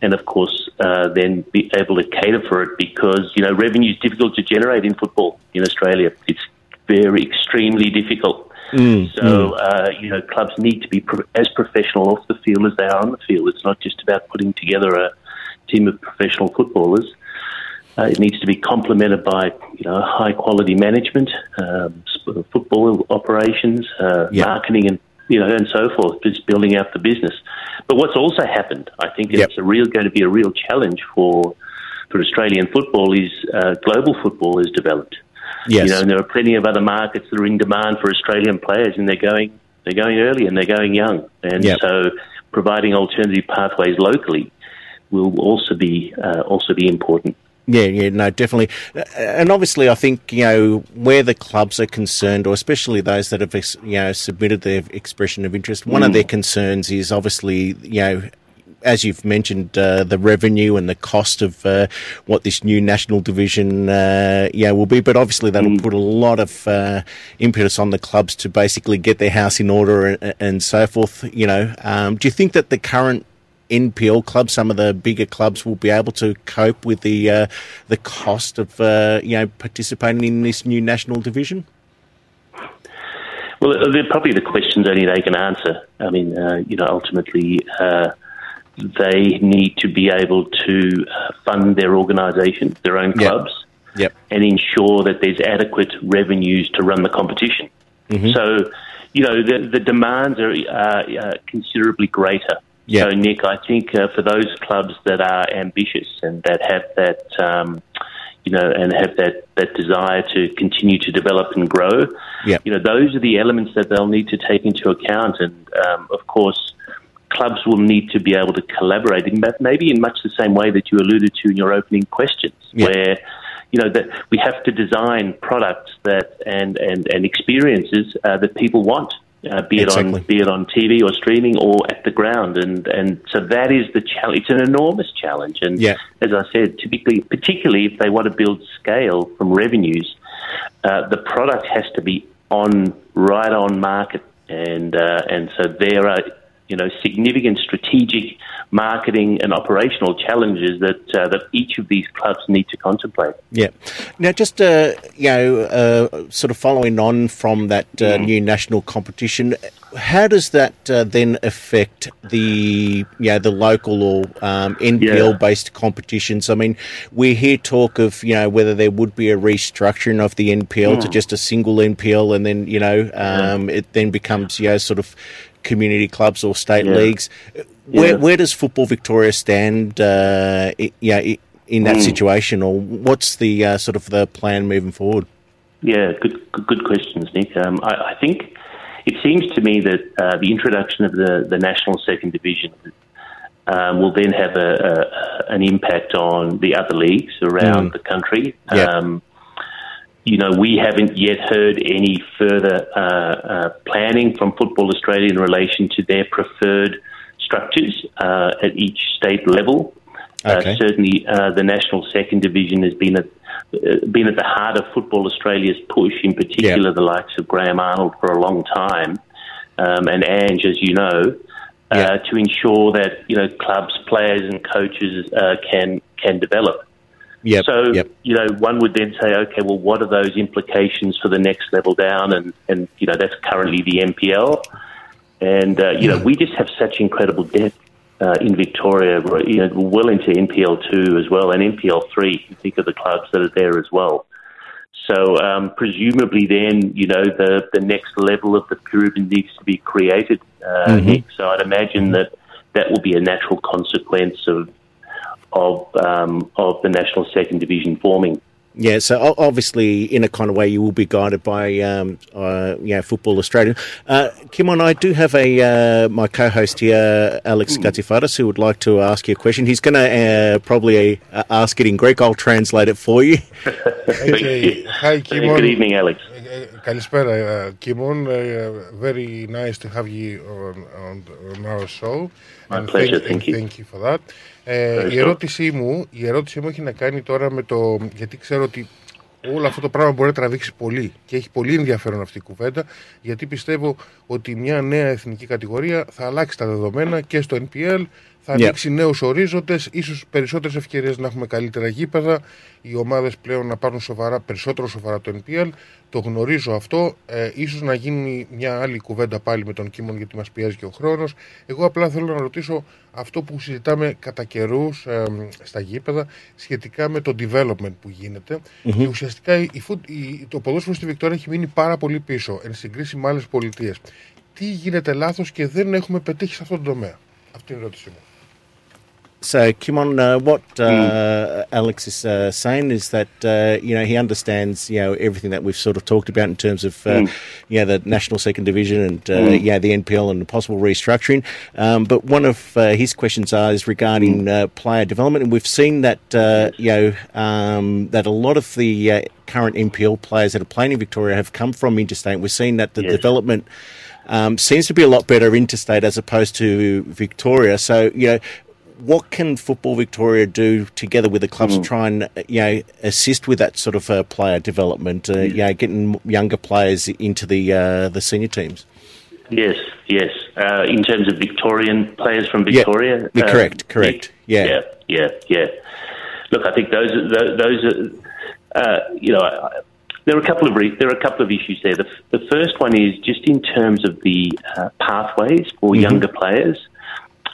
and of course, uh, then be able to cater for it because you know revenue is difficult to generate in football in Australia. It's very extremely difficult. Mm, So uh, you know, clubs need to be pro- as professional off the field as they are on the field. It's not just about putting together a team of professional footballers. Uh, it needs to be complemented by you know high quality management, um, football operations, uh, marketing, and you know and so forth. Just building out the business. But what's also happened, I think, it's a real going to be a real challenge for for Australian football is uh, global football has developed. Yes. You know, and there are plenty of other markets that are in demand for Australian players, and they're going they're going early and they're going young, and Yep. so providing alternative pathways locally will also be uh, also be important. Yeah, yeah, no, definitely. Uh, And obviously, I think, you know, where the clubs are concerned, or especially those that have, you know, submitted their expression of interest, one of Mm. their concerns is obviously, you know, as you've mentioned, uh, the revenue and the cost of uh, what this new national division, uh, yeah, will be. But obviously, that'll put a lot of uh, impetus on the clubs to basically get their house in order and, and so forth. You know, um, do you think that the current NPL clubs, some of the bigger clubs, will be able to cope with the uh, the cost of uh, you know participating in this new national division? Well, they're probably the questions only they can answer. I mean, uh, you know, ultimately, uh, they need to be able to uh, fund their organisation, their own clubs, Yep. and ensure that there's adequate revenues to run the competition. Mhm. So, you know, the, the demands are uh, uh, considerably greater Yeah. So, Nick, I think uh, for those clubs that are ambitious and that have that, um, you know, and have that, that desire to continue to develop and grow, you know, those are the elements that they'll need to take into account. And, um, of course, clubs will need to be able to collaborate, in, maybe in much the same way that you alluded to in your opening questions, Yeah. where you know that we have to design products that and and, and experiences uh, that people want. Uh, be it Exactly. on be it on TV or streaming or at the ground, and and so that is the challenge. It's an enormous challenge, and Yeah. as I said, typically, particularly if they want to build scale from revenues, uh, the product has to be on right on market, and uh, and so there are you know significant strategic marketing and operational challenges that uh, that each of these clubs need to contemplate. Yeah. Now, just uh, you know, uh, sort of following on from that uh, new national competition, how does that uh, then affect the you know the local or um, NPL based competitions? I mean, we hear talk of you know whether there would be a restructuring of the NPL to Mm. just a single NPL, and then you know um, it then becomes you know sort of community clubs or state Yeah. leagues. Where Yeah. where does Football Victoria stand? Uh, know, in that Mm. situation, or what's the uh, sort of the plan moving forward? Yeah, good good, good questions, Nick. Um, I, I think it seems to me that uh, the introduction of the, the national second division um, will then have a, a, an impact on the other leagues around Mm. the country. Yeah. Um, you know, we haven't yet heard any further uh, uh, planning from Football Australia in relation to their preferred structures uh, at each state level. Okay. Uh, certainly, uh, the national second division has been at uh, been at the heart of Football Australia's push, in particular the likes of Graham Arnold for a long time, um, and Ange, as you know, uh, to ensure that you know clubs, players, and coaches uh, can can develop. Yep. So yep. you know, one would then say, okay, well, what are those implications for the next level down? And and you know, that's currently the NPL, and uh, you know, we just have such incredible depth uh, in Victoria. You know, well into NPL two as well, and NPL three. You think of the clubs that are there as well. So um, presumably, then you know, the the next level of the pyramid needs to be created, uh, Mhm. So I'd imagine that that will be a natural consequence of of um, of the national second division forming. Yeah, so obviously, in a kind of way, you will be guided by, um, uh, yeah, Football Australia. Uh, Kimon, I do have a uh, my co-host here, Alex Gatifaris, who would like to ask you a question. He's going to uh, probably uh, ask it in Greek. I'll translate it for you. Okay. Hi, Kimon. Good evening, Alex. Καλησπέρα, uh, Kimon. Uh, very nice to have you on, on, on our show. My And pleasure, thank, thank you. Thank you for that. Ε, η, Ευχαριστώ. ερώτησή μου, η ερώτησή μου έχει να κάνει τώρα με το... Γιατί ξέρω ότι όλο αυτό το πράγμα μπορεί να τραβήξει πολύ και έχει πολύ ενδιαφέρον αυτή η κουβέντα γιατί πιστεύω ότι μια νέα εθνική κατηγορία θα αλλάξει τα δεδομένα και στο NPL θα Yeah. ανοίξει νέους ορίζοντες, ίσως περισσότερες ευκαιρίες να έχουμε καλύτερα γήπεδα, οι ομάδες πλέον να πάρουν σοβαρά, περισσότερο σοβαρά το NPL. Το γνωρίζω αυτό. Ε, ίσως να γίνει μια άλλη κουβέντα πάλι με τον Κίμον γιατί μας πιέζει και ο χρόνος. Εγώ απλά θέλω να ρωτήσω αυτό που συζητάμε κατά καιρούς στα γήπεδα σχετικά με το development που γίνεται. Μμμ. Και ουσιαστικά η, φουτ- η- το ποδόσφαιρο στη Βικτόρια έχει μείνει πάρα πολύ πίσω εν συγκρίση με άλλες πολιτείες. Τι γίνεται λάθος και δεν έχουμε πετύχει σε αυτόν τον τομέα; Αυτή είναι η ερώτησή μου. So, Kimon, uh, what uh, Alex is uh, saying is that uh, you know he understands you know everything that we've sort of talked about in terms of uh, Mm. you know the national second division and uh, Mm. yeah the NPL and the possible restructuring. Um, but one of uh, his questions are is regarding uh, player development, and we've seen that uh, you know um, that a lot of the uh, current NPL players that are playing in Victoria have come from interstate. We're seeing that the Yes. development um, seems to be a lot better interstate as opposed to Victoria. So, you know, what can Football Victoria do together with the clubs to try and, uh, you know, assist with that sort of uh, player development, uh, you know, getting younger players into the uh, the senior teams? Yes, yes. Uh, in terms of Victorian players from Victoria, yeah, correct, correct. Yeah. yeah, yeah, yeah. Look, I think those are those are uh, you know. I- There are a couple of re- there are a couple of issues there. The, f- the first one is just in terms of the uh, pathways for Mhm. younger players.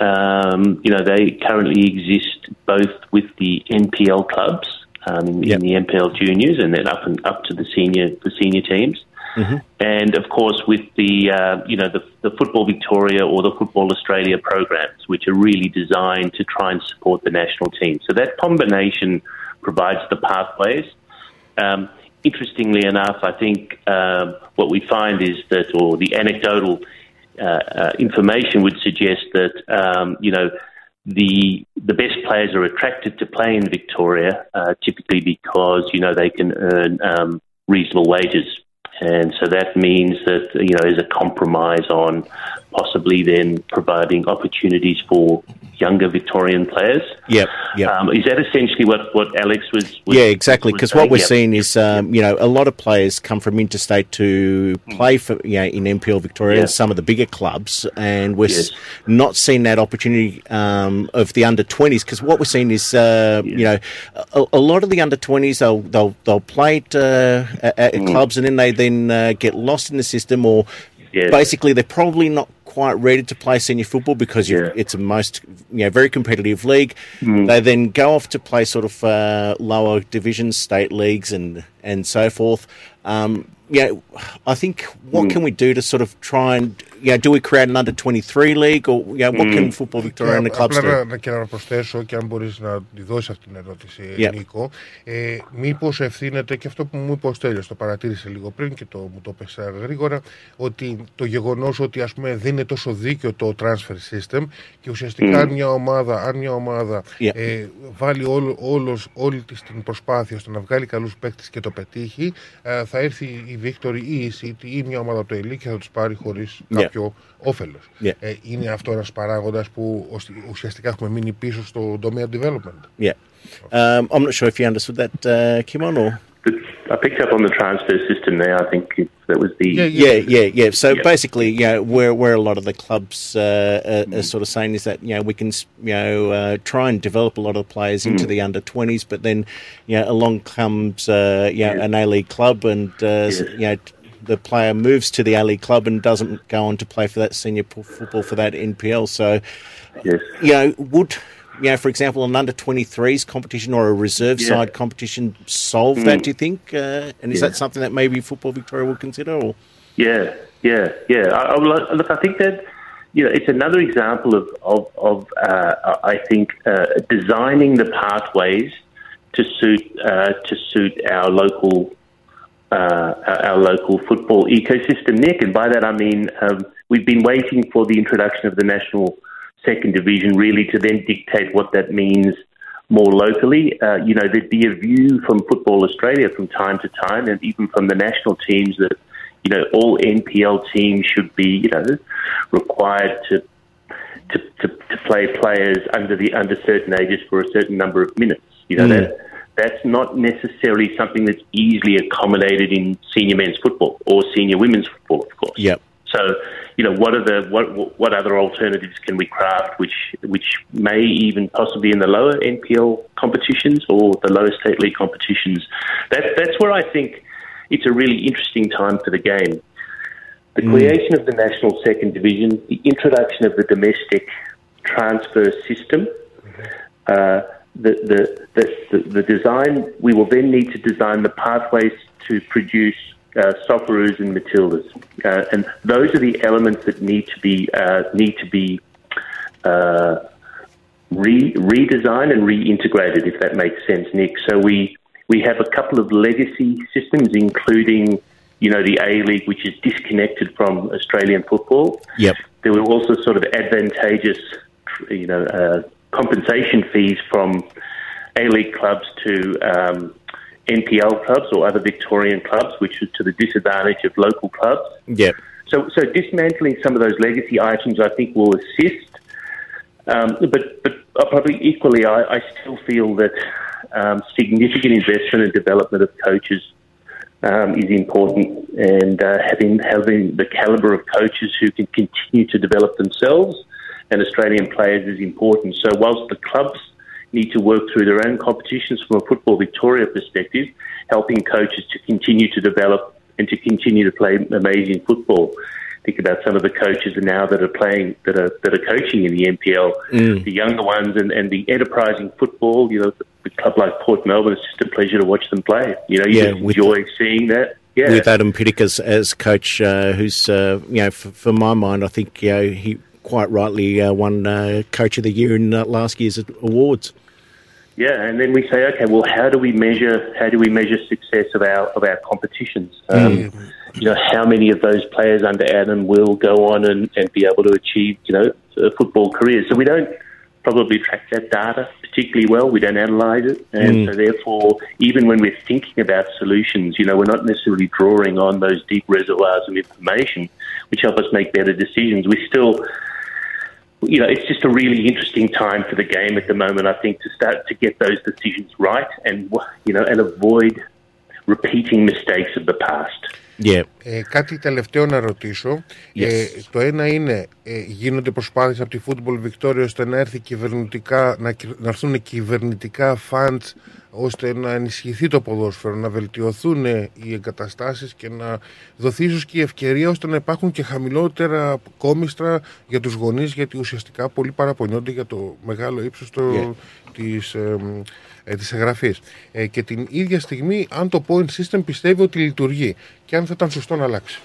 Um, you know, they currently exist both with the NPL clubs um, in, in the NPL juniors and then up and up to the senior the senior teams. and of course with the uh, you know the, the Football Victoria or the Football Australia programs, which are really designed to try and support the national team. So that combination provides the pathways. Um, interestingly enough, I think um, what we find is that, or the anecdotal uh, uh, information would suggest that um, you know the the best players are attracted to play in Victoria, uh, typically because you know they can earn um, reasonable wages, and so that means that you know there's a compromise on possibly then providing opportunities for younger Victorian players. Yep, yep. Um, is that essentially what, what Alex was? was yeah, exactly. Because what we're Yep. seeing is, um, you know, a lot of players come from interstate to play for, you know, in NPL Victoria, Hmm. Yeah. some of the bigger clubs, and we're Yes. not seeing that opportunity um, of the under twenties. Because what we're seeing is, uh, you know, a, a lot of the under twenties they'll they'll they'll play at, uh, at, Hmm. clubs, and then they then uh, get lost in the system, or Yes. basically they're probably not quite ready to play senior football because you it's a most you know very competitive league. Mm. They then go off to play sort of uh, lower divisions, state leagues, and and so forth. Um, know, I think what Mm. can we do to sort of try and you know, do we create an under twenty three league or you know, what Mm. can Football Victoria and the clubs απλά να, do? να- και να προσθέσω και αν μπορείς να τη δώσεις αυτή την ερώτηση Yeah. Νίκο ε, μήπως ευθύνεται και αυτό που μου είπε ο Στέλιος το παρατήρησε λίγο πριν και το, μου το πες ε, γρήγορα ότι το γεγονός ότι ας πούμε δεν είναι τόσο δίκαιο το transfer system και ουσιαστικά Mm. αν μια ομάδα, αν μια ομάδα Yeah. ε, βάλει όλο, όλος, όλη της την προσπάθεια ώστε να βγάλει καλούς παίκτες και το πετύχει ε, θα έρθει η Victory ή η City ή μια ομάδα από το Elite και θα τους πάρει χωρίς Yeah. κάποιο όφελος. Yeah. Ε, είναι αυτό ένας παράγοντας που ουσ- ουσιαστικά έχουμε μείνει πίσω στο τομέα development. Yeah, um, I'm not sure if you understood that, uh, Kimon, or I picked up on the transfer system there. I think it, that was the yeah, yeah, yeah. So Yeah. basically, you know, where where a lot of the clubs uh, are, Mm. are sort of saying is that you know we can s- you know uh, try and develop a lot of players into Mm. the under twenties, but then you know along comes uh, you know an A League club, and uh, s- you know t- the player moves to the A League club and doesn't go on to play for that senior football for that NPL. So yes. you know would. You know, for example, an under 23s competition or a reserve Yeah. side competition solve that, Mm. do you think? Uh, and is Yeah. that something that maybe Football Victoria will consider? Or? Yeah, yeah, yeah. I, I, look, I think that you know it's another example of of, of uh, I think uh, designing the pathways to suit uh, to suit our local uh, our local football ecosystem, Nick. And by that I mean um, we've been waiting for the introduction of the national second division, really, to then dictate what that means more locally. Uh, you know, there'd be a view from Football Australia from time to time, and even from the national teams that you know all NPL teams should be you know required to. To, to, to play players under the under certain ages for a certain number of minutes, you know Mm. that that's not necessarily something that's easily accommodated in senior men's football or senior women's football, of course. Yep. So, you know, what are the what what other alternatives can we craft, which which may even possibly in the lower NPL competitions or the lower state league competitions? That that's where I think it's a really interesting time for the game. The creation of the national second division, the introduction of the domestic transfer system, uh, the, the, the, the, design, we will then need to design the pathways to produce uh, Socceroos and Matildas. Uh, and those are the elements that need to be, uh, need to be uh, re- redesigned and reintegrated, if that makes sense, Nick. So we, we have a couple of legacy systems, including, you know, the A League, which is disconnected from Australian football. Yep. There were also sort of advantageous, you know, uh, compensation fees from A League clubs to um, NPL clubs or other Victorian clubs, which is to the disadvantage of local clubs. Yep. So, so dismantling some of those legacy items, I think, will assist. Um, but, but uh, probably equally, I, I still feel that um, significant investment and development of coaches um, is important, and uh, having having the caliber of coaches who can continue to develop themselves and Australian players is important. So, whilst the clubs need to work through their own competitions from a Football Victoria perspective, helping coaches to continue to develop and to continue to play amazing football. Think about some of the coaches now that are playing, that are that are coaching in the NPL, Mm. the younger ones, and, and the enterprising football. You know, the, club like Port Melbourne, it's just a pleasure to watch them play. You know, you Yeah, enjoy seeing that. yeah. with Adam Pittick as, as coach, uh, who's, uh, you know, for, for, my mind, I think, you know, he quite rightly uh, won uh, Coach of the Year in uh, last year's awards. Yeah, and then we say, okay, well, how do we measure? How do we measure success of our of our competitions? Um, mm. You know, how many of those players under Adam will go on and, and be able to achieve, you know, football careers? So we don't probably track that data particularly well. We don't analyse it, and mm. so therefore, even when we're thinking about solutions, you know, we're not necessarily drawing on those deep reservoirs of information which help us make better decisions. We still you know, it's just a really interesting time for the game at the moment. I think to start to get those decisions right and you know and avoid repeating mistakes of the past. Yeah. Ε, κάτι τελευταίο να ρωτήσω. Yes. Ε, το ένα είναι, ε, γίνονται προσπάθειες από τη Football Victoria ώστε να, έρθει κυβερνητικά, να, να έρθουν κυβερνητικά funds ώστε να ενισχυθεί το ποδόσφαιρο, να βελτιωθούν οι εγκαταστάσεις και να δοθεί ίσως και η ευκαιρία ώστε να υπάρχουν και χαμηλότερα κόμιστρα για τους γονείς γιατί ουσιαστικά πολλοί παραπονιόνται για το μεγάλο ύψος το, yeah. της, ε, ε, της εγγραφής. Ε, και την ίδια στιγμή αν το point system πιστεύει ότι λειτουργεί και αν θα ήταν σωστό να αλλάξει.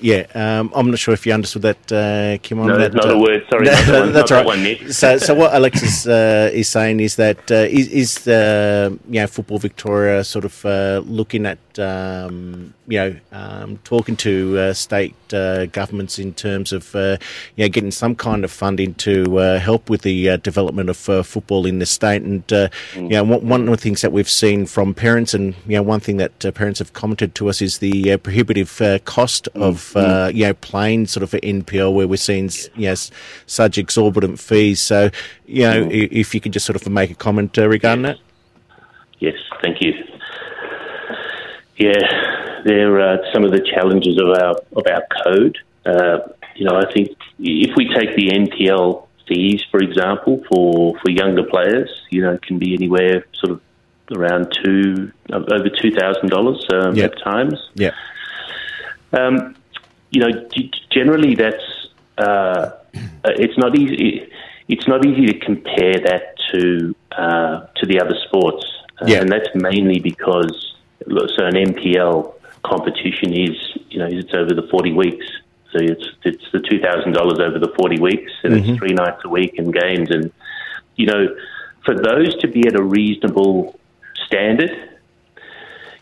Yeah, um, I'm not sure if you understood that, uh, Kim. No, that, not uh, a word. Sorry, that that's right. One, so, so what Alexis uh, is saying is that uh, is, is uh, you know Football Victoria sort of uh, looking at um, you know um, talking to state governments in terms of you know getting some kind of funding to help with the development of football in the state, and mm. you know one, of the things that we've seen from parents, and you know one thing that parents have commented to us is the prohibitive cost cost of uh, you know playing sort of NPL where we're seeing yes such exorbitant fees. So you know if you could just sort of make a comment uh, regarding that. Yes, thank you. Yeah, there are some of the challenges of our of our code. Uh, you know, I think if we take the NPL fees, for example, for, for younger players, you know, it can be anywhere sort of around two over two thousand dollars um, Yep. at times. Yeah. Um, you know, generally that's uh, uh, it's not easy. It's not easy to compare that to uh, to the other sports, Uh, Yeah. and that's mainly because so an NPL competition is you know it's over the forty weeks. So it's it's the two thousand dollars over the forty weeks, and Mhm. it's three nights a week and games, and you know for those to be at a reasonable standard,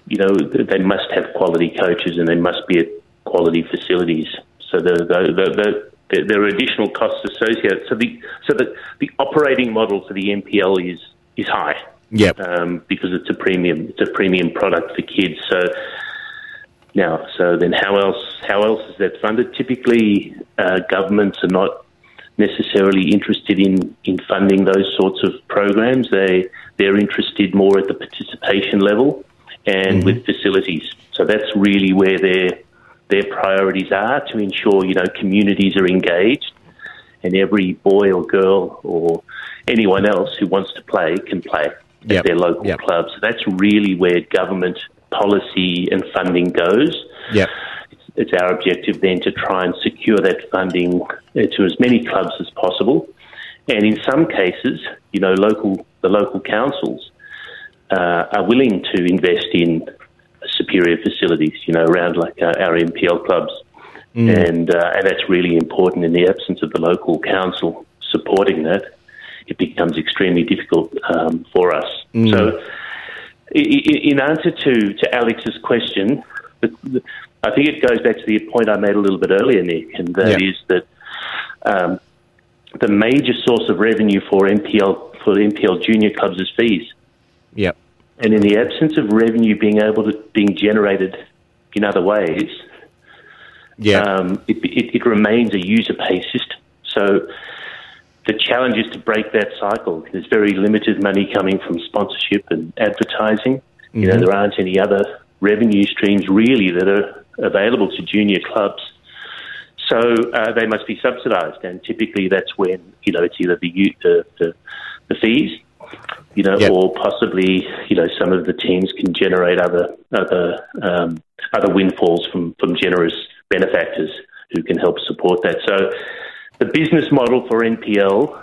you know, they must have quality coaches and they must be at quality facilities. So the, the, the, the, the, there are additional costs associated. So the so the, the operating model for the MPL is is high Yep. um, because it's a premium it's a premium product for kids. So now, so then how else how else is that funded? Typically, uh, governments are not necessarily interested in, in funding those sorts of programs. They they're interested more at the participation level and with facilities. So that's really where their their priorities are to ensure you know communities are engaged and every boy or girl or anyone else who wants to play can play Yep. at their local Yep. club. So that's really where government policy and funding goes Yep. it's our objective then to try and secure that funding uh, to as many clubs as possible. And in some cases, you know, local the local councils uh, are willing to invest in superior facilities, you know, around like uh, our MPL clubs, Mm. and uh, and that's really important. In the absence of the local council supporting that, it becomes extremely difficult um, for us. Mm. So, in answer to, to Alex's question, I think it goes back to the point I made a little bit earlier, Nick, and that is Yeah. that um, the major source of revenue for MPL for MPL junior clubs is fees, Yep. And in the absence of revenue being able to being generated in other ways, Yeah. um, it, it, it remains a user pay system. So the challenge is to break that cycle. There's very limited money coming from sponsorship and advertising. You know, Mhm. there aren't any other revenue streams really that are available to junior clubs. So uh, they must be subsidised, and typically that's when you know it's either the the, the, the fees, you know, Yep. or possibly you know some of the teams can generate other other um, other windfalls from from generous benefactors who can help support that. So the business model for NPL.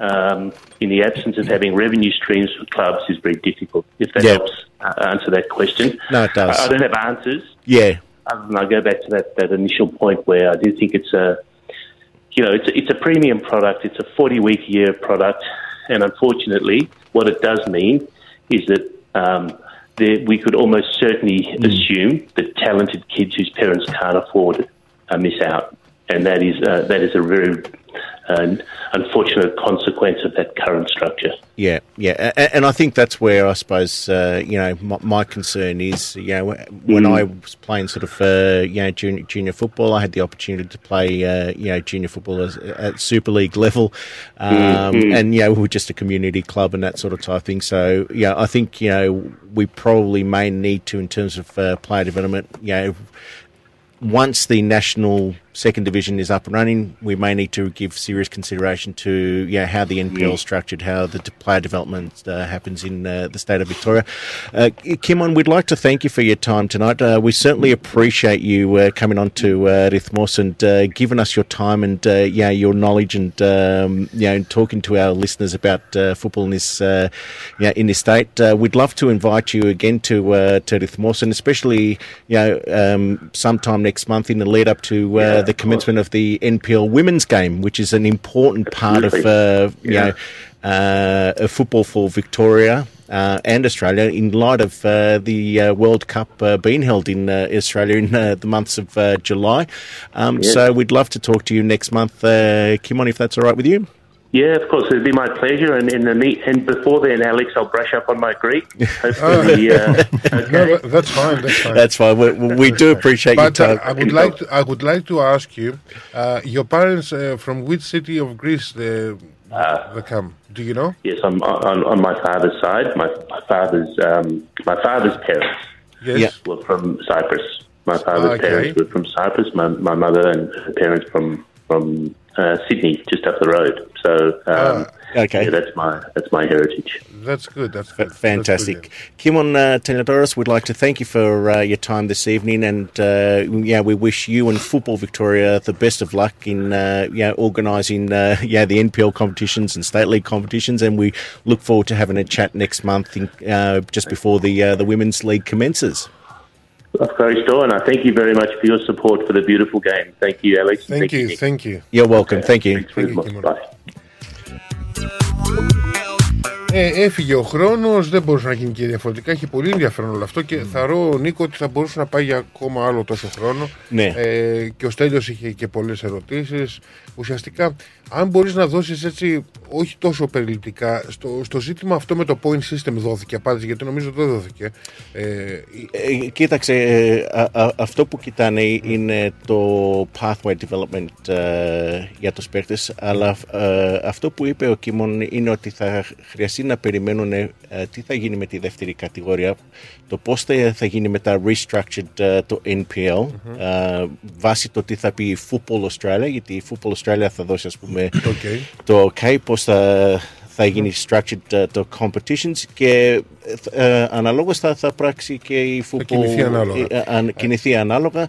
Um, in the absence of having revenue streams for clubs is very difficult. If that Yeah. helps uh, answer that question, No, it does. I, I don't have answers, Yeah. Other than I go back to that, that initial point where I do think it's a, you know, it's a, it's a premium product. It's a 40 week year product. And unfortunately, what it does mean is that um, there, we could almost certainly assume that talented kids whose parents can't afford it uh, miss out. And that is, uh, that is a very uh, unfortunate consequence of that current structure. Yeah, yeah, and I think that's where I suppose uh, you know my, my concern is. You know, when Mm. I was playing sort of uh, you know junior, junior football, I had the opportunity to play uh, you know junior football as, at Super League level, um, Mhm. and you know we were just a community club and that sort of type thing. So yeah, I think you know we probably may need to in terms of uh, player development. You know, once the national second division is up and running, we may need to give serious consideration to yeah how the NPL is structured, how the player development uh, happens in uh, the state of Victoria. Uh, Kimon, we'd like to thank you for your time tonight. Uh, we certainly appreciate you uh, coming on to uh, Rithmos and uh, giving us your time and uh, yeah your knowledge and um, you know talking to our listeners about uh, football in this uh, yeah in this state. Uh, we'd love to invite you again to uh, to Rithmos and especially you know um, sometime next month in the lead up to uh, the commencement of the NPL women's game, which is an important part of uh, you Yeah. know uh, of football for Victoria. Uh, and Australia, in light of uh, the uh, World Cup uh, being held in uh, Australia in uh, the months of uh, July. Um, Yeah. So we'd love to talk to you next month, uh, Kimon, if that's all right with you. Yeah, of course, it'd be my pleasure. And in the meet, and before then, Alex, I'll brush up on my Greek. Hopefully, uh, No, that's fine. That's fine. That's fine. We, we do appreciate your But uh. I would like to, I would like to ask you, uh, your parents uh, from which city of Greece they, they come? Do you know? yes, I'm on, on my father's side. My, my father's um, my father's parents Yes. Yeah. were from Cyprus. My father's Okay. parents were from Cyprus. My, my mother and her parents from from uh, Sydney, just up the road. So, um, okay, yeah, that's my that's my heritage. That's good. That's good. Fantastic. Kimon uh, Tenedoros, we'd like to thank you for uh, your time this evening, and uh, yeah, we wish you and Football Victoria the best of luck in uh, yeah organising uh, yeah the NPL competitions and state league competitions, and we look forward to having a chat next month, in, uh, just before the uh, the women's league commences. Of course, and I thank you very much for your support for the beautiful game. Thank you, Alex. Thank you. Nick. Thank you. You're welcome. Thank you. Bye. Ε, έφυγε ο χρόνος, δεν μπορούσε να γίνει και διαφορετικά. Έχει πολύ ενδιαφέρον όλο αυτό και θεωρώ, Νίκο, ότι θα μπορούσε να πάει για ακόμα άλλο τόσο χρόνο. Ναι. Ε, και ο Στέλιος είχε και πολλές ερωτήσεις. Ουσιαστικά, αν μπορείς να δώσεις έτσι, όχι τόσο περιληπτικά, στο, στο ζήτημα αυτό με το point system δόθηκε απάντηση, γιατί νομίζω δεν δόθηκε. Ε, Ε, κοίταξε, ε, α- α- αυτό που κοιτάνε είναι το pathway development ε, για τους παίκτες, αλλά ε, αυτό που είπε ο Κίμον είναι ότι θα χρειαστεί να περιμένουν ε, τι θα γίνει με τη δεύτερη κατηγορία, το πώς θα, θα γίνει μετά restructured ε, το NPL, ε, βάσει το τι θα πει η Football Australia, γιατί η Football Australia θα δώσει ας πούμε Okay. το OK, πώς θα, θα γίνει structured ε, το competitions και ε, αναλόγως θα, θα πράξει και η football. κινηθεί ανάλογα. ε, αν, κινηθεί ανάλογα.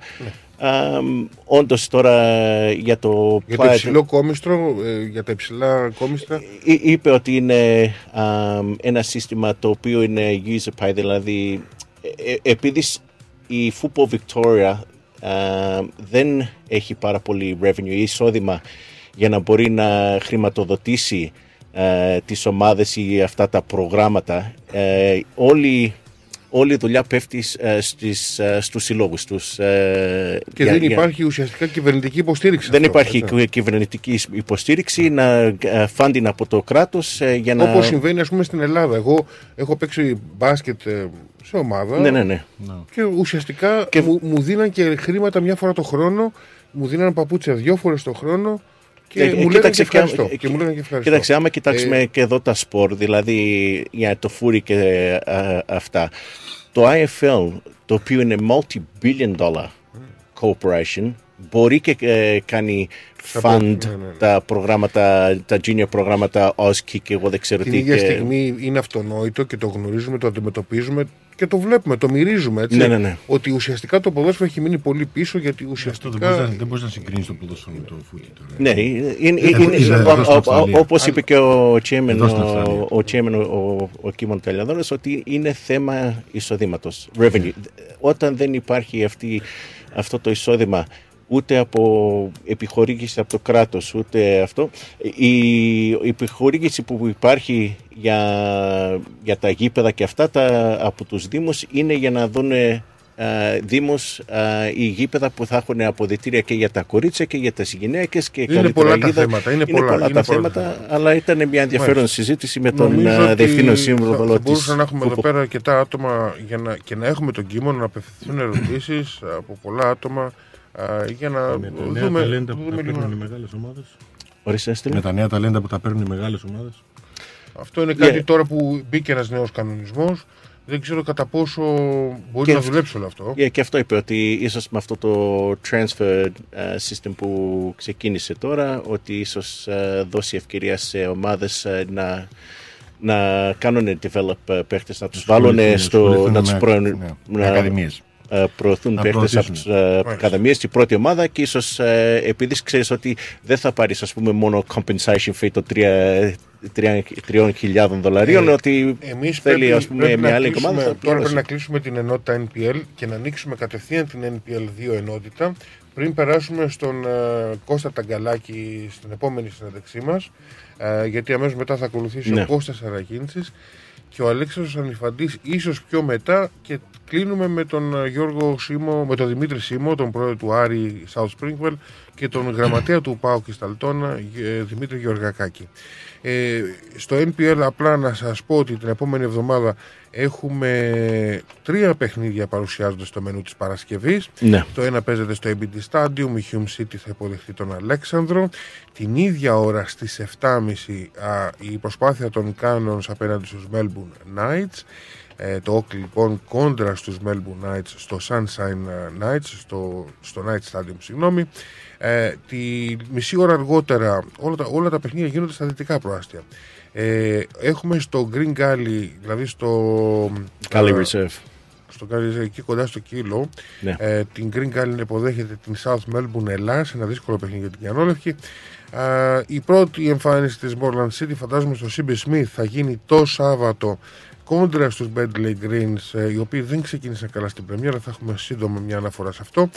Αμ, όντως τώρα για το για το player- υψηλό κόμιστρο, ε, για τα υψηλά κόμιστρα. Εί- είπε ότι είναι αμ, ένα σύστημα το οποίο είναι user pay, δηλαδή ε, ε, επειδή σ- η Football Victoria αμ, δεν έχει πάρα πολύ revenue ή εισόδημα για να μπορεί να χρηματοδοτήσει ε, τις ομάδες ή αυτά τα προγράμματα, ε, όλη, όλη η δουλειά πέφτει ε, στις, ε, στους συλλόγους τους. ε, Και για- δεν για- υπάρχει ουσιαστικά κυβερνητική υποστήριξη. δεν αυτό, υπάρχει έτσι. κυβερνητική υποστήριξη, να ε, funding από το κράτος ε, για να... Όπως συμβαίνει ας πούμε στην Ελλάδα. Εγώ έχω παίξει μπάσκετ ε, σε ομάδα. Ναι, ναι, ναι. Και ουσιαστικά Μου, μου δίναν και χρήματα μια φορά το χρόνο. Μου δίναν παπούτσια δύο φορές το χρόνο. Και Ε, μου λέγανε κοίταξε, και ευχαριστώ. και- Και μου λέγανε και ευχαριστώ. Κοίταξε, άμα κοιτάξουμε Ε, και εδώ τα σπορ, δηλαδή για το φούρι και ε, αυτά, το IFL, το οποίο είναι multi-billion dollar corporation, μπορεί και ε, κάνει Θα fund μπορεί, ναι, ναι. τα προγράμματα, τα junior προγράμματα OSKI και εγώ δεν ξέρω Την τι. ίδια και- στιγμή είναι αυτονόητο και το γνωρίζουμε, το αντιμετωπίζουμε. Και το βλέπουμε, το μυρίζουμε έτσι. Ναι, ναι, ναι. Ότι ουσιαστικά το ποδόσφαιρο έχει μείνει πολύ πίσω γιατί Αυτό ουσιαστικά. δεν μπορείς να, δεν μπορείς να συγκρίνεις το ποδόσφαιρο με το φούτι τώρα. Ναι, είναι, είναι, Εδώ- είναι- εδώ- εδώ στην ο- ο- Αυστραλία. όπως είπε και ο Chairman, Εδώ στην ο, Αυστραλία. ο, chairman, ο, ο, ο Κίμων Τελιαδόρας, ότι είναι θέμα εισοδήματος, revenue. Όταν δεν υπάρχει αυτή, αυτό το εισόδημα ούτε από επιχορήγηση από το κράτος, ούτε αυτό, η, η επιχορήγηση που υπάρχει για, για τα γήπεδα και αυτά τα, από τους Δήμους είναι για να δουν Δήμους α, οι γήπεδα που θα έχουν αποδητήρια και για τα κορίτσια και για τις γυναίκες και Είναι καλύτερα πολλά τα γήπεδα. θέματα, είναι πολλά, πολλά είναι τα πολλά τα θέματα, αλλά ήταν μια ενδιαφέρον Μάλιστα. συζήτηση με τον Νομίζω α, ότι Διευθύνων θα- Σύμβουλο Θα της μπορούσαμε να έχουμε εδώ Φούπο. πέρα αρκετά άτομα για να, και να έχουμε τον κείμενο να απευθυνθούν ερωτήσεις από πολλά άτομα α, για να Με τα νέα δούμε. ταλέντα που δούμε τα λίγο. παίρνουν οι μεγάλες ομάδες. Ορίστε, Έστειλε. Με τα νέα ταλέντα που τα παίρνουν οι μεγάλες ομάδες. Αυτό είναι κάτι Yeah. τώρα που μπήκε ένας νέος κανονισμός. Δεν ξέρω κατά πόσο μπορεί Και να αυτό- δουλέψει όλο αυτό. Yeah, και αυτό είπε ότι ίσως με αυτό το transfer uh, system που ξεκίνησε τώρα ότι ίσως uh, δώσει ευκαιρία σε ομάδες uh, να, να κάνουν develop uh, παίχτες, να τους βάλουν ασχοληθούν- στο, ασχοληθούν να τους με- προ, ναι, με ακαδημίες. ε, προωθούν Να παίχτες από προωθήσουν. τις ε, Μάλιστα. ακαδημίες στην πρώτη ομάδα και ίσως ε, επειδή ξέρεις ότι δεν θα πάρεις ας πούμε μόνο compensation fee των 3.000 δολαρίων Ε, ότι Εμείς θέλει πρέπει, ας πούμε πρέπει μια να άλλη κλείσουμε- ομάδα θα Τώρα πρέπει πληρώσει. να κλείσουμε την ενότητα NPL και να ανοίξουμε κατευθείαν την NPL 2 ενότητα πριν περάσουμε στον ε, Κώστα Ταγκαλάκη στην επόμενη συνέντευξή μας ε, γιατί αμέσως μετά θα ακολουθήσει Ναι. ο Κώστας Αρακίνησης και ο Αλέξανδρος Ανιφαντής ίσως πιο μετά και κλείνουμε με τον ε, Γιώργο Σίμω, με τον Δημήτρη Σίμω, τον πρόεδρο του Άρη South Springwell και τον γραμματέα του ΠΑΟ και Σταλτώνα ε, Δημήτρη Γεωργακάκη. Ε, στο NPL απλά να σας πω ότι την επόμενη εβδομάδα έχουμε τρία παιχνίδια παρουσιάζονται στο μενού της Παρασκευής. Ναι. Το ένα παίζεται στο ABD Stadium, η Hume City θα υποδεχτεί τον Αλέξανδρο. Την ίδια ώρα στις 7.30 α, η προσπάθεια των Cannons απέναντι στους Melbourne Knights. Ε, το Oakley λοιπόν κόντρα στους Melbourne Knights στο Sunshine ε, Knights, στο, στο Night Stadium συγγνώμη. Ε, τη μισή ώρα αργότερα όλα τα, όλα τα παιχνίδια γίνονται στα δυτικά προάστια. Ε, έχουμε στο Green Gully, δηλαδή στο... Cali ε, Reserve. στο Gully, εκεί κοντά στο Κύλο, Ναι. ε, την Green Gully υποδέχεται την South Melbourne Ελλάς, ένα δύσκολο παιχνίδι για την Γιαννόλευκη. Ε, η πρώτη εμφάνιση της Morland City φαντάζομαι στο CB Smith θα γίνει το Σάββατο κόντρα στους Bentley Greens ε, οι οποίοι δεν ξεκίνησαν καλά στην πρεμιέρα θα έχουμε σύντομα μια αναφορά σε αυτό Α,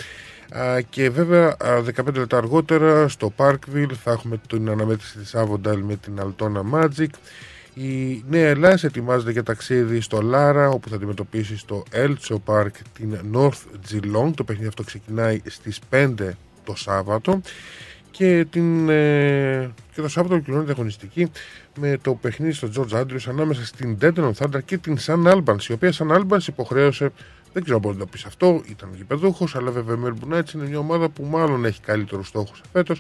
και βέβαια α, 15 λεπτά αργότερα στο Parkville θα έχουμε την αναμέτρηση της Avondale με την Altona Magic. Η Νέα Ελλάδα ετοιμάζεται για ταξίδι στο Λάρα όπου θα αντιμετωπίσει στο Elcho Park την North Geelong. Το παιχνίδι αυτό ξεκινάει στις 5 το Σάββατο. Και, την, ε, και το Σάββατο ολοκληρώνεται αγωνιστική με το παιχνίδι στο George Andrews ανάμεσα στην Denton Thunder και την San Albans η οποία San Albans υποχρέωσε δεν ξέρω αν μπορεί να το πεις αυτό, ήταν γηπεδούχος, αλλά βέβαια η Melbourne Knights είναι μια ομάδα που μάλλον έχει καλύτερους στόχους φέτο.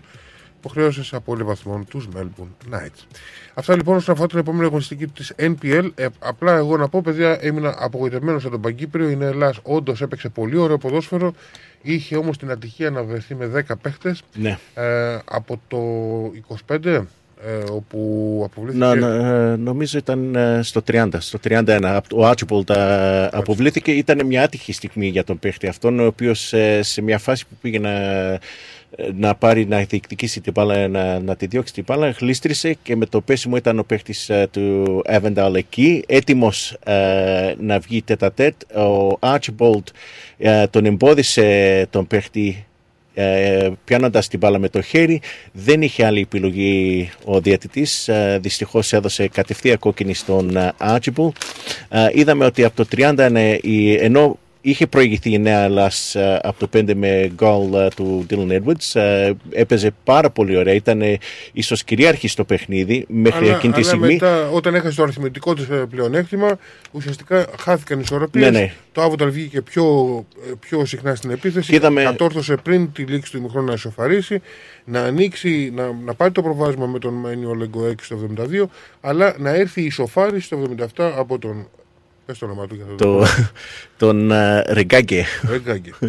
Υποχρέωσε σε απώλεια βαθμών τους Melbourne Knights. Αυτά λοιπόν όσον αφορά την επόμενη αγωνιστική της NPL. Ε, απλά εγώ να πω, παιδιά, έμεινα απογοητευμένος από τον Παγκύπριο. Η Νέα Ελλάδα όντως έπαιξε πολύ ωραίο ποδόσφαιρο. Είχε όμως την ατυχία να βρεθεί με 10 παίχτες Ναι. ε, από το 25, ε, όπου αποβλήθηκε. Να, να, ε, νομίζω ήταν ε, στο 30, στο 31. Ο Archibald ε, αποβλήθηκε. Ήταν μια άτυχη στιγμή για τον παίχτη αυτόν, ο οποίος σε μια φάση που πήγε να, να πάρει να διεκδικήσει την μπάλα, να, να τη διώξει την μπάλα, γλίστρισε και με το πέσιμο ήταν ο παίχτης του Avendale εκεί, έτοιμος να βγει τέτα-τέτ. Ο Archibald ε, τον εμπόδισε τον παίχτη ε, πιάνοντας την μπάλα με το χέρι δεν είχε άλλη επιλογή ο διαιτητής ε, δυστυχώς έδωσε κατευθείαν κόκκινη στον ε, Archibald ε, είδαμε ότι από το 30 είναι η- ενώ είχε προηγηθεί η Νέα Ελλάς ε, από το 5 με γκολ ε, του Dylan Edwards ε, έπαιζε πάρα πολύ ωραία ήταν ε, ίσως κυρίαρχη στο παιχνίδι μέχρι αλλά, εκείνη τη αλλά στιγμή μετά, όταν έχασε το αριθμητικό της πλεονέκτημα, ουσιαστικά χάθηκαν οι ισορροπίες. Ναι, ναι. Το Άβουταλ βγήκε πιο, ε, πιο συχνά στην επίθεση. Και είδαμε- Κατόρθωσε πριν τη λήξη του ημιχρόνου να ισοφαρίσει, να ανοίξει, να, να πάρει το προβάδισμα με τον Μένιο Λεγκοέκ στο 72, αλλά να έρθει η ισοφάριση στο 77 από τον. Πες το όνομα του για να το, τον ε, Ρεγκάγκε Ρεγκάγκε. Ε,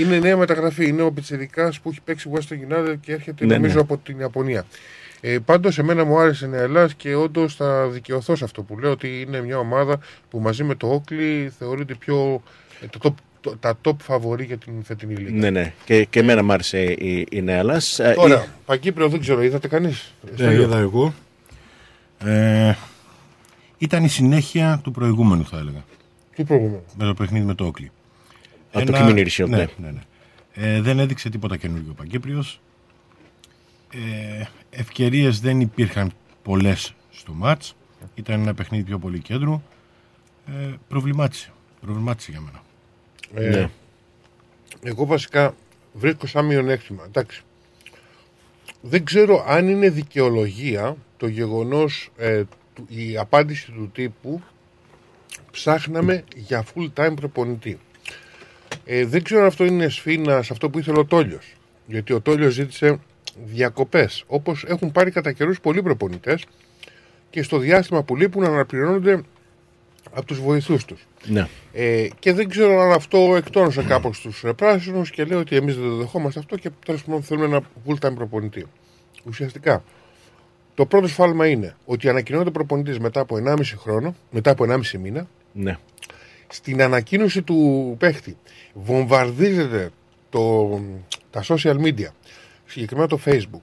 Είναι νέα μεταγραφή. Είναι ο Πιτσερικά που έχει παίξει Western United και έρχεται Ναι, νομίζω ναι. από την Ιαπωνία. Ε, Πάντως, εμένα μου άρεσε η Νέα Ελλάδας και όντως θα δικαιωθώ σε αυτό που λέω ότι είναι μια ομάδα που μαζί με το Όκλι θεωρείται πιο. ε, το top, το- τα top φαβορή για την φετινή λίγα. Ναι, ναι. Και, και εμένα μ' άρεσε η, η Νέα Ελλάς. Ε, Τώρα, η- Παγκύπριο δεν ξέρω, είδατε κανείς. Ναι, είδα εγώ. Ε, ήταν η συνέχεια του προηγούμενου, θα έλεγα. Τι προηγούμενο; Με το παιχνίδι με το Όκλι. Α, το Community Shield, ναι. ναι. ναι, ναι. Ε, δεν έδειξε τίποτα καινούργιο ο Παγκύπριος. Ε, ευκαιρίες δεν υπήρχαν πολλές στο μάτς. Ήταν ένα παιχνίδι πιο πολύ κέντρου. Ε, προβλημάτισε. Προβλημάτισε για μένα. Ε, Ναι. Εγώ βασικά βρίσκω σαν μειονέκτημα. Εντάξει. Δεν ξέρω αν είναι δικαιολογία το γεγονός, ε, του- η απάντηση του τύπου ψάχναμε για full time προπονητή. Ε, δεν ξέρω αν αυτό είναι σφήνα σε αυτό που ήθελε ο Τόλιος. Γιατί ο Τόλιος ζήτησε διακοπές. Όπως έχουν πάρει κατά καιρούς πολλοί προπονητές και στο διάστημα που λείπουν αναπληρώνονται από τους βοηθούς τους. ναι. Ε, και δεν ξέρω αν αυτό εκτόνωσε κάπως τους πράσινους και λέει ότι εμείς δεν το δεχόμαστε αυτό και τέλος πάντων θέλουμε ένα full time προπονητή. Ουσιαστικά, το πρώτο σφάλμα είναι ότι ανακοινώνεται προπονητής μετά από 1,5 χρόνο, μετά από 1,5 μήνα. ναι. Στην ανακοίνωση του παίχτη βομβαρδίζεται το, τα social media, συγκεκριμένα το Facebook,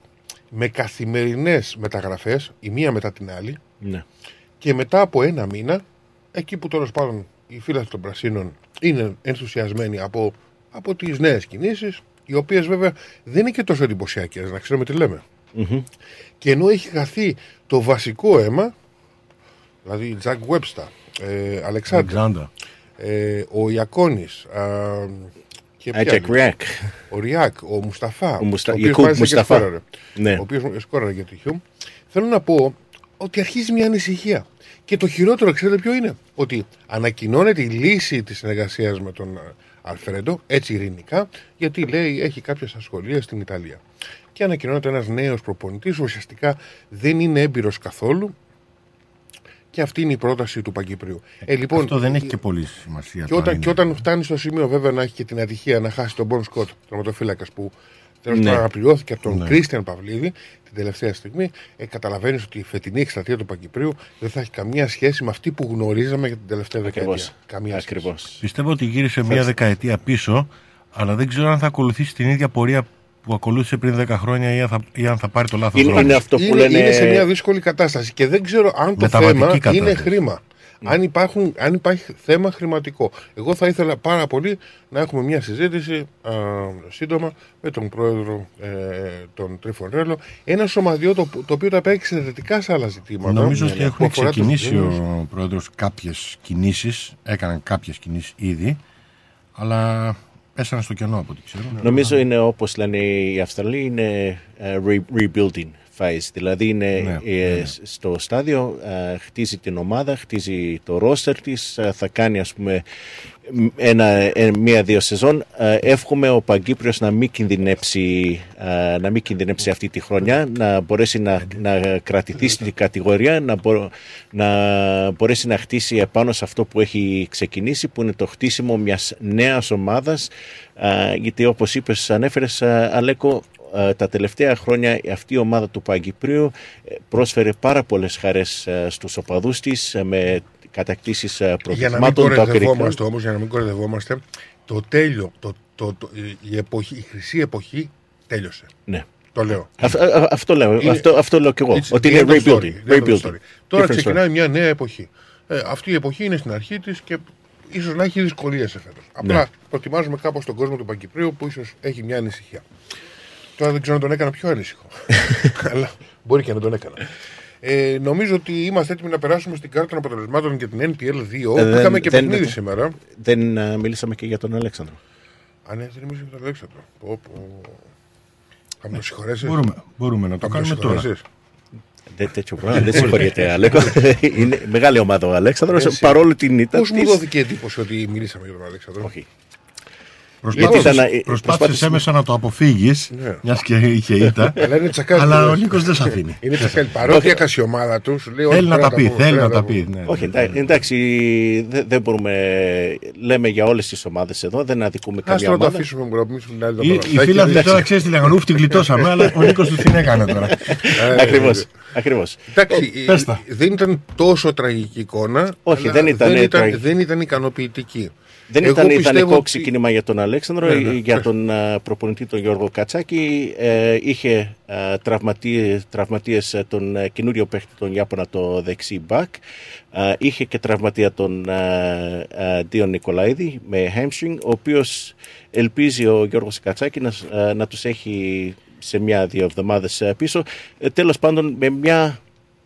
με καθημερινές μεταγραφές, η μία μετά την άλλη, ναι. και μετά από ένα μήνα, εκεί που τέλος πάντων οι φίλοι των Πρασίνων είναι ενθουσιασμένοι από, από τις νέες κινήσεις, οι οποίες βέβαια δεν είναι και τόσο εντυπωσιακές, να ξέρουμε τι λέμε. Μμμ. Και ενώ έχει χαθεί το βασικό αίμα, δηλαδή Jack Webster, ε, Αλεξάνδρ, Αλεξάνδρα. ε, ο Ιακώνης. και Α, ποιοι Jack άλλοι. Rack. Ο Ριάκ, ο Μουσταφά. Ο Μουστα- οποίος Ιακούμπ μάλιστα και Μουσταφά. σκόραρε. Ναι. Ο οποίος σκόραρε για το Hume. Θέλω να πω ότι αρχίζει μια ανησυχία. Και το χειρότερο, ξέρετε ποιο είναι; Ότι ανακοινώνεται η λύση της συνεργασίας με τον ε, Αλφρέντο, έτσι ειρηνικά, γιατί λέει έχει κάποιες ασχολίες στην Ιταλία. Και ανακοινώνεται ένας νέος προπονητής, ουσιαστικά δεν είναι έμπειρος καθόλου. Και αυτή είναι η πρόταση του Παγκυπρίου. Ε, λοιπόν, Αυτό δεν έχει και πολύ σημασία. και το αν όταν, είναι. και όταν φτάνει στο σημείο βέβαια να έχει και την ατυχία να χάσει τον Μπον Σκοτ, τερματοφύλακα που τέλος Ναι. πάντων αναπληρώθηκε από τον Ναι. Κρίστιαν Παυλίδη την τελευταία στιγμή, ε, καταλαβαίνεις ότι η φετινή εκστρατεία του Παγκυπρίου δεν θα έχει καμία σχέση με αυτή που γνωρίζαμε για την τελευταία δεκαετία. Ακριβώς. Καμία σχέση. Ακριβώς. Πιστεύω ότι γύρισε μια δεκαετία πίσω, αλλά δεν ξέρω αν θα ακολουθήσει την ίδια πορεία που ακολούθησε πριν 10 χρόνια ή αν θα, ή αν θα πάρει το λάθος Είναι- δρόμο. είναι αυτό που είναι, λένε- είναι σε μια δύσκολη κατάσταση και δεν ξέρω αν το Μεταβατική θέμα κατάσταση. είναι χρήμα. Αν, υπάρχουν, αν υπάρχει θέμα χρηματικό. Εγώ θα ήθελα πάρα πολύ να έχουμε μια συζήτηση α, σύντομα με τον πρόεδρο ε, τον Τρίφων Ρέλο. Ένα σωματιό το, το οποίο τα παίξει εξαιρετικά σε άλλα ζητήματα. Νομίζω Ναι, ότι ναι, που έχουν αφορά τους ξεκινήσει Δήμους. ο πρόεδρος κάποιες κινήσεις, έκαναν κάποιες κινήσεις ήδη, αλλά πέσανε στο κενό από ό,τι ξέρω. Νομίζω είναι όπως λένε οι Αυστραλοί, είναι ε, re- rebuilding phase. Δηλαδή είναι Ναι, ε, ναι, ναι. στο στάδιο, ε, χτίζει την ομάδα, χτίζει το roster της, ε, θα κάνει ας πούμε μ- ένα, ε, μία-δύο σεζόν. Ε, εύχομαι ο Παγκύπριος να μην κινδυνεύσει, ε, να μην κινδυνεύσει αυτή τη χρονιά, να μπορέσει να, να κρατηθεί στην κατηγορία, να, μπο- να μπορέσει να χτίσει επάνω σε αυτό που έχει ξεκινήσει, που είναι το χτίσιμο μιας νέας ομάδας, ε, γιατί όπως είπες, ανέφερες ε, Αλέκο, ε, τα τελευταία χρόνια αυτή η ομάδα του Παγκυπρίου ε, πρόσφερε πάρα πολλές χαρές ε, στους οπαδούς της ε, με κατακτήσεις ε, Για να μην προγραμμάτων. το κορεδευόμαστε όμως, για να μην κορεδευόμαστε, το τέλειο, το, το, το, η, εποχή, η χρυσή εποχή τέλειωσε. Ναι. Το λέω. Αυ- α- α- αυτό, λέω, Είναι- αυτό, αυτό λέω και εγώ. It's ότι the είναι end of rebuilding. story, the end of rebuilding. story. Τώρα Different ξεκινάει story. μια νέα εποχή. Ε, αυτή η εποχή είναι στην αρχή της και ίσως να έχει δυσκολίες εφέτο. Απλά Ναι. προτιμάζουμε κάπως τον κόσμο του Παγκυπρίου που ίσως έχει μια ανησυχία. Τώρα δεν ξέρω αν τον έκανα πιο ανήσυχο. Αλλά μπορεί και να τον έκανα. Ε, νομίζω ότι είμαστε έτοιμοι να περάσουμε στην κάρτα των αποτελεσμάτων για την NPL 2. Ε, που δεν- είχαμε και δεν- παιχνίδι δεν- σήμερα. Δεν ε, μιλήσαμε και για τον Αλέξανδρο. Α, ναι, δεν μιλήσαμε για τον Αλέξανδρο. Πω, πω. Θα με το συγχωρέσεις. Μπορούμε, μπορούμε να το κάνουμε τώρα. Δεν, τέτοιο πράγμα δεν συγχωρείτε, Αλέκο. είναι μεγάλη ομάδα ο Αλέξανδρος, Εσύ. παρόλο την ήττα Πώς μου της. δόθηκε εντύπωση ότι μιλήσαμε για τον Αλέξανδρο; Όχι. Προσπάθησες έμεσα να το αποφύγεις Ναι. Μιας και είχε ήττα Αλλά είναι τσακάλι. Αλλά ο Νίκος δεν σε αφήνει Είναι τσακάλι. Παρότι έχασε η ομάδα τους, σου λέει. Θέλει όχι, να πρέπει τα πει, πούμε, θέλει πρέπει να τα πούμε. πει ναι. Όχι, εντά- εντάξει, δεν δεν μπορούμε. Λέμε για όλες τις ομάδες εδώ, δεν αδικούμε Ας καμία τώρα το ομάδα. αφήσουμε να μιλήσουμε την άλλη Οι, εβδομάδα. οι Θα έχει φίλοι δίκιο. τώρα ξέρεις τι λέγανε Ούφ την γλιτώσαμε Αλλά ο Νίκος τους την έκανε τώρα Ε, Ακριβώς, ε, ακριβώς. Εντάξει, πες ε, τα. δεν ήταν τόσο τραγική εικόνα. Όχι, αλλά δεν ήταν δεν ήταν, τραγική. δεν ήταν ικανοποιητική. Δεν Εγώ ήταν ιδανικό πιστεύω ότι- ξεκίνημα για τον Αλέξανδρο, Ναι, ναι, για πες. τον α, προπονητή τον Γιώργο Κατσάκη. Ε, είχε α, τραυματίες, τραυματίες ε, τον ε, καινούριο παίχτη τον Ιάπωνα το δεξί μπακ. Α, είχε και τραυματία τον α, α, Δίον Νικολαίδη με hamstring, ο οποίος ελπίζει ο Γιώργος Κατσάκη να, σ- α, να τους έχει σε μια-δύο εβδομάδες ε, πίσω. Ε, τέλος πάντων με μια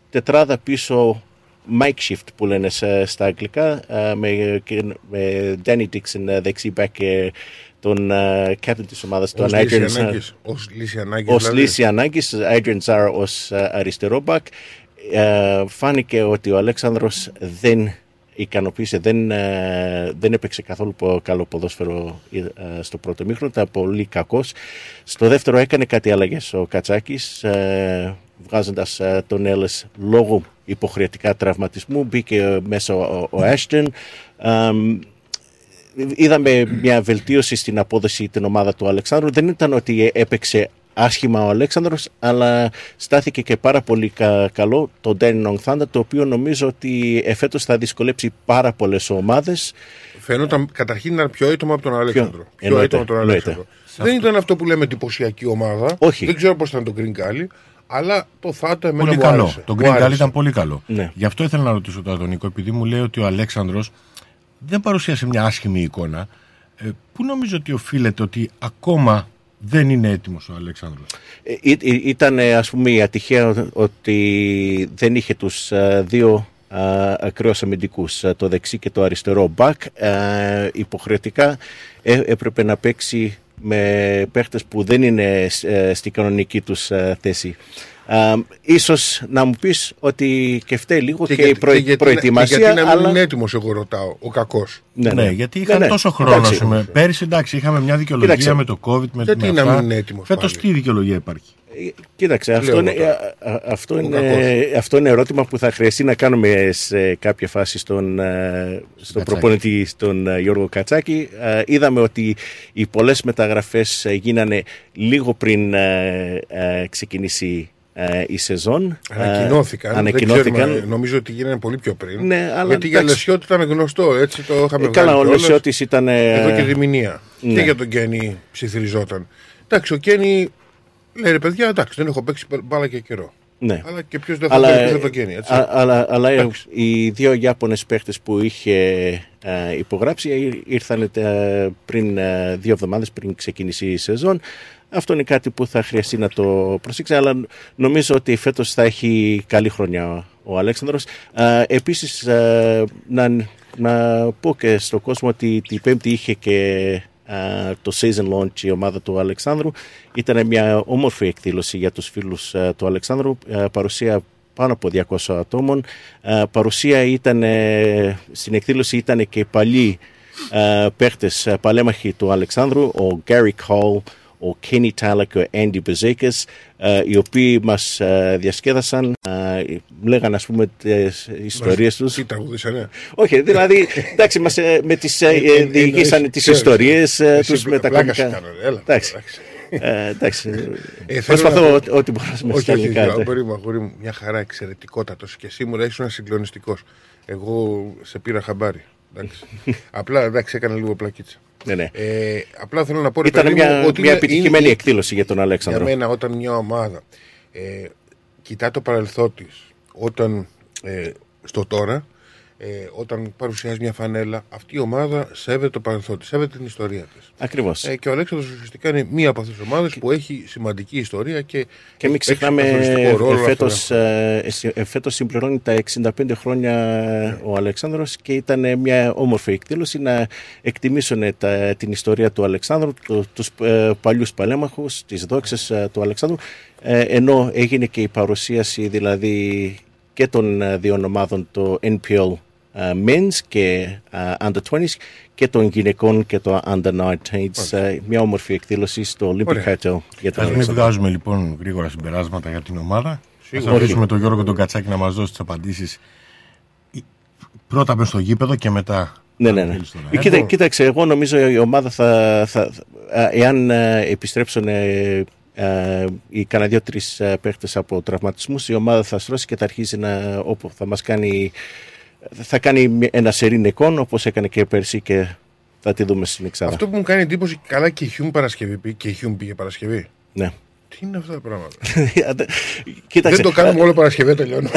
τετράδα πίσω Mike shift που λένε σε- στα αγγλικά ε, με, και- με Danny Dixon ε, δεξί back και τον ε, captain της ομάδας τον Ως λύση Adrian Zar- ανάγκης. Ως λύση ανάγκης. ως δηλαδή. λύση ανάγκης Adrian Zar ως ε, αριστερό back Ε, φάνηκε ότι ο Αλέξανδρος δεν ικανοποίησε, δεν, ε, δεν έπαιξε καθόλου πο- καλό ποδόσφαιρο ε, στο πρώτο μήχρονο, ήταν πολύ κακός. Στο δεύτερο έκανε κάτι αλλαγές ο Κατσάκης, ε, βγάζοντας ε, τον Έλλες λόγω υποχρεωτικά τραυματισμού, μπήκε μέσα ο, ο Ashton. Ε, είδαμε μια βελτίωση στην απόδοση την ομάδα του Αλεξάνδρου. Δεν ήταν ότι έπαιξε άσχημα ο Αλέξανδρος, αλλά στάθηκε και πάρα πολύ κα- καλό το Danny Nong Thunder, το οποίο νομίζω ότι εφέτος θα δυσκολέψει πάρα πολλές ομάδες. Φαίνονταν καταρχήν ήταν πιο έτοιμο από τον Αλέξανδρο. Πιο Εννοείται, έτοιμο από τον εννοείται. Αλέξανδρο. Δεν ήταν αυτό που λέμε εντυπωσιακή ομάδα. Όχι. Δεν ξέρω πώς ήταν το Green Galley, αλλά το Θάτα εμένα Πολύ μου καλό. άρεσε. Το Μου Green Galley άρεσε. ήταν πολύ καλό. Ναι. Γι' αυτό ήθελα να ρωτήσω τώρα τον Νίκο, επειδή μου λέει ότι ο Αλέξανδρος δεν παρουσίασε μια άσχημη εικόνα. Ε, πού νομίζω ότι οφείλεται ότι ακόμα δεν είναι έτοιμος ο Αλέξανδρος; Ε, ή- ή- Ήταν ε, ας πούμε η ατυχία ότι δεν είχε τους ε, δύο ε, ακραίους αμυντικούς, ε, το δεξί και το αριστερό μπακ. Ε, υποχρεωτικά ε, έπρεπε να παίξει με παίχτες που δεν είναι ε, στην κανονική τους ε, θέση. Ε, ίσως να μου πεις ότι και φταίει λίγο και, η γιατί- προε- γιατί- προετοιμασία. και γιατί να μην αλλά... είναι έτοιμος, εγώ ρωτάω, ο κακός. Ναι, Ναι, ναι. γιατί Ναι, είχαν ναι. τόσο χρόνο. Εντάξει. ας πούμε. Πέρυσι εντάξει, είχαμε μια δικαιολογία Κοίταξε. με το COVID, με, Γιατί με να αυτά. μην είναι έτοιμος Φέτος πάλι; τι δικαιολογία υπάρχει; Ε, Κοίταξε, Λέω αυτό είναι, εγώ τώρα. α- α- αυτό, Ο είναι, αυτό είναι ερώτημα που θα χρειαστεί να κάνουμε σε κάποια φάση στον, ε, στον Κατσάκη. προπονητή, στον ε, Γιώργο Κατσάκη. Ε, Είδαμε ότι οι πολλές μεταγραφές ε, γίνανε λίγο πριν ε, ε, ξεκινήσει ε, η σεζόν. Ε, Ανακοινώθηκαν. Δεν ανακοινώθηκαν. ξέρουμε, νομίζω ότι γίνανε πολύ πιο πριν. Ναι, αλλά γιατί για εντάξει. Λεσιώτη ήταν γνωστό, έτσι το είχαμε Ε, βγάλει. καλά, ο κιόλας. Λεσιώτης ήταν, ε, Εδώ και διμηνία. ναι. Και για τον Κένι ψιθυριζόταν. Εντάξει, ο Κένι λέει ρε παιδιά, εντάξει, δεν έχω παίξει μπάλα και καιρό. Ναι. Αλλά και ποιος δεν θα Αλλά, παίξει τον Κένι, έτσι. α- αλλά, αλλά Εντάξει. οι δύο Ιάπωνες παίχτες που είχε ε, υπογράψει ε, ήρθαν ε, πριν ε, δύο εβδομάδες πριν ξεκινήσει η σεζόν. Αυτό είναι κάτι που θα χρειαστεί να το προσέξει, αλλά νομίζω ότι φέτος θα έχει καλή χρονιά ο Αλέξανδρος. Ε, επίσης, ε, να, να πω και στον κόσμο ότι την Πέμπτη είχε και ε, το season launch η ομάδα του Αλεξάνδρου. Ήταν μια όμορφη εκδήλωση για τους φίλους ε, του Αλεξάνδρου. Ε, παρουσία πάνω από 200 ατόμων. Ε, παρουσία ήταν, ε, στην εκδήλωση ήταν και παλιοί ε, παίχτες, ε, παλέμαχοι του Αλεξάνδρου, ο Gary Cole, ο Kenny Tyler και ο Andy Bezekas, ε, οι οποίοι μας ε, διασκέδασαν, ε, λέγανε ας πούμε τις ιστορίες τους. Τι τραγουδίσανε. Όχι, δηλαδή, εντάξει, μας, ε, με τις, ε, Ε, ε, ε, διηγήσανε εννοείς, τις ξέρεις, ιστορίες ε, εσύ τους με τα πλάκα σου κομικά. κάνω, έλα, Εντάξει. εντάξει. Ε, εντάξει. Ε, θέλω Προσπαθώ να πω- ό,τι- ό,τι μπορώ με Όχι, στα όχι, ελληνικά. όχι, αγόρι μου, αγόρι μου, μια χαρά εξαιρετικότατο. Και σίγουρα ήσουν συγκλονιστικό. Εγώ σε πήρα χαμπάρι. Εντάξει. απλά εντάξει, έκανα λίγο πλακίτσα. Ναι, ναι. Ε, απλά θέλω να πω ρε Ήταν παιδί μια, μου, ότι μια είναι- επιτυχημένη είναι- εκδήλωση για τον Αλέξανδρο. Για μένα, όταν μια ομάδα ε, κοιτά το παρελθόν της, όταν ε, στο τώρα, ε, όταν παρουσιάζει μια φανέλα, αυτή η ομάδα σέβεται το παρελθόν της, σέβεται την ιστορία της. Ακριβώς. Ε, και ο Αλέξανδρος ουσιαστικά είναι μία από αυτές τις ομάδες που έχει σημαντική ιστορία και, Και μην έχει παίξει ξεχνάμε, καθοριστικό ρόλο φέτος, αυτό. ε, ε, φέτος συμπληρώνει τα 65 χρόνια ο Αλεξάνδρος και ήταν μια όμορφη εκδήλωση να εκτιμήσουν τα, την ιστορία του Αλεξάνδρου, το, τους ε, παλιούς παλέμαχους, τις δόξες ε, του Αλεξάνδρου, ε, ενώ έγινε και η παρουσίαση δηλαδή και των ε, δύο ομάδων, το NPL ε, men's και ε, under 20s και των γυναικών και το under 19s. ε, μια όμορφη εκδήλωση στο Olympic Ωραία. Hotel για τον Ας μην Αλέξανδρο. βγάζουμε λοιπόν γρήγορα συμπεράσματα για την ομάδα. Σίγουρα. Θα αφήσουμε τον Γιώργο τον Κατσάκη να μας δώσει τις απαντήσεις ε, πρώτα μες στο γήπεδο και μετά Ναι, ναι, ναι. Ε, Κοίτα, κοίταξε, εγώ νομίζω η ομάδα θα, θα, θα- εάν ε, επιστρέψουν ε, ε, οι κανένα δύο-τρει παίχτες από τραυματισμούς, η ομάδα θα στρώσει και θα αρχίσει να. όπου θα μας κάνει. Θα κάνει μια- ένα σερήν εικόν όπως έκανε και πέρσι και θα τη δούμε στην Εξάδα. Αυτό που μου κάνει εντύπωση, καλά και η Χιούμ Παρασκευή πήγε. Και η Χιούμ πήγε Παρασκευή. Ναι. Τι είναι αυτά τα πράγματα; Κοίταξε, Δεν το κάνουμε όλο Παρασκευή, τελειώνω.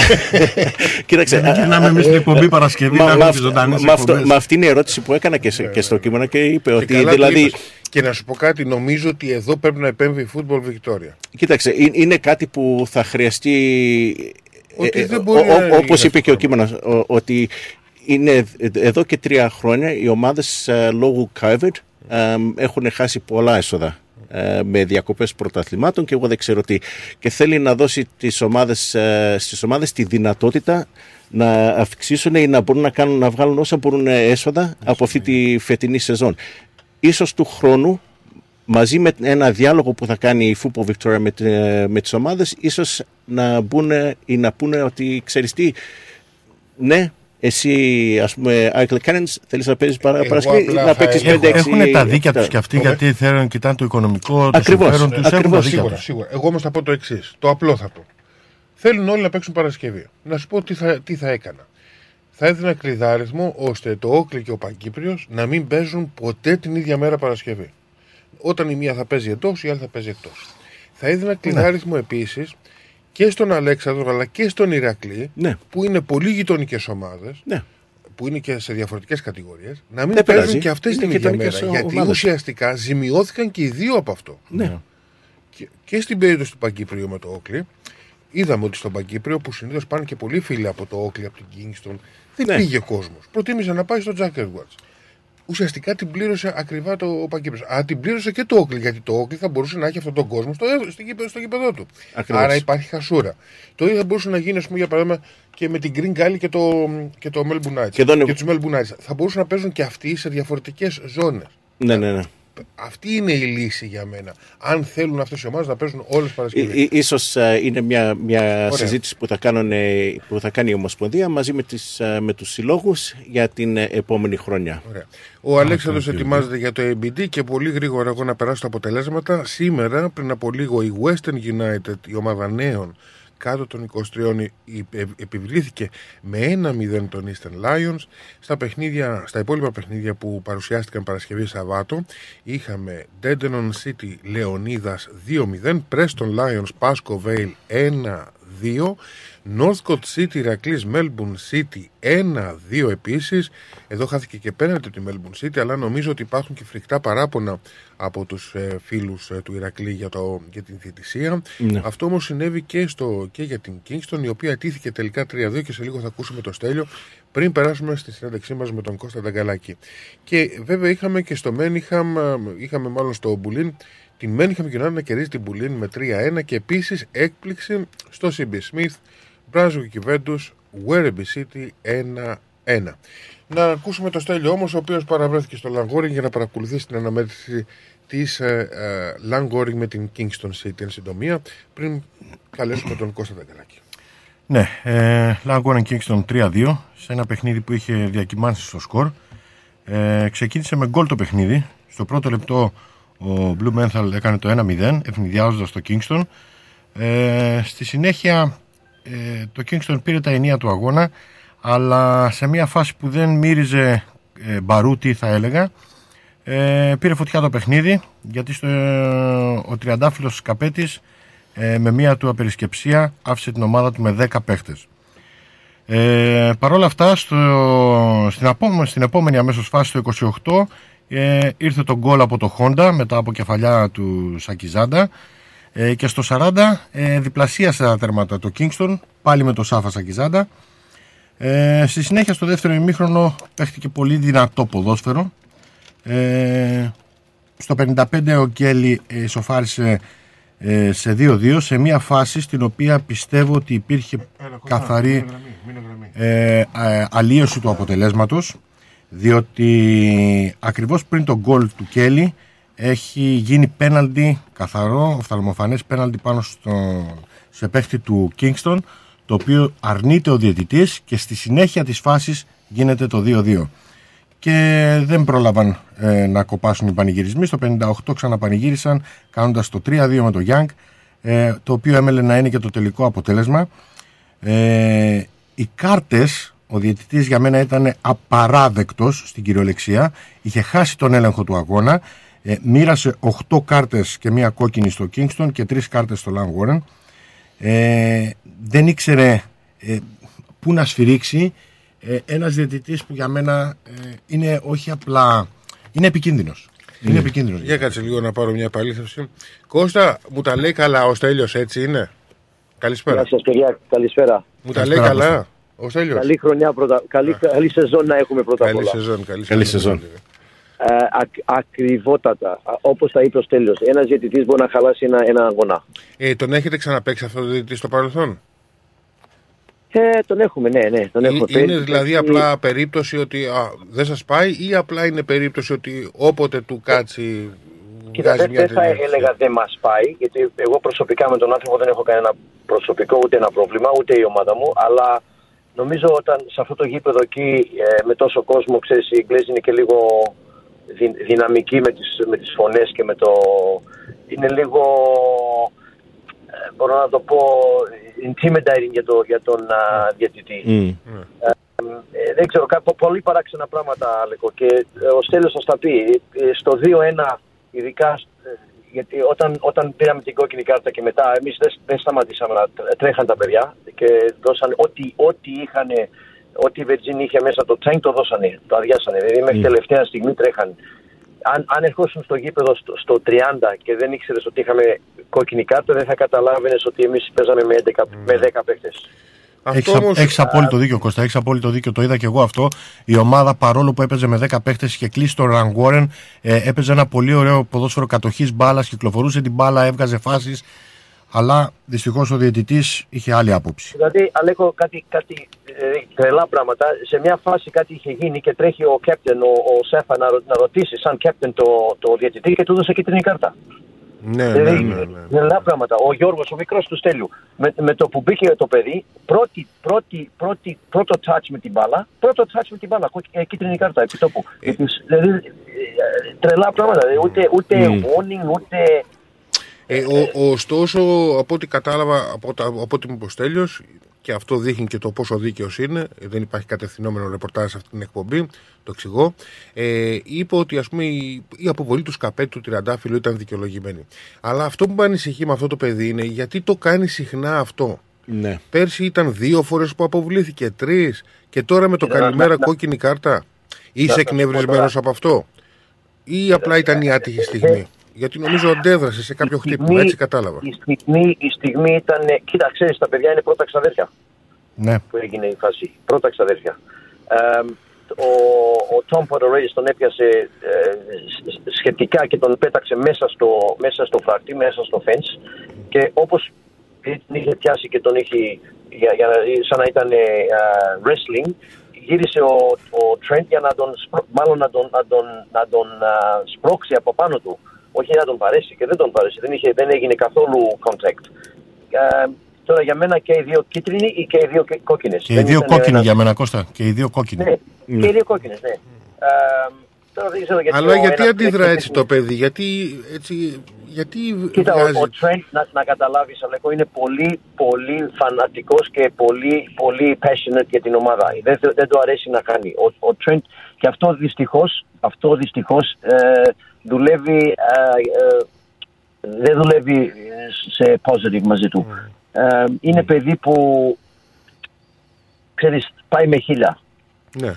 Κοίταξε. Δεν γυρνάμε εμείς στην εκπομπή Παρασκευή να μα, έχουμε μα, τις ζωντανές μα, αυτό- εκπομπές. μα αυτή είναι η ερώτηση που έκανα και, σε- και στο κείμενο και είπε Και ότι καλά το δηλαδή. είπες. Και να σου πω κάτι, νομίζω ότι εδώ πρέπει να επέμβει η Football Victoria. Κοίταξε, είναι- είναι κάτι που θα χρειαστεί. Ότι ε, δεν ε, μπορεί ο- να ο- είναι όπως είπε και ο αυτό. κείμενος, ο- ότι είναι εδώ και τρία χρόνια οι ομάδες ε, λόγω COVID ε, έχουν χάσει πολλά έσοδα ε, με διακοπές πρωταθλημάτων και εγώ δεν ξέρω τι. Και θέλει να δώσει τις ομάδες, ε, στις ομάδες τη δυνατότητα να αυξήσουν ή να μπορούν να, κάνουν, να βγάλουν όσα μπορούν έσοδα από αυτή τη φετινή σεζόν. Ίσως του χρόνου μαζί με ένα διάλογο που θα κάνει η Football Victoria με, τε- με τις ομάδες ίσως να μπουν ή να πούνε ότι ξέρεις τι ναι εσύ ας πούμε Άικλ Cannons θέλεις να παίζεις παρα, Εγώ Παρασκευή απλά να θα παίξεις έχω- 5-6 Έχουν τα δίκια επτά. τους και αυτοί Ωραία. γιατί θέλουν, κοιτάνε το οικονομικό, το Ακριβώς, συμφέρον τους. Έχουν τα ακριβώς. δίκια Σίγουρα, τους. σίγουρα. Εγώ όμως θα πω το εξής. Το απλό θα πω. Θέλουν όλοι να παίξουν Παρασκευή. Να σου πω τι θα, τι θα έκανα. Θα έδινα κλειδάριθμο ώστε το Όκλι και ο Παγκύπριο να μην παίζουν ποτέ την ίδια μέρα Παρασκευή. Όταν η μία θα παίζει εντός, η άλλη θα παίζει εκτός. Θα έδινα κλειδάριθμο επίσης και στον Αλέξανδρο αλλά και στον Ηρακλή, Ναι. που είναι πολύ γειτονικές ομάδες, Ναι. που είναι και σε διαφορετικές κατηγορίες, να μην Δεν παίζουν πειράζει. και αυτές Είναι την ίδια γειτονικές μέρα. Γιατί ομάδες. ουσιαστικά ζημιώθηκαν και οι δύο από αυτό. Ναι. Και, και στην περίπτωση του Παγκύπριου με το Όκλι, είδαμε ότι στον Παγκύπριο που συνήθως πάνε και πολλοί φίλοι από το Όκλι, από την Kingston, δεν Ναι. πήγε κόσμος. Προτίμησε να πάει στο Jack Edwards. Ουσιαστικά την πλήρωσε ακριβά το ο Παγκύπριος. Αλλά την πλήρωσε και το Όκλι, γιατί το Όκλι θα μπορούσε να έχει αυτόν τον κόσμο στο, στο, γήπεδο- στο γήπεδο του. Ακριβώς. Άρα υπάρχει χασούρα. Το ίδιο θα μπορούσε να γίνει, ας πούμε, για παράδειγμα, και με την Green Galley και το, και το Melbourne Knights. Και εδώ είναι- και τους Melbourne Knights. Θα μπορούσαν να παίζουν και αυτοί σε διαφορετικές ζώνες. ναι, ναι, ναι. Αυτή είναι η λύση για μένα. Αν θέλουν αυτές οι ομάδες να παίζουν όλες τις Παρασκευές. Ί- ί- Ίσως ε, είναι μια, μια Ωραία. συζήτηση που θα, κάνουν, ε, που θα κάνει η Ομοσπονδία μαζί με, τις, ε, με τους συλλόγους για την ε, επόμενη χρονιά. Ωραία. Ο Αλέξανδρος ετοιμάζεται για το ABD και πολύ γρήγορα εγώ να περάσω τα αποτελέσματα. Σήμερα, πριν από λίγο, η Western United, η ομάδα νέων κάτω των 23 ε- επιβλήθηκε με 1-0 τον Eastern Lions. Στα, παιχνίδια, στα υπόλοιπα παιχνίδια που παρουσιάστηκαν Παρασκευή Σαββάτο είχαμε Dandenong City Λεωνίδας 2-0, Preston Lions Pasco Vale 1-2, Northcote City Ηρακλής Melbourne City 1-2 επίσης. Εδώ χάθηκε και πέναντι από τη Melbourne City, αλλά νομίζω ότι υπάρχουν και φρικτά παράπονα από τους ε, φίλους ε, του Ηρακλή για, το, για την διαιτησία. Ναι. Αυτό όμως συνέβη και, στο, και για την Kingston, η οποία τήθηκε τελικά 3-2 και σε λίγο θα ακούσουμε το Στέλιο πριν περάσουμε στη συνέντευξή μας με τον Κώστα Νταγκαλάκη. Και βέβαια είχαμε και στο Μένιχαμ, ε, είχαμε μάλλον στο Μπουλίν, την Μένιχαμ United να κερδίζει την Μπουλίν με 3-1 και επίσης έκπληξη στο CB Smith, Brunswick Juventus, Werribee City 1-1. Να ακούσουμε το Στέλιο όμως, ο οποίος παραβρέθηκε στο Λαγκόρινγκ για να παρακολουθήσει την αναμέτρηση της ε, ε, Λαγκόρινγκ με την Kingston City εν συντομία, πριν καλέσουμε τον Κώστα Νταγκαλάκη. Ναι, ε, Langoran Kingston 3-2 σε ένα παιχνίδι που είχε διακυμάνσει στο σκορ. Ε, ξεκίνησε με γκολ το παιχνίδι. Στο πρώτο λεπτό ο Blue Menthal έκανε το 1-0 ευνηδιάζοντας το Kingston. Ε, στη συνέχεια ε, το Kingston πήρε τα ενία του αγώνα αλλά σε μια φάση που δεν μύριζε ε, μπαρούτι θα έλεγα ε, πήρε φωτιά το παιχνίδι γιατί στο, ο τριαντάφυλλος Καπέτης ε, με μία του απερισκεψία άφησε την ομάδα του με 10 παίχτες. Ε, Παρ' όλα αυτά στο, στην, από, στην επόμενη αμέσως φάση το 28 ε, ήρθε το γκολ από το Honda μετά από κεφαλιά του Σακιζάντα ε, και στο 40 ε, διπλασίασε τα τέρματα το Kingston πάλι με το Σάφα Σακιζάντα. Ε, στη συνέχεια στο δεύτερο ημίχρονο παίχτηκε πολύ δυνατό ποδόσφαιρο. Ε, στο 55 ο Γκέλι ε, ισοφάρισε ε, σε 2-2 σε μια φάση στην οποία πιστεύω ότι υπήρχε καθαρή ε, ε, αλλίωση του αποτελέσματος διότι ακριβώς πριν τον γκολ του Κέλλη έχει γίνει πέναλτι καθαρό, οφθαλμοφανές πέναλτι πάνω στο, σε παίχτη του Kingston το οποίο αρνείται ο διαιτητής και στη συνέχεια της φάσης γίνεται το 2-2 και δεν πρόλαβαν ε, να κοπάσουν οι πανηγυρισμοί. Στο 58 ξαναπανηγύρισαν κάνοντας το 3-2 με το Young ε, το οποίο έμελε να είναι και το τελικό αποτέλεσμα. Ε, οι κάρτες ο διαιτητής για μένα ήταν απαράδεκτος στην κυριολεξία. Είχε χάσει τον έλεγχο του αγώνα ε, μοίρασε 8 κάρτες και μία κόκκινη στο Kingston και 3 κάρτες στο Lang Warren ε, δεν ήξερε ε, πού να σφυρίξει ε, ένας διαιτητής που για μένα ε, είναι όχι απλά είναι επικίνδυνος είναι επικίνδυνος Για κάτσε λίγο να πάρω μια επαλήθευση. Κώστα, μου τα λέει καλά ο Στέλιος, έτσι είναι; Καλησπέρα. Γεια σας παιδιά, καλησπέρα. Μου τα λέει καλά ο Στέλιος; Καλή χρονιά πρώτα, καλή, καλή σεζόν να έχουμε πρώτα απ' Καλή όλα. σεζόν, καλή, Καλή σεζόν. Ε, ακ, ακριβότατα, Α, όπως τα είπε ο Στέλιος, ένας διαιτητής μπορεί να χαλάσει ένα, ένα αγώνα. Ε, τον έχετε ξαναπέξει αυτό το διαιτητή στο παρελθόν; Ε, τον έχουμε, ναι, ναι, τον έχουμε Ε, είναι παίξει. δηλαδή απλά περίπτωση ότι α, δεν σας πάει ή απλά είναι περίπτωση ότι όποτε του κάτσει Κοίτα, βγάζει δεν, μια δεν θα τελεία. έλεγα δεν μας πάει, γιατί εγώ προσωπικά με τον άνθρωπο δεν έχω κανένα προσωπικό ούτε ένα πρόβλημα, ούτε η ομάδα μου, αλλά νομίζω όταν σε αυτό το γήπεδο εκεί ε, με τόσο κόσμο, ξέρεις, οι Εγγλέζοι είναι και λίγο δυ- δυναμικοί με τις, με τις φωνές και με το... Είναι λίγο, ε, μπορώ να το πω, intimidating για, το, για τον α, διαιτητή. Ε, δεν ξέρω, κάπου πολύ παράξενα πράγματα, Αλεκό. Και ε, ο Στέλιος θα στα πει. Ε, στο 2-1, ειδικά ε, γιατί όταν, όταν πήραμε την κόκκινη κάρτα και μετά, εμείς δεν, δεν σταματήσαμε να τρέ- τρέχαν τα παιδιά και δώσαν ό,τι, ό,τι είχαν, ό,τι η Virgin είχε μέσα το tank το δώσανε, το αδειάσανε. Δηλαδή μέχρι τελευταία στιγμή τρέχαν. Αν, αν ερχόσουν στο γήπεδο στο, στο 30 και δεν ήξερες ότι είχαμε κόκκινη κάρτα, δεν θα καταλάβαινες ότι εμείς παίζαμε με, 11, με 10 παίχτες. Έχεις, α- έχεις απόλυτο δίκιο Κώστα, έχεις απόλυτο δίκιο, το είδα και εγώ αυτό. Η ομάδα παρόλο που έπαιζε με 10 παίχτες και κλείσει τον Ραγκόρεν, ε, έπαιζε ένα πολύ ωραίο ποδόσφαιρο κατοχής μπάλας, κυκλοφορούσε την μπάλα, έβγαζε φάσεις, αλλά δυστυχώς ο διαιτητής είχε άλλη άποψη. Δηλαδή, Αλέκο, κάτι, κάτι ε, τρελά πράγματα. Σε μια φάση κάτι είχε γίνει και τρέχει ο κάπτεν, ο, ο Σέφα, να, ρω- να ρωτήσει σαν κάπτεν το, το διαιτητή και του έδωσε κίτρινη κάρτα. Ναι, ναι, Δηλαδή, ναι, ναι. Τρελά πράγματα. Ο Γιώργος, ο μικρός του Στέλιου, με, με το που μπήκε το παιδί, πρώτη, πρώτη, πρώτη, πρώτο touch με την μπάλα, πρώτο touch με την μπάλα, κόκκι- ε, κίτρινη κάρτα επί τόπου. Δηλαδή, ε, τρελά πράγματα. Δηλαδή, ούτε, ούτε Μμ. warning, ούτε. Ε, ο, ωστόσο, από ό,τι κατάλαβα, από, τα, από ό,τι μου είπε ο Στέλιος, και αυτό δείχνει και το πόσο δίκαιος είναι, ε, δεν υπάρχει κατευθυνόμενο ρεπορτάζ σε αυτή την εκπομπή, το εξηγώ. Ε, είπε ότι ας πούμε, η, η αποβολή του σκαπέτη του Τριαντάφυλλου ήταν δικαιολογημένη. Αλλά αυτό που με ανησυχεί με αυτό το παιδί είναι γιατί το κάνει συχνά αυτό. Ναι. Πέρσι ήταν δύο φορές που αποβλήθηκε, τρεις, και τώρα με το Κοίτα, να- καλημέρα να- κόκκινη κάρτα. να- Είσαι να σου πω εκνευρισμένο τώρα. από αυτό, ή απλά ήταν η άτυχη στιγμή; Γιατί νομίζω αντέδρασε σε κάποιο χτύπημα, έτσι κατάλαβα. Η στιγμή, η στιγμή ήταν. Κοίτα, ξέρεις, τα παιδιά είναι πρώτα ξαδέρφια Ναι. που έγινε η φάση. Πρώτα ξαδέρφια. Ε, ο, ο Τόμ Πορορέης τον έπιασε ε, σ- σχετικά και τον πέταξε μέσα στο, μέσα στο φράχτη, μέσα στο fence και όπως τον είχε πιάσει και τον είχε για, για, να- σαν να ήταν ε, ε, wrestling γύρισε ο, ο Trent για να τον, σπρο- μάλλον να τον, να τον, να τον α, σπρώξει από πάνω του όχι να τον παρέσει και δεν τον παρέσει δεν, είχε, δεν έγινε καθόλου contact ε, τώρα για μένα και οι δύο κίτρινοι ή και οι δύο κε- κόκκινες Και οι Δεν δύο ήταν κόκκινοι ένας- για μένα Κώστα, και οι δύο κόκκινοι. ναι, και οι δύο κόκκινες, ναι. Ε, τώρα δεν ξέρω γιατί. Αλλά ο γιατί ένας αντιδρά τρέχει- έτσι το παιδί, γιατί έτσι. Γιατί Κοίτα, ο, βγάζει- ο Trent, να, να καταλάβεις, Αλέκο, είναι πολύ, πολύ φανατικός και πολύ, πολύ passionate για την ομάδα. Δεν, δεν του αρέσει να κάνει. Ο, ο Trent, και αυτό δυστυχώς αυτό δυστυχώς, ε, δουλεύει. Ε, ε, δεν δουλεύει σε positive μαζί του. Ε, είναι παιδί που ξέρεις, πάει με χίλια. Ναι.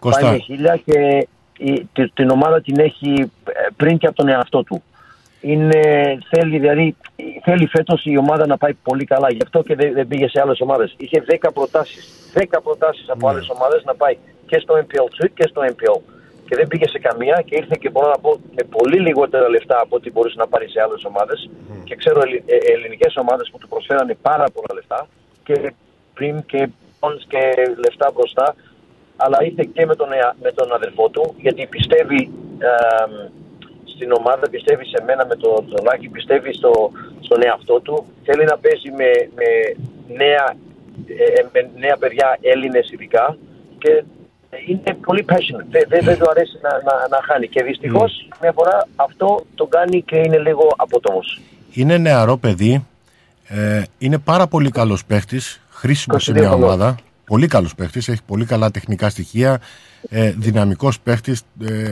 Πάει με χίλια και η- τη- την ομάδα την έχει ε, πριν και από τον εαυτό του. Είναι, θέλει, δηλαδή, θέλει φέτος η ομάδα να πάει πολύ καλά. Γι' αυτό και δεν, δεν πήγε σε άλλες ομάδες. Είχε 10 προτάσεις. 10 προτάσεις από άλλες ομάδες να πάει και στο MPL 2 και στο MPL. Και δεν πήγε σε καμία και ήρθε και μπορώ να πω με πολύ λιγότερα λεφτά από ό,τι μπορούσε να πάρεις σε άλλες ομάδες. Και ξέρω ελλη- ε, ελληνικές ομάδες που του προσφέρανε πάρα πολλά λεφτά και πριν και funds και λεφτά μπροστά, αλλά ήρθε και με τον, ea- με τον αδερφό του, γιατί πιστεύει ε, στην ομάδα, πιστεύει σε μένα με το, το Λάκη, πιστεύει στο, στον εαυτό του. Θέλει να παίζει με, με, νέα, ε, με νέα παιδιά, Έλληνες ειδικά και είναι πολύ passionate. Δεν, δεν, δεν του αρέσει να, να, να χάνει. Και δυστυχώς μια φορά αυτό το κάνει και είναι λίγο απότομος. Είναι νεαρό παιδί. Ε, είναι πάρα πολύ καλός παίχτης. Χρήσιμο σε 22 μια χρονών. ομάδα. Πολύ καλός παίχτης. Έχει πολύ καλά τεχνικά στοιχεία. Ε, Δυναμικός παίχτης. Ε,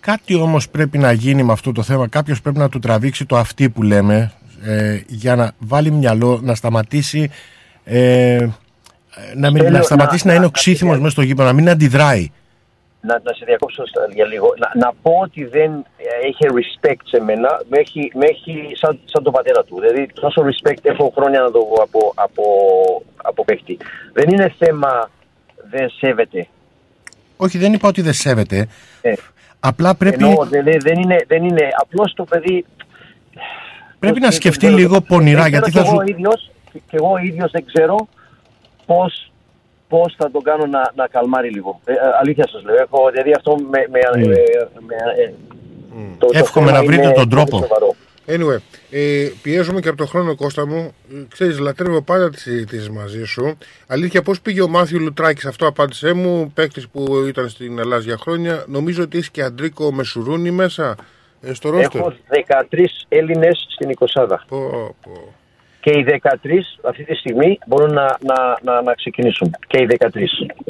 κάτι όμως πρέπει να γίνει με αυτό το θέμα. Κάποιος πρέπει να του τραβήξει το αυτή που λέμε. Ε, για να βάλει μυαλό, να σταματήσει. Ε, να, μην, Θέλω να σταματήσει να, να- είναι να- οξύθυμος μέσα στο γήπεδο, να μην αντιδράει. να, να σε διακόψω στα- για λίγο. Να, να πω ότι δεν ε, έχει respect σε μένα, με έχει, με έχει σαν, σαν τον πατέρα του. Δηλαδή, τόσο respect έχω χρόνια να το δω από, από, από παίχτη. Δεν είναι θέμα δεν σέβεται. Όχι, δεν είπα ότι δεν σέβεται. Ε, Απλά πρέπει, Εννοώ, δεν, δεν είναι, δεν είναι απλώς το παιδί... πρέπει να πώς- σκεφτεί δεν ξέρω, λίγο πονηρά. δεν Γιατί ξέρω θα κι σου, εγώ ίδιος, και εγώ ίδιος δεν ξέρω πώς, πώς θα τον κάνω να, να καλμάρει λίγο. Ε, ε, αλήθεια σας λέω. Έχω, δηλαδή αυτό με... με, Mm. ε, με ε, το- το Εύχομαι θέμα να βρείτε είναι τον πολύ τρόπο. σοβαρό. Anyway, ε, πιέζομαι και από τον χρόνο Κώστα μου. Ε, Ξέρεις, λατρεύω πάντα τις συζητήσεις μαζί σου. Αλήθεια, πώς πήγε ο Μάθιου Λουτράκης, αυτό απάντησέ μου. Παίκτης που ήταν στην Ελλάδα για χρόνια. Νομίζω ότι έχεις και Αντρίκο Μεσουρούνι μέσα ε, στο ρόστερ. Έχω 13 Έλληνες στην 20. Πω, πω. Και οι 13 αυτή τη στιγμή μπορούν να, να, να, να ξεκινήσουν. Και οι 13.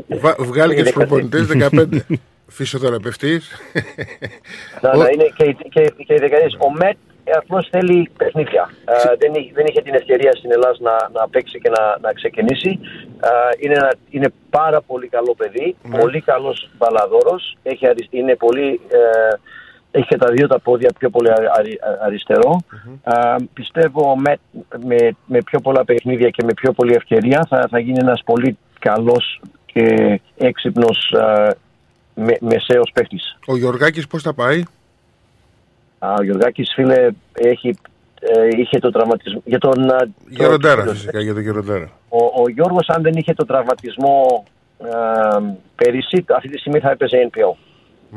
Βα, βγάλει και Οι τους 13. προπονητές 15. Φυσιοθεραπευτής. Να, να είναι και, οι- και, και οι 13. Ο Μετ απλώς θέλει παιχνίδια. Ε, δεν, εί- δεν είχε την ευκαιρία στην Ελλάδα να, να παίξει και να, να ξεκινήσει. Ε, είναι, ένα, είναι πάρα πολύ καλό παιδί. Ναι. Πολύ καλός μπαλαδόρος. Έχει, αρι- είναι πολύ, ε, έχει και τα δύο τα πόδια πιο πολύ αρι- αρι- αριστερό. Ε, πιστεύω ο Μετ με, με πιο πολλά παιχνίδια και με πιο πολλή ευκαιρία θα, θα γίνει ένας πολύ καλός και έξυπνος ε, με, μεσαίος παίχτης. Ο Γιωργάκης πώς θα πάει; Α, ο Γιωργάκης φίλε έχει, ε, είχε το τραυματισμό. Για τον, α, Γεροντέρα το- φυσικά, για τον Γεροντέρα. Ο, ο Γιώργος αν δεν είχε το τραυματισμό ε, πέρυσι, αυτή τη στιγμή θα έπαιζε NPL.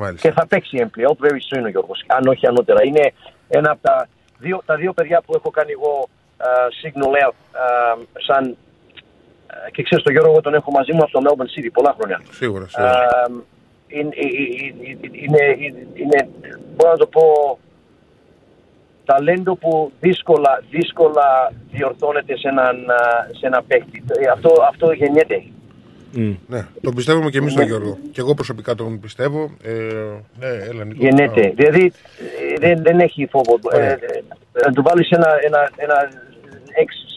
Μάλιστα. Και θα παίξει NPL very soon ο Γιώργος, αν όχι ανώτερα. Είναι ένα από τα δύο, τα δύο παιδιά που έχω κάνει εγώ ε, signal out ε, σαν ε, και ξέρεις τον Γιώργο τον έχω μαζί μου από το Melbourne City πολλά χρόνια. Σίγουρα, σίγουρα. Ε, είναι, είναι, είναι, είναι, μπορώ να το πω, ταλέντο που δύσκολα, δύσκολα διορθώνεται σε έναν, α, σε ένα παίκτη. Ε, Αυτό, αυτό γεννιέται. Ναι, τον πιστεύουμε και εμείς τον Ναι. Γιώργο. Και εγώ προσωπικά τον πιστεύω. Ε, ναι, έλα Νίκο. Γεννιέται. Α, Δηλαδή ε, δεν, δεν έχει φόβο. Ε, Ωραία. ε, να του βάλεις ένα, ένα, ένα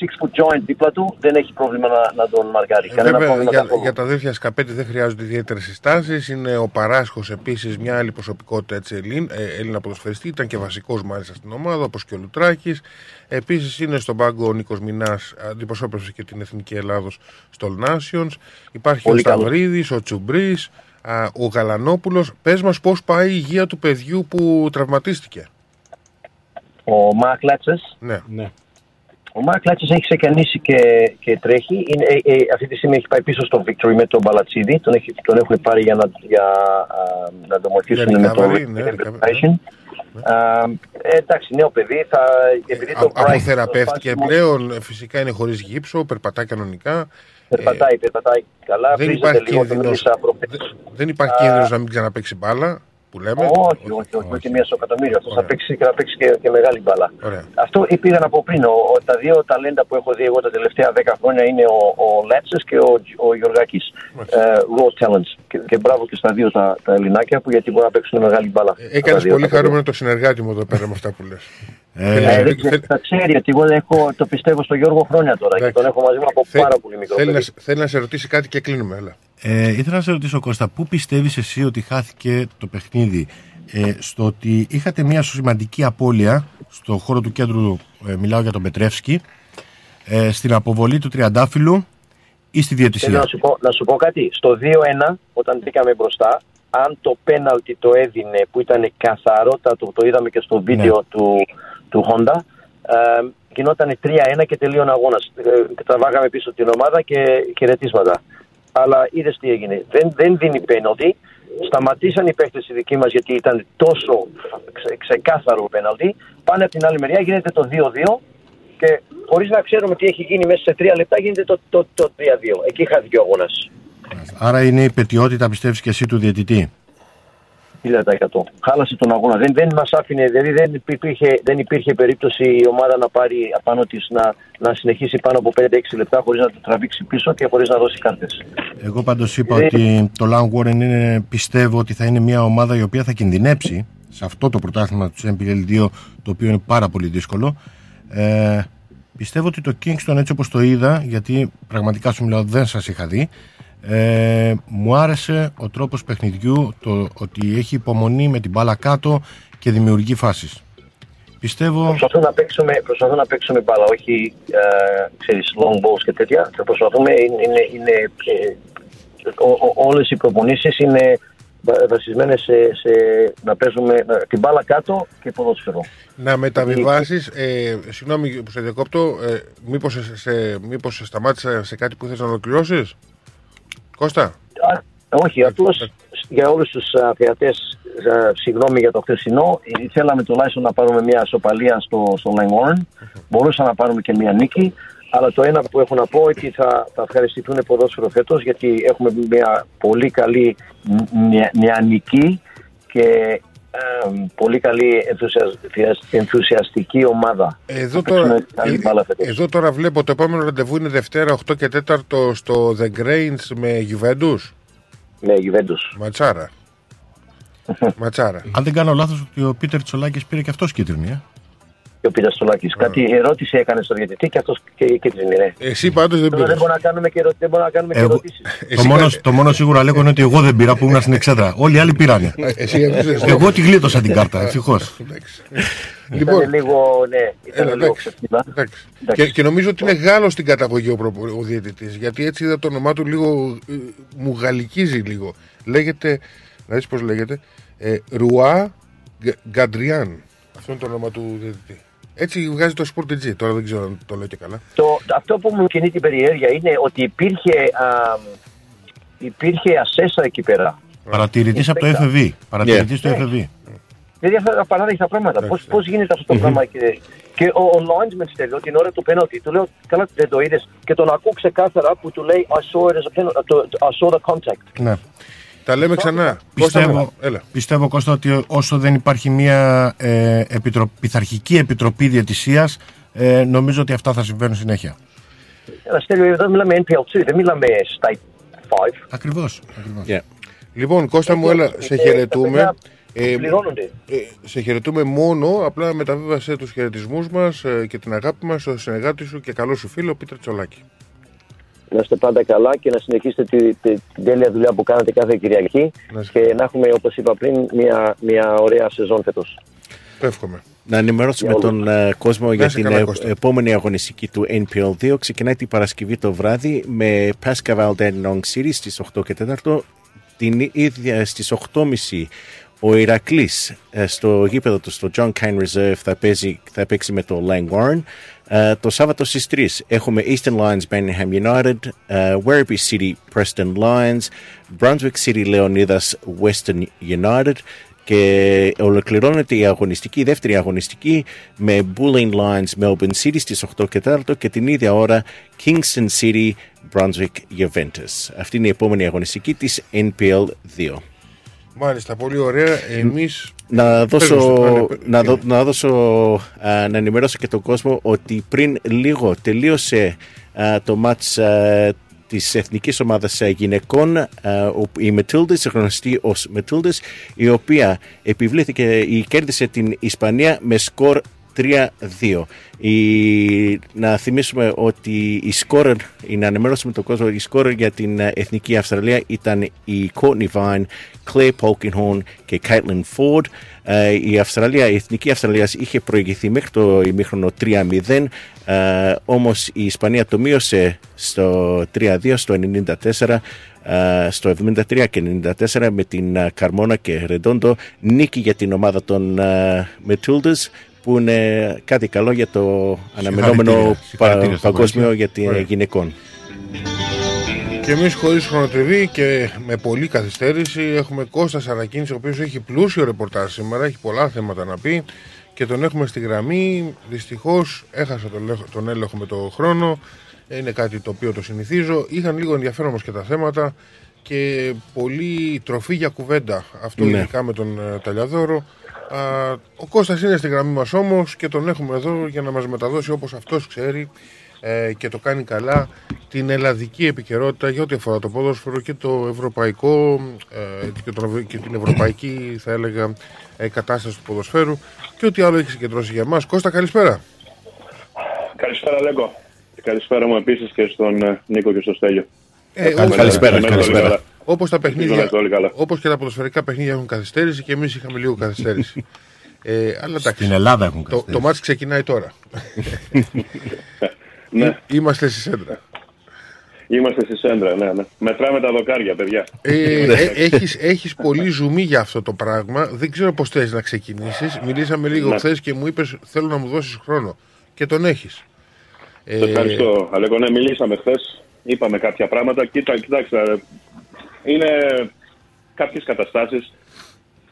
six foot joint δίπλα του, δεν έχει πρόβλημα να, να τον μαρκάρει. Ε, Κανένα Βέβαια, πρόβλημα για, καθόλου. για τα αδέρφια Σκαπέτη δεν χρειάζονται ιδιαίτερες συστάσεις. Είναι ο Παράσχος επίσης μια άλλη προσωπικότητα έτσι, Ελλήν, ε, Έλληνα ποδοσφαιριστή. Ήταν και βασικός μάλιστα στην ομάδα, όπως και ο Λουτράκης. Επίσης είναι στον πάγκο ο Νίκος Μινάς, αντιπροσώπευσε και την Εθνική Ελλάδος στο Nations. Υπάρχει Πολύ ο καλός. Σταυρίδης, ο Τσουμπρί, ο Γαλανόπουλος. Πες μας πώς πάει η υγεία του παιδιού που τραυματίστηκε. Ο Μαρκ Λάτσες, Ναι. ναι. Ο Μάρκ Λάτσες έχει ξεκινήσει και, και τρέχει. Είναι, ε, ε, αυτή τη στιγμή έχει πάει πίσω στο Victory με τον Μπαλατσίδη. Τον, έχει, τον έχουν πάρει για να, για, α, να το βοηθήσουν Για με το recovery, ναι, rehabilitation. Α, ε, εντάξει, νέο παιδί. Θα, επειδή το Α- Bright- Αποθεραπεύτηκε το σπάσιμο- πλέον. ε, Φυσικά είναι χωρίς γύψο, περπατά κανονικά. Περπατάει, περπατάει καλά. δεν βρίζεται υπάρχει λίγο, τον κίνδυνος. μίλησα προχθές. Δεν υπάρχει Α, κίνδυνο να μην ξαναπέξει μπάλα που λέμε. Όχι, όχι, όχι, όχι μία στο εκατομμύριο. Αυτό θα παίξει και θα παίξει και, και μεγάλη μπάλα. Ωραία. Αυτό πήγα να πω πριν. Ο, ο- τα δύο ταλέντα που έχω δει εγώ τα τελευταία 10 χρόνια είναι ο, ο Λέτσες και ο, ο Γιωργάκης. Ε, raw talents. Και, και μπράβο και στα δύο τα, τα ελληνάκια που γιατί μπορούν να παίξουν μεγάλη μπάλα. Έκανες Τα δύο, πολύ τα παιδιά. χαρούμενο το συνεργάτη μου εδώ πέρα με αυτά που λες. Ε, δεν ξέρω, θα ξέρει ότι εγώ έχω, το πιστεύω στον Γιώργο χρόνια τώρα και τον έχω μαζί μου από πάρα πολύ μικρό Θέλει, να, παιδί. σε- θέλει να σε ρωτήσει κάτι και κλείνουμε. Έλα. Ε, ήθελα να σε ρωτήσω Κώστα, πού πιστεύεις εσύ ότι χάθηκε το παιχνίδι ε, στο ότι είχατε μια σημαντική απώλεια στο χώρο του κέντρου, ε, μιλάω για τον Πετρεύσκη, ε, στην αποβολή του Τριαντάφυλλου ή στη Θέλω διαιτησία. να σου, πω, να σου πω κάτι. Στο 2-1, όταν μπήκαμε μπροστά, αν το πέναλτι το έδινε που ήταν καθαρότατο, το είδαμε και στο βίντεο του, του Honda, ε, γινόταν 3-1 και τελείωνε αγώνας. Τραβάγαμε πίσω την ομάδα και χαιρετίσματα. Αλλά είδες τι έγινε. Δεν, δεν δίνει πέναλτι. Σταματήσαν οι παίχτες οι δικοί μας γιατί ήταν τόσο ξε, ξεκάθαρο πέναλτι. Πάνε από την άλλη μεριά, γίνεται το 2-2 και χωρίς να ξέρουμε τι έχει γίνει μέσα σε 3 λεπτά γίνεται το, το, το 3-2. Εκεί χάθηκε ο αγώνα. Άρα είναι η πετιότητα, πιστεύεις και εσύ, του διαιτητή; 1000%. Χάλασε τον αγώνα. Δεν, δεν μας άφηνε, δηλαδή δεν υπήρχε, δεν υπήρχε περίπτωση η ομάδα να πάρει απάνω της να, να συνεχίσει πάνω από 5-6 λεπτά χωρίς να το τραβήξει πίσω και χωρίς να δώσει κάρτες. Εγώ πάντως είπα ότι το Lang Warren είναι, πιστεύω ότι θα είναι μια ομάδα η οποία θα κινδυνεύσει σε αυτό το πρωτάθλημα του MPL2, το οποίο είναι πάρα πολύ δύσκολο. Ε, πιστεύω ότι το Kingston έτσι όπως το είδα, γιατί πραγματικά σου μιλάω δεν σας είχα δει, ε, μου άρεσε ο τρόπος παιχνιδιού, το ότι έχει υπομονή με την μπάλα κάτω και δημιουργεί φάσεις. Πιστεύω... Προσπαθώ να παίξουμε, προσπαθώ να παίξουμε μπάλα, όχι ε, ξέρεις, long balls και τέτοια. Θα προσπαθούμε, είναι, είναι, είναι ε, ο, ο, όλες οι προπονήσεις είναι βα- βασισμένες σε, σε να παίζουμε να- την μπάλα κάτω και ποδόσφαιρο. Να μεταβιβάσεις. Ε, συγγνώμη που σε διακόπτω. Ε, Μήπως σε, σε, μήπως σε σταμάτησα σε κάτι που θες να ολοκληρώσεις, Κώστα. Α, όχι, απλώς για όλους τους θεατέ, συγγνώμη για το χθεσινό. ε, Θέλαμε τουλάχιστον να πάρουμε μια σοπαλία στο, στο Langwarren. Μπορούσαμε να πάρουμε και μια νίκη. Αλλά το ένα που έχω να πω είναι ότι θα, θα ευχαριστηθούν ποδόσφαιρο φέτος γιατί έχουμε μια πολύ καλή νε- νεανική και ε, πολύ καλή ενθουσιασ- ενθουσιαστική ομάδα. Εδώ Θα τώρα, παίξουμε καλή ε, μπάλα φέτος. εδώ τώρα βλέπω το επόμενο ραντεβού είναι Δευτέρα 8 και 4 στο The Grains με Juventus. Με Juventus. Ματσάρα. Ματσάρα. Αν δεν κάνω λάθος ότι ο Πίτερ Τσολάκης πήρε και αυτός κίτρινη. Ε. Και ο Πίτερ Στολάκη. Κάτι ερώτηση έκανες στο διαιτητή και αυτός και, και την είναι. Εσύ πάντως δεν Τώρα δεν μπορούμε να κάνουμε και, ερω- δεν μπορούμε να κάνουμε και Εγώ- ερωτήσεις. το, μόνο, το μόνο σίγουρο λέγω είναι ότι εγώ δεν πήρα που ήμουν στην εξέδρα. Όλοι οι άλλοι πήρανε. Εσύ έπαιζες. εγώ τη γλίτωσα την κάρτα, ευτυχώς. Ήταν λίγο, ναι, ήταν Έλα, λίγο εντάξει. ξεφτύλα. Εντάξει. Και, και νομίζω ότι είναι Γάλλος στην καταγωγή ο, προπο- ο διαιτητής. Γιατί έτσι είδα το όνομά του λίγο. ε, μου γαλλικίζει λίγο. Λέγεται. Να δεις πώς λέγεται. Ε, Ρουά Γκ- Γκαντριάν. Αυτό είναι το όνομα του διαιτητή. Έτσι βγάζει το Sport G. Τώρα δεν ξέρω αν το λέω και καλά. Το, αυτό που μου κινεί την περιέργεια είναι ότι υπήρχε, α, υπήρχε ασέσα εκεί πέρα. Παρατηρητής από το FV. Παρατηρητής του FV. Δηλαδή αυτά τα παράδειγμα πράγματα. Πώς πώς γίνεται αυτό το πράγμα. Και, και ο, ο linesman στέλνει την ώρα του πέναλτι. Του λέω, καλά δεν το είδες. Και τον ακούω ξεκάθαρα που του λέει, I saw it as a penalty. το- το- I saw the contact. Ναι. Τα λέμε ξανά. Κώστα μου, Πιστεύω, Έλα. πιστεύω Κώστα ότι όσο δεν υπάρχει μια ε, επιτρο, πειθαρχική επιτροπή διαιτησίας ε, νομίζω ότι αυτά θα συμβαίνουν συνέχεια. Ένα στέλιο, εδώ μιλάμε NPL2, δεν μιλάμε State 5. Ακριβώς. ακριβώς. Λοιπόν, Κώστα μου, έλα, σε χαιρετούμε. παιδιά Ε, πληρώνονται. ε, σε χαιρετούμε μόνο, απλά μεταβίβασε τους χαιρετισμούς μας ε, και την αγάπη μας στο συνεργάτη σου και καλό σου φίλο Πίτερ Τσολάκη. Να είστε πάντα καλά και να συνεχίσετε τη, τη, την τέλεια δουλειά που κάνετε κάθε Κυριακή και να έχουμε, όπως είπα πριν, μια, μια ωραία σεζόν φέτος. Εύχομαι. Να ενημερώσουμε Για τον ε, κόσμο για είσαι την καλά, ε, Κώστα. επόμενη αγωνιστική του NPL2. Ξεκινάει την Παρασκευή το βράδυ με Pascal Dandenong City στις 8 και 4. Την ίδια στις 8.30 ο Ηρακλής ε, στο γήπεδο του στο John Kine Reserve θα, παίζει, θα παίξει με το Langwarren. Ε, το Σάββατο στις 3 έχουμε Eastern Lions Birmingham United, ε, Werribee City Preston Lions, Brunswick City Leonidas Western United και ολοκληρώνεται η αγωνιστική, η δεύτερη αγωνιστική με Bulleen Lions Melbourne City στις 8 και 4 και την ίδια ώρα Kingston City Brunswick Juventus. Αυτή είναι η επόμενη αγωνιστική της NPL 2. Μάλιστα, πολύ ωραία. Εμείς... Να δώσω, Πες μας, ναι, ναι, να, δω- να, δώσω α, να ενημερώσω και τον κόσμο ότι πριν λίγο τελείωσε α, το μάτς α, της εθνικής ομάδας α, γυναικών α, ο- η Matildas, γνωστή ως Matildas η οποία επιβλήθηκε ή κέρδισε την Ισπανία με σκορ 3-2. Η, να θυμίσουμε ότι η σκόρ, η να ενημερώσουμε τον κόσμο, η σκόρ για την ε, Εθνική Αυστραλία ήταν η Courtney Vine, Claire Polkinghorn και Caitlin Ford. Ε, η Αυστραλία, η Εθνική Αυστραλία είχε προηγηθεί μέχρι το ημίχρονο 3-0, ε, όμως η Ισπανία το μείωσε στο 3-2, στο 94, ε, στο 73 και 94 με την ε, Καρμόνα και Ρεντόντο νίκη για την ομάδα των ε, Matildas που είναι κάτι καλό για το αναμενόμενο Συγχαρητήρια. Συγχαρητήρια πα- στα παγκόσμιο κορίτσια. για την Ωραία. γυναικών. Και εμείς χωρίς χρονοτριβή και με πολλή καθυστέρηση έχουμε Κώστας Σαρακίνη, ο οποίος έχει πλούσιο ρεπορτάζ σήμερα, έχει πολλά θέματα να πει και τον έχουμε στη γραμμή. Δυστυχώς έχασα τον, έλεγχο- τον έλεγχο με το χρόνο. Είναι κάτι το οποίο το συνηθίζω. Είχαν λίγο ενδιαφέρον όμως και τα θέματα και πολύ τροφή για κουβέντα. Αυτό Ναι. ειδικά με τον ε, Ταλιαδόρο. Α, ο Κώστας είναι στη γραμμή μας όμως και τον έχουμε εδώ για να μας μεταδώσει όπως αυτός ξέρει ε, και το κάνει καλά την ελλαδική επικαιρότητα για ό,τι αφορά το ποδόσφαιρο και το ευρωπαϊκό ε, και, το, και την ευρωπαϊκή θα έλεγα ε, κατάσταση του ποδοσφαίρου και ό,τι άλλο έχει συγκεντρώσει για μας. Κώστα καλησπέρα. Καλησπέρα, Λέγκο. Και Καλησπέρα μου επίσης και στον ε, Νίκο και στο Στέλιο. Ε, Εύχομαι καλησπέρα, να είστε όλοι καλησπέρα. Καλά. Όπως τα Ελπίζω να παιχνίδια, είστε όλοι καλά. όπως και τα ποδοσφαιρικά παιχνίδια έχουν καθυστέρηση και εμείς είχαμε λίγο καθυστέρηση. ε, αλλά εντάξει, Στην Ελλάδα έχουν το, καθυστέρηση. το μάτς ξεκινάει τώρα. Ναι. Είμαστε στη σέντρα. Είμαστε στη Σέντρα, ναι, ναι. Μετράμε τα δοκάρια, παιδιά. Ε, ε, έχεις, έχεις πολύ ζουμί για αυτό το πράγμα. Δεν ξέρω πώς θες να ξεκινήσεις. Μιλήσαμε λίγο Ναι. χθες και μου είπες θέλω να μου δώσεις χρόνο. Και τον έχεις. Ε, Σε ευχαριστώ, Αλέκο. Ναι, μιλήσαμε χθες. Είπαμε κάποια πράγματα. Κοίτα, κοιτάξτε, είναι κάποιες καταστάσεις,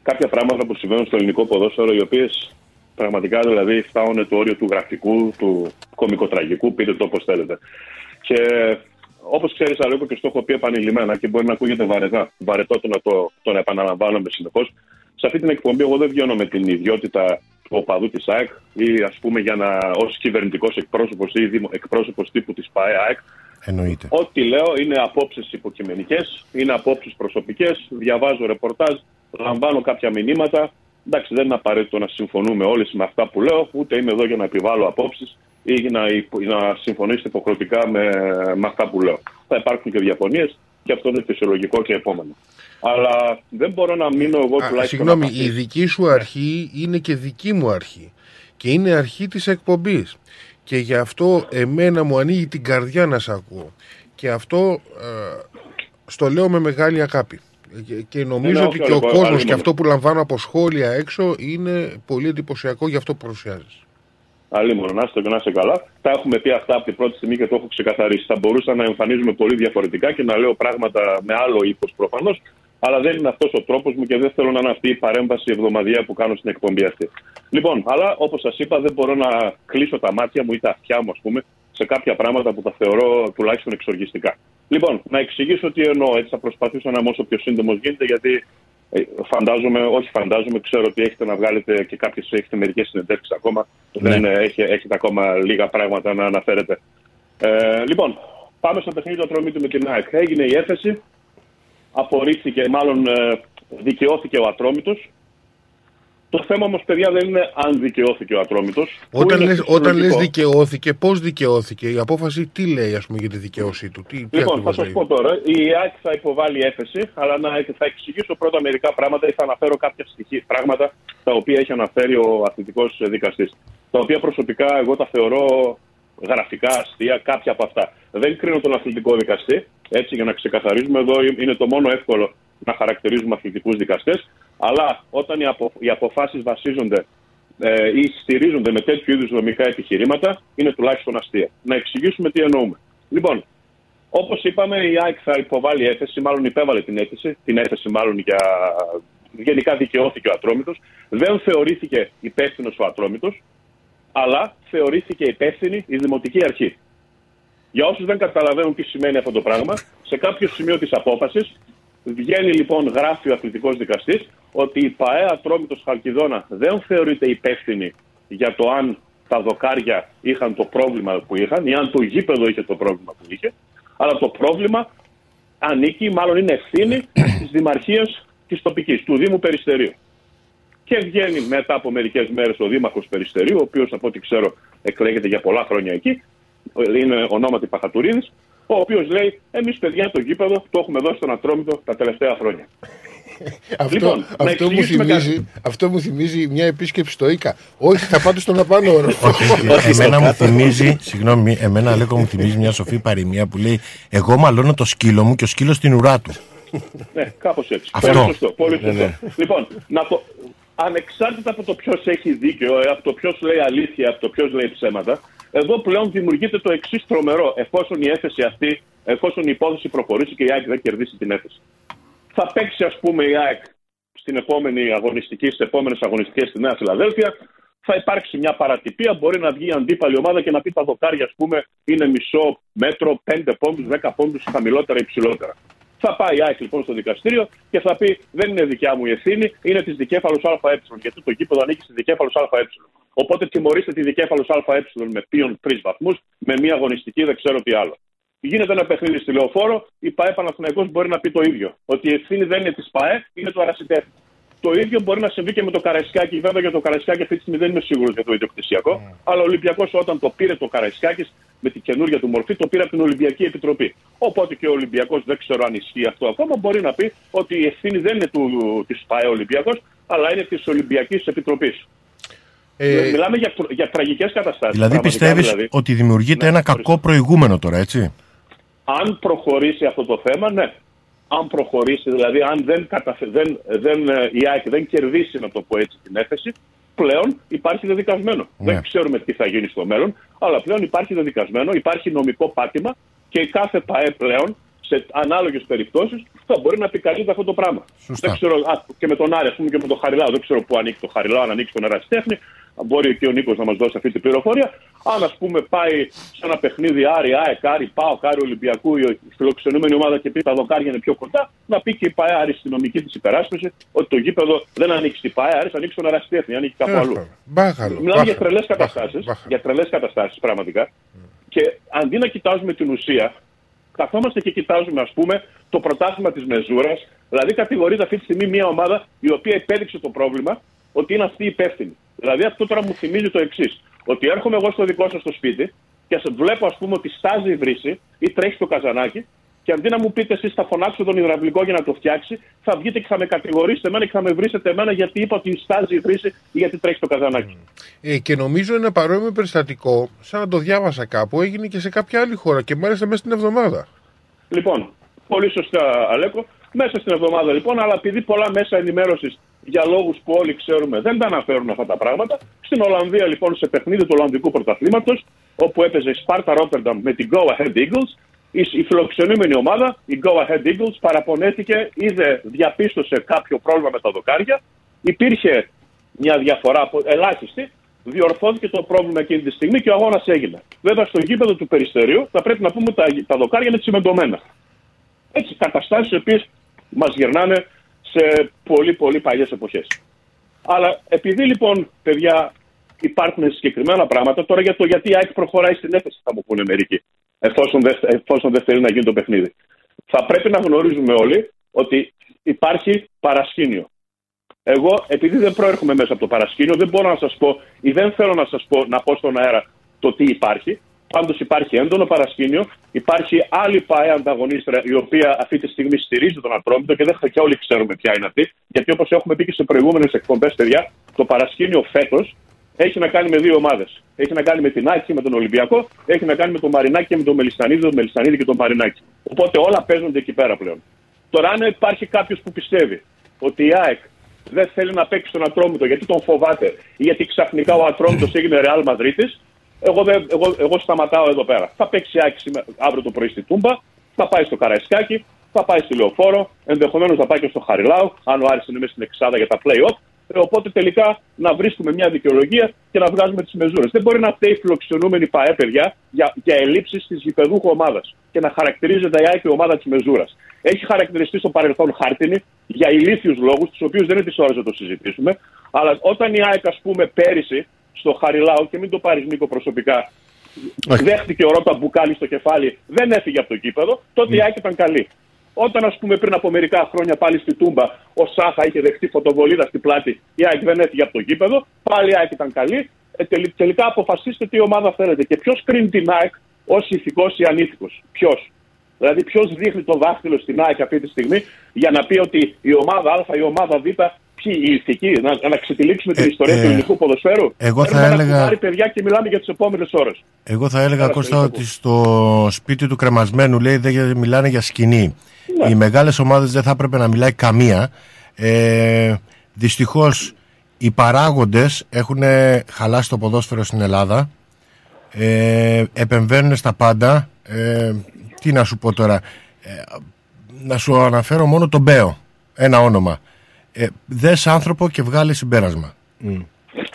κάποια πράγματα που συμβαίνουν στο ελληνικό ποδόσφαιρο, οι οποίες πραγματικά δηλαδή φτάνουν το όριο του γραφικού, του κομικοτραγικού, πείτε το όπως θέλετε. Και όπως ξέρεις, Αλέκο, και στο έχω πει επανειλημμένα και μπορεί να ακούγεται βαρετά, βαρετό το να το, το να επαναλαμβάνομαι συνεχώς. Σε αυτή την εκπομπή, εγώ δεν βγαίνω με την ιδιότητα του οπαδού της ΑΕΚ ή ας πούμε για να ως κυβερνητικός εκπρόσωπος ή δημο- εκπρόσωπος τύπου της ΠΑΕ ΑΕΚ. Εννοείται. Ό,τι λέω είναι απόψεις υποκειμενικές, είναι απόψεις προσωπικές. Διαβάζω ρεπορτάζ, λαμβάνω κάποια μηνύματα. Εντάξει, δεν είναι απαραίτητο να συμφωνούμε όλοι με αυτά που λέω, ούτε είμαι εδώ για να επιβάλλω απόψεις ή για να, υπο- να συμφωνήσετε υποχρεωτικά με, με αυτά που λέω. Θα υπάρχουν και διαφωνίες και αυτό είναι φυσιολογικό και επόμενο. Αλλά δεν μπορώ να μείνω εγώ Α, τουλάχιστον. συγγνώμη, απ' αυτή. η δική σου αρχή είναι και δική μου αρχή. Και είναι αρχή της εκπομπής. Και γι' αυτό εμένα μου ανοίγει την καρδιά να σε ακούω. Και αυτό ε, στο λέω με μεγάλη αγάπη. Και, και νομίζω Ναι, ότι όχι, και ο όχι, κόσμος άλλη και μόνο. αυτό που λαμβάνω από σχόλια έξω είναι πολύ εντυπωσιακό για αυτό που παρουσιάζεις. Αλλήμον, να είστε και να είστε καλά. Τα έχουμε πει αυτά από την πρώτη στιγμή και το έχω ξεκαθαρίσει. Θα μπορούσα να εμφανίζομαι πολύ διαφορετικά και να λέω πράγματα με άλλο ύφος προφανώς, αλλά δεν είναι αυτός ο τρόπος μου και δεν θέλω να είναι αυτή η παρέμβαση εβδομαδιαία που κάνω στην εκπομπή αυτή. Λοιπόν, αλλά όπως σας είπα, δεν μπορώ να κλείσω τα μάτια μου ή τα αυτιά μου, ας πούμε, σε κάποια πράγματα που τα θεωρώ τουλάχιστον εξοργιστικά. Λοιπόν, να εξηγήσω τι εννοώ. Έτσι θα προσπαθήσω να είμαι όσο πιο σύντομος γίνεται, γιατί ε, φαντάζομαι, όχι φαντάζομαι, ξέρω ότι έχετε να βγάλετε και κάποιες έχετε μερικές συνεντεύξεις ακόμα. Ναι. Δεν ε, έχει, έχετε ακόμα λίγα πράγματα να αναφέρετε. Ε, λοιπόν, πάμε στο παιχνίδι του Ατρόμητου με την ΑΕΚ. Έγινε η έφεση, απορρίφθηκε, μάλλον ε, δικαιώθηκε ο Ατρόμητος. Το θέμα όμως, παιδιά, δεν είναι αν δικαιώθηκε ο Ατρόμητος. που Όταν είναι λες, όταν λες φυσιολογικό. δικαιώθηκε, πώς δικαιώθηκε, η απόφαση τι λέει ας πούμε για τη δικαίωσή του, τι, τι Λοιπόν, θα ακριβώς σας λέει; πω τώρα. Η ΑΕΚ θα υποβάλει έφεση, αλλά να, θα εξηγήσω πρώτα μερικά πράγματα ή θα αναφέρω κάποια στοιχεία, πράγματα τα οποία έχει αναφέρει ο αθλητικός δικαστής. Τα οποία προσωπικά εγώ τα θεωρώ γραφικά αστεία, κάποια από αυτά. Δεν κρίνω τον αθλητικό δικαστή, έτσι για να ξεκαθαρίζουμε εδώ είναι το μόνο εύκολο να χαρακτηρίζουμε αθλητικούς δικαστές. Αλλά όταν οι, απο, οι αποφάσεις βασίζονται ε, ή στηρίζονται με τέτοιου είδους δομικά επιχειρήματα, είναι τουλάχιστον αστεία. Να εξηγήσουμε τι εννοούμε. Λοιπόν, Όπως είπαμε, η ΑΕΚ θα υποβάλει έφεση, μάλλον υπέβαλε την έφεση, την έφεση μάλλον για. Γενικά δικαιώθηκε ο Ατρόμητος. Δεν θεωρήθηκε υπεύθυνος ο Ατρόμητος, αλλά θεωρήθηκε υπεύθυνη η Δημοτική Αρχή. Για όσους δεν καταλαβαίνουν τι σημαίνει αυτό το πράγμα, σε κάποιο σημείο της απόφασης βγαίνει λοιπόν, γράφει ο αθλητικός δικαστής, ότι η ΠαΕ Ατρόμητος Χαλκιδόνα δεν θεωρείται υπεύθυνη για το αν τα δοκάρια είχαν το πρόβλημα που είχαν ή αν το γήπεδο είχε το πρόβλημα που είχε, αλλά το πρόβλημα ανήκει, μάλλον είναι ευθύνη της Δημαρχίας της τοπικής, του Δήμου Περιστερίου. Και βγαίνει μετά από μερικές μέρες ο Δήμαρχος Περιστερίου, ο οποίος από ό,τι ξέρω εκλέγεται για πολλά χρόνια εκεί, είναι ονόματι Παχατουρίδης, ο οποίος λέει: Εμείς, παιδιά, το γήπεδο το έχουμε δώσει στον Ατρόμητο τα τελευταία χρόνια. Αυτό, Λοιπόν, να αυτό, μου εξηγήσουμε θυμίζει, αυτό μου θυμίζει μια επίσκεψη στο ΙΚΑ. Όχι, θα πάτε στον απάνω όροφο. εμένα μου θυμίζει, συγγνώμη, εμένα λέγω μου θυμίζει μια σοφή παροιμία που λέει Εγώ μαλώνω το σκύλο μου και ο σκύλος στην ουρά του. Ναι, κάπως έτσι. Αυτό. Πολύ σωστό. Πολύ Ναι, σωστό. ναι. Λοιπόν, να το... ανεξάρτητα από το ποιος έχει δίκιο, ε, από το ποιος λέει αλήθεια, από το ποιος λέει ψέματα, εδώ πλέον δημιουργείται το εξής τρομερό. Εφόσον η έφεση αυτή, εφόσον η υπόθεση προχωρήσει και η ΑΕΚ δεν κερδίσει την έφεση. Θα παίξει, ας πούμε, η ΑΕΚ στην επόμενη αγωνιστική, στις επόμενες αγωνιστικές στη Νέα Φιλαδέλφια. Θα υπάρξει μια παρατυπία. Μπορεί να βγει η αντίπαλη ομάδα και να πει τα δοκάρια, ας πούμε, είναι μισό μέτρο, 5 πόντους, 10 πόντους χαμηλότερα ή υψηλότερα. Θα πάει η ΑΕΚ λοιπόν στο δικαστήριο και θα πει: Δεν είναι δικιά μου η ευθύνη, είναι της δικέφαλο ΑΕ. Γιατί το γήπεδο ανήκει στη δικέφαλο ΑΕ. Οπότε τιμωρήστε τη δικέφαλο ΑΕ με πίον τρεις βαθμούς, με μία αγωνιστική, δεν ξέρω τι άλλο. Γίνεται ένα παιχνίδι στη λεωφόρο, η ΠαΕ Παναθηναϊκός μπορεί να πει το ίδιο. Ότι η ευθύνη δεν είναι της ΠαΕ, είναι του Αρασιτέχνη. Το ίδιο μπορεί να συμβεί και με το Καραϊσκάκι. Βέβαια για το Καραϊσκάκι αυτή τη στιγμή δεν είμαι σίγουρος για το ιδιοκτησιακό. Mm. Αλλά ο Ολυμπιακός όταν το πήρε το Καραϊσκάκι με την καινούργια του μορφή, το πήρε από την Ολυμπιακή Επιτροπή. Οπότε και ο Ολυμπιακός δεν ξέρω αν ισχύει αυτό ακόμα. Μπορεί να πει ότι η ευθύνη δεν είναι της ΠαΕ Ολυμπιακός, αλλά είναι της Ολυμπιακής Επιτροπής. Ε, Μιλάμε για, για τραγικές καταστάσεις. Δηλαδή πιστεύεις δηλαδή. ότι δημιουργείται Ναι, ένα κακό προηγούμενο τώρα, έτσι; Αν προχωρήσει αυτό το θέμα, ναι. Αν προχωρήσει, δηλαδή αν δεν, καταφε... δεν, δεν, ε, η ΑΕΚ δεν κερδίσει, να το πω έτσι, την έφεση, πλέον υπάρχει δεδικασμένο. Ναι. Δεν ξέρουμε τι θα γίνει στο μέλλον, αλλά πλέον υπάρχει δεδικασμένο, υπάρχει νομικό πάτημα και κάθε ΠαΕ πλέον σε ανάλογες περιπτώσεις θα μπορεί να επικαλείται αυτό το πράγμα. Σωστά. Δεν ξέρω, α, και με τον Άρη, ας πούμε, και με τον Χαριλάου, δεν ξέρω πού ανήκει το Χαριλάου, αν ανήκει στον Ερασιτέχνη. Μπορεί και ο Νίκος να μας δώσει αυτή την πληροφορία. Αν, ας πούμε, πάει σε ένα παιχνίδι Άρη, ΑΕΚ, Άρη, ΠΑΟΚ, Άρη Ολυμπιακού, η φιλοξενούμενη ομάδα και πει τα δοκάρια είναι πιο κοντά, να πει και η ΠαΕ Άρη στην νομική της υπεράσπιση ότι το γήπεδο δεν ανήκει στην ΠαΕ Άρη, ανήκει στον Ερασιτέχνη, ανήκει κάπου αλλού. Μπάχαλο. Μιλάμε για μπάχαλο. τρελές καταστάσεις. Για τρελές καταστάσεις, πραγματικά. Και αντί να κοιτάζουμε την ουσία, καθόμαστε και κοιτάζουμε, ας πούμε, το πρωτάθλημα της Μεζούρας. Δηλαδή, κατηγορείται αυτή τη στιγμή μια ομάδα η οποία υπέδειξε το πρόβλημα ότι είναι αυτή η υπεύθυνη. Δηλαδή, αυτό τώρα μου θυμίζει το εξής. Ότι έρχομαι εγώ στο δικό σας το σπίτι και σε βλέπω, ας πούμε, ότι στάζει η βρύση ή τρέχει το καζανάκι και αντί να μου πείτε εσείς θα φωνάξω τον υδραυλικό για να το φτιάξει, θα βγείτε και θα με κατηγορήσετε εμένα και θα με βρίσετε εμένα γιατί είπα ότι στάζει η βρύση ή γιατί τρέχει το καζανάκι. Ε, και νομίζω ένα παρόμοιο περιστατικό, σαν να το διάβασα κάπου, έγινε και σε κάποια άλλη χώρα και μάλιστα μέσα στην εβδομάδα. Λοιπόν, πολύ σωστά, Αλέκο. Μέσα στην εβδομάδα λοιπόν, αλλά επειδή πολλά μέσα ενημέρωσης για λόγους που όλοι ξέρουμε δεν τα αναφέρουν αυτά τα πράγματα, στην Ολλανδία λοιπόν σε παιχνίδι του Ολλανδικού Πρωταθλήματος, όπου έπαιζε η Sparta Rotterdam με την Go Ahead Eagles, η, η φιλοξενούμενη ομάδα, η Go Ahead Eagles, παραπονέθηκε, είδε, διαπίστωσε κάποιο πρόβλημα με τα δοκάρια, υπήρχε μια διαφορά απο- ελάχιστη, διορθώθηκε το πρόβλημα εκείνη τη στιγμή και ο αγώνας έγινε. Βέβαια, στο γήπεδο του Περιστερίου θα πρέπει να πούμε ότι τα, τα δοκάρια είναι τσιμεντωμένα. Έτσι, καταστάσεις οι οποίες μας γυρνάνε σε πολύ πολύ παλιές εποχές. Αλλά επειδή λοιπόν, παιδιά, υπάρχουν συγκεκριμένα πράγματα, τώρα για το γιατί η ΑΕΚ προχωράει στην έφεση, θα μου πούνε μερικοί, εφόσον δεν, εφόσον δεν θέλει να γίνει το παιχνίδι. Θα πρέπει να γνωρίζουμε όλοι ότι υπάρχει παρασκήνιο. Εγώ, επειδή δεν προέρχομαι μέσα από το παρασκήνιο, δεν μπορώ να σας πω ή δεν θέλω να σας πω, να πω στον αέρα το τι υπάρχει. Πάντως υπάρχει έντονο παρασκήνιο. Υπάρχει άλλη ΠαΕ ανταγωνίστρια η οποία αυτή τη στιγμή στηρίζει τον Ατρόμητο και δεν θα και όλοι ξέρουμε ποια είναι αυτή. Γιατί όπως έχουμε πει και σε προηγούμενες εκπομπές, παιδιά, το παρασκήνιο φέτος έχει να κάνει με δύο ομάδες. Έχει να κάνει με την Άκη, με τον Ολυμπιακό, έχει να κάνει με τον Μαρινάκη και με τον Μελισανίδη, τον Μελισανίδη και τον Μαρινάκη. Οπότε όλα παίζονται εκεί πέρα πλέον. Τώρα, αν υπάρχει κάποιος που πιστεύει ότι η ΑΕΚ δεν θέλει να παίξει τον Ατρόμητο γιατί τον φοβάται ή γιατί ξαφνικά ο Ατρόμητος έγινε Ρεάλ Μαδρίτη, εγώ, δεν- εγώ, εγώ σταματάω εδώ πέρα. Θα παίξει η ΑΕΚ σήμερα- αύριο το πρωί στη Τούμπα, θα πάει στο Καραϊσκάκι, θα πάει στη Λεωφόρο, ενδεχομένως θα πάει και στο Χαριλάου, αν ο Άρης είναι μέσα στην εξάδα για τα play-off. Ε, Οπότε τελικά να βρίσκουμε μια δικαιολογία και να βγάζουμε τις μεζούρες. Δεν μπορεί να φταίει η φιλοξενούμενη ΠαΕ, παιδιά, για, για ελλείψεις της γηπεδούχου ομάδας και να χαρακτηρίζεται η ΑΕΚ η ομάδα της μεζούρας. Έχει χαρακτηριστεί στο παρελθόν χάρτινη για ηλίθιους λόγους, τους οποίους δεν είναι τη ώρα να το συζητήσουμε. Αλλά όταν η ΑΕΚ, ας πούμε, πέρυσι στο Χαριλάου, και μην το πάρεις Νίκο προσωπικά, δέχτηκε ο Ρότα μπουκάλι στο κεφάλι, δεν έφυγε από το κήπεδο, τότε η ΑΕΚ ήταν καλή. Όταν, ας πούμε, πριν από μερικά χρόνια πάλι στη Τούμπα, ο Σάχα είχε δεχτεί φωτοβολίδα στην πλάτη, η ΑΕΚ δεν έφυγε από το κήπεδο, πάλι η ΑΕΚ ήταν καλή. Ε, τελ- τελικά αποφασίστε τι ομάδα θέλετε. Και ποιος κρίνει την ΑΕΚ ως ηθικός ή ανήθικος; Ποιος; Δηλαδή, ποιος δείχνει το δάχτυλο στην ΑΕΚ αυτή τη στιγμή για να πει ότι η ομάδα Α, η ομάδα Β, ποιοι οι ηθικοί, να, να ξετυλίξουμε την Ε, ιστορία ε, του ελληνικού ποδοσφαίρου. εγώ θα Παίρνουμε ένα έλεγα- κουβάρι, παιδιά και μιλάμε για τις επόμενες ώρες. Εγώ θα έλεγα, Άρα, Κώστα, στο ότι στο σπίτι του κρεμασμένου λέει δεν μιλάνε για σκηνή. Οι μεγάλες ομάδες δεν θα έπρεπε να μιλάει καμία. Ε, δυστυχώς οι παράγοντες έχουν χαλάσει το ποδόσφαιρο στην Ελλάδα ε, επεμβαίνουν στα πάντα ε, τι να σου πω τώρα ε, να σου αναφέρω μόνο τον Μπέο ένα όνομα ε, δες άνθρωπο και βγάλει συμπέρασμα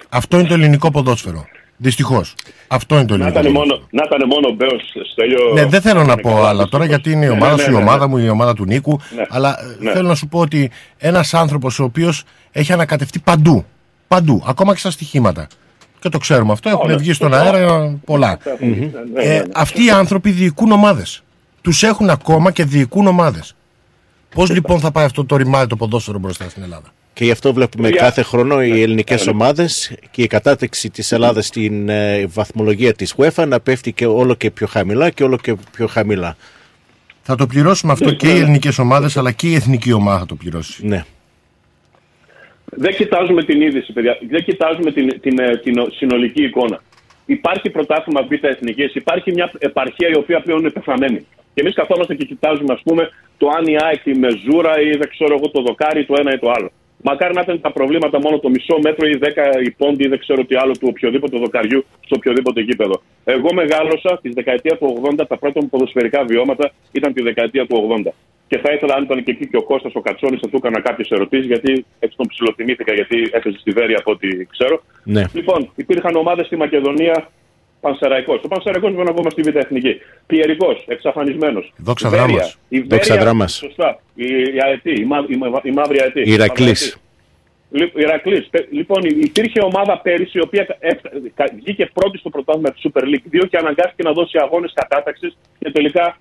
αυτό είναι το ελληνικό ποδόσφαιρο Δυστυχώς. Αυτό είναι το Να ελληνικό. ήταν ποδόσφαιρο. μόνο, να ήταν μόνο ο Μπέος Στέλιο. Ναι, δεν θέλω να είναι πω καλά. άλλα τώρα γιατί είναι η Ναι, ομάδα ναι, σου, η ναι, ναι. ομάδα μου, η ομάδα του Νίκου. Ναι. Αλλά ε, Ναι. θέλω να σου πω ότι ένας άνθρωπος ο οποίος έχει ανακατευτεί παντού. Παντού, ακόμα και στα στοιχήματα. Και το ξέρουμε αυτό, έχουν Όλα. βγει στον αέρα πολλά. Ναι, ναι, Ε, ναι. αυτοί οι άνθρωποι διοικούν ομάδες. Τους έχουν ακόμα και διοικούν ομάδες. Πώς λοιπόν θα πάει αυτό το ρημάδι το ποδόσφαιρο μπροστά στην Ελλάδα; Και γι' αυτό βλέπουμε Για- κάθε χρόνο οι ελληνικές Ναι, ναι. ομάδες και η κατάταξη της Ελλάδας στην ε, βαθμολογία της UEFA να πέφτει και όλο και πιο χαμηλά και όλο και πιο χαμηλά. Θα το πληρώσουμε αυτό Ναι, και ναι, οι ναι. ελληνικές ομάδες αλλά και η εθνική ομάδα θα το πληρώσει. Ναι. Δεν κοιτάζουμε την είδηση, παιδιά. Δεν κοιτάζουμε την, την, ε, την συνολική εικόνα. Υπάρχει πρωτάθλημα Β' Εθνικής, υπάρχει μια επαρχία η οποία πλέον είναι πεθαμένη. Και εμείς καθόμαστε και κοιτάζουμε, ας πούμε, το αν η ΑΕΚ, η Μεζούρα ή δεν ξέρω εγώ το δοκάρι, το ένα ή το άλλο. Μακάρι να ήταν τα προβλήματα μόνο το μισό μέτρο ή δέκα η πόντι ή δεν ξέρω τι άλλο του οποιοδήποτε δοκαριού στο οποιοδήποτε γήπεδο. Εγώ μεγάλωσα τη δεκαετία του 80, τα πρώτα μου ποδοσφαιρικά βιώματα ήταν τη δεκαετία του 80. Και θα ήθελα, αν ήταν και εκεί και ο Κώστας ο Κατσόνης, να του έκανα κάποιες ερωτήσεις, γιατί έτσι τον ψηλοτιμήθηκα, γιατί έπαιζε στη Βέρεια από ό,τι ξέρω. Ναι. Λοιπόν, υπήρχαν ομάδες στη Μακεδονία. Πανσεραϊκός. Ο Πανσεραϊκός μπορεί να πούμε στη Β' Εθνική. Πιερικός, εξαφανισμένος. Δόξα Δράμας. Δόξα Δράμας. Σωστά. Η, η Αετή, η, μα, η, μα- η μαύρη Αετή. Ηρακλής. Λι- Ηρακλής. Πε- Λοιπόν, υπήρχε ομάδα πέρυσι η οποία έφτα- κα- βγήκε πρώτη στο πρωτάθλημα της Super League 2 και αναγκάστηκε να δώσει αγώνες κατάταξης και τελικά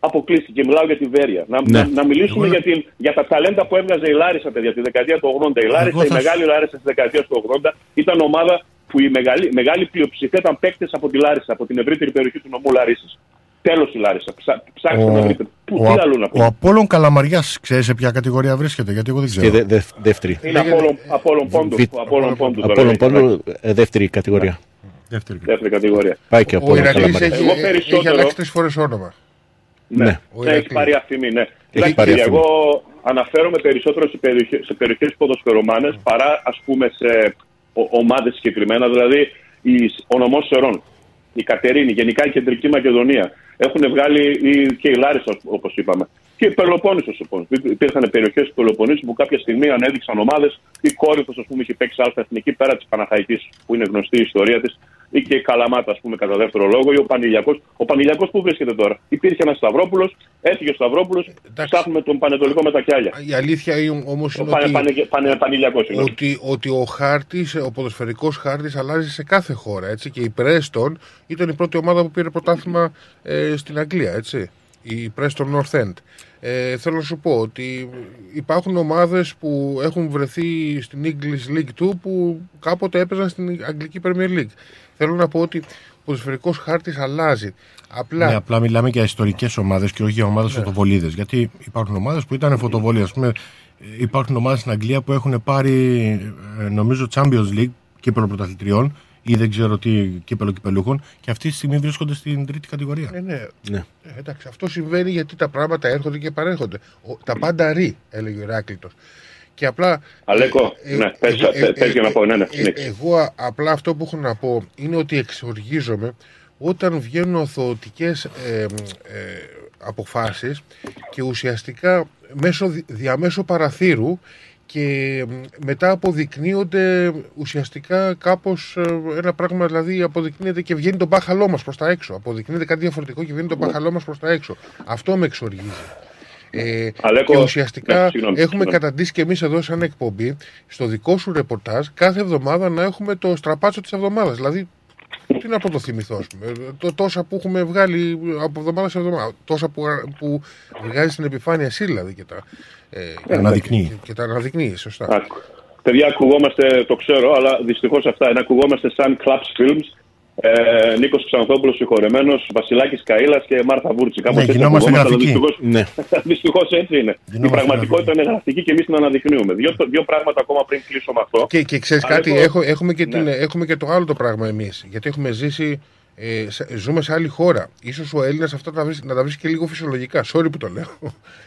αποκλείστηκε. Μιλάω για τη Βέρεια. Να, Ναι. να, να μιλήσουμε Εγώ- για, την, για τα ταλέντα που έβγαζε η Λάρισα, παιδιά, τη δεκαετία του 80. Η Λάρισα, Εγώ η θα μεγάλη Λάρισα της δεκαετίας του 80 ήταν ομάδα που η μεγάλη, μεγάλη πλειοψηφία ήταν παίκτες από τη Λάρισα, από την ευρύτερη περιοχή του νομού Λαρίσας. Τέλος η Λάρισα. Ψά, ψάξτε να Ο, βρείτε. Πού, ο, τι άλλο να ο πούμε. Απόλλων Καλαμαριάς ξέρεις σε ποια κατηγορία βρίσκεται, γιατί εγώ δεν ξέρω. Και δε, δε- δεύτερη. Είναι Απόλλων- Απόλλων Πόντους. Β- Απόλλων Πόντους. τώρα Απόλλων λέγεται. Πόντους, ε, δεύτερη κατηγορία. Δεύτερη. Δεύτερη κατηγορία. Πάει και ο Ο Απόλλων Ηρακλής Καλαμαριάς. έχει, Εγώ έχει περισσότερο- αλλάξει τρεις φορές όνομα. Ναι, Ναι. Ο έχει Ηρακλής. πάρει αφημί, ναι. Κοιτάξτε, πάρει κύριε, αφημί. εγώ αναφέρομαι περισσότερο σε περιοχές, σε περιοχές ποδοσφαιρομάνες παρά ας πούμε σε ο- ομάδες συγκεκριμένα, δηλαδή η, ο νομός Σερών, η Κατερίνη, γενικά η Κεντρική Μακεδονία έχουν βγάλει η- και η Λάρισα όπως είπαμε. Και η Πελοπόννησος λοιπόν. Υπήρχαν περιοχές του Πελοποννήσου που κάποια στιγμή ανέδειξαν ομάδες. Η Κόρυφος ας πούμε είχε παίξει αλφα εθνική πέρα της Παναχαϊκής που είναι γνωστή η ιστορία της ή και η Καλαμάτα, ας πούμε, κατά δεύτερο λόγο, ή ο Πανηλιακός. Ο Πανηλιακός που βρίσκεται τώρα; Υπήρχε ένας Σταυρόπουλος, έφυγε ο Σταυρόπουλος, ψάχνουμε τον Πανετολικό με τα κιάλια. Η αλήθεια όμως Ο είναι πανε, ότι, πανε, πανε, Πανηλιακός, συγγνώμη. ότι, ότι ο χάρτης, ο ποδοσφαιρικός χάρτης αλλάζει σε κάθε χώρα. Έτσι. Και η Preston ήταν η πρώτη ομάδα που πήρε πρωτάθλημα ε, στην Αγγλία. Έτσι. Η Preston North End. Ε, θέλω να σου πω ότι υπάρχουν ομάδες που έχουν βρεθεί στην English League 2 που κάποτε έπαιζαν στην Αγγλική Premier League. Θέλω να πω ότι ο ποδοσφαιρικός χάρτης αλλάζει. Απλά Ναι, απλά μιλάμε για ιστορικές ομάδες και όχι για ομάδες ναι. φωτοβολίδες. Γιατί υπάρχουν ομάδες που ήταν φωτοβολίε. Α πούμε, ε, υπάρχουν ομάδες στην Αγγλία που έχουν πάρει, ε, νομίζω, Champions League κύπελο πρωταθλητριών ή δεν ξέρω τι κύπελο κυπελούχων και αυτή τη στιγμή βρίσκονται στην τρίτη κατηγορία. Ε, ναι. Ναι. Ε, εντάξει, αυτό συμβαίνει γιατί τα πράγματα έρχονται και παρέρχονται. Ο, τα πάντα ρί, έλεγε ο Ηράκλειτος. Και απλά. Αλέκο, ε, ναι, πες, εγώ- πες, πες για να πω, ναι, ναι, ε, συνέχισε. εγώ α- απλά αυτό που έχω να πω είναι ότι εξοργίζομαι όταν βγαίνουν οθοωτικές ε, ε, αποφάσεις και ουσιαστικά μέσω, δι- διαμέσω παραθύρου και μ, μετά αποδεικνύονται ουσιαστικά κάπως ε, ένα πράγμα, δηλαδή αποδεικνύεται και βγαίνει το μπάχαλό μας προς τα έξω. Αποδεικνύεται κάτι διαφορετικό και βγαίνει το μπάχαλό μας προς τα έξω. Αυτό με εξοργίζει. Ε, Αλέκο, και ουσιαστικά ναι, συγγνώμη, έχουμε συγγνώμη. καταντήσει και εμείς εδώ, σαν εκπομπή, στο δικό σου ρεπορτάζ, κάθε εβδομάδα να έχουμε το στραπάτσο της εβδομάδας. Δηλαδή, τι να πρωτοθυμηθώ, ας πούμε. Το, τόσα που έχουμε βγάλει από εβδομάδα σε εβδομάδα. Τόσα που, που βγάζει στην επιφάνεια εσύ, δηλαδή, και τα, ε, και- αναδεικνύει. Και, και τα αναδεικνύει, σωστά. Άκου. Παιδιά, ακουγόμαστε, το ξέρω, αλλά δυστυχώς αυτά είναι. Ακουγόμαστε σαν Claps Films. Ε, Νίκος Ξανθόπουλος, συγχωρεμένος, Βασιλάκης Καήλα και Μάρθα Βούρτσι. Κάπως Ναι, έτσι γινόμαστε ακουγόμαστε, αλλά γραφικοί. δυστυχώς- Ναι. Δυστυχώς έτσι είναι. η Γινόμαστε πραγματικότητα είναι γραφική και εμείς την αναδεικνύουμε. Δύο, δύο πράγματα ακόμα πριν κλείσω με αυτό. Και, και ξέρεις Αλλά κάτι, εγώ- έχω, έχουμε, και Ναι. την, έχουμε και το άλλο το πράγμα εμείς. Γιατί έχουμε ζήσει Ε, σε- ζούμε σε άλλη χώρα. Ίσως ο Έλληνας αυτά τα βρει- να τα βρει και λίγο φυσιολογικά. Sorry που το λέω.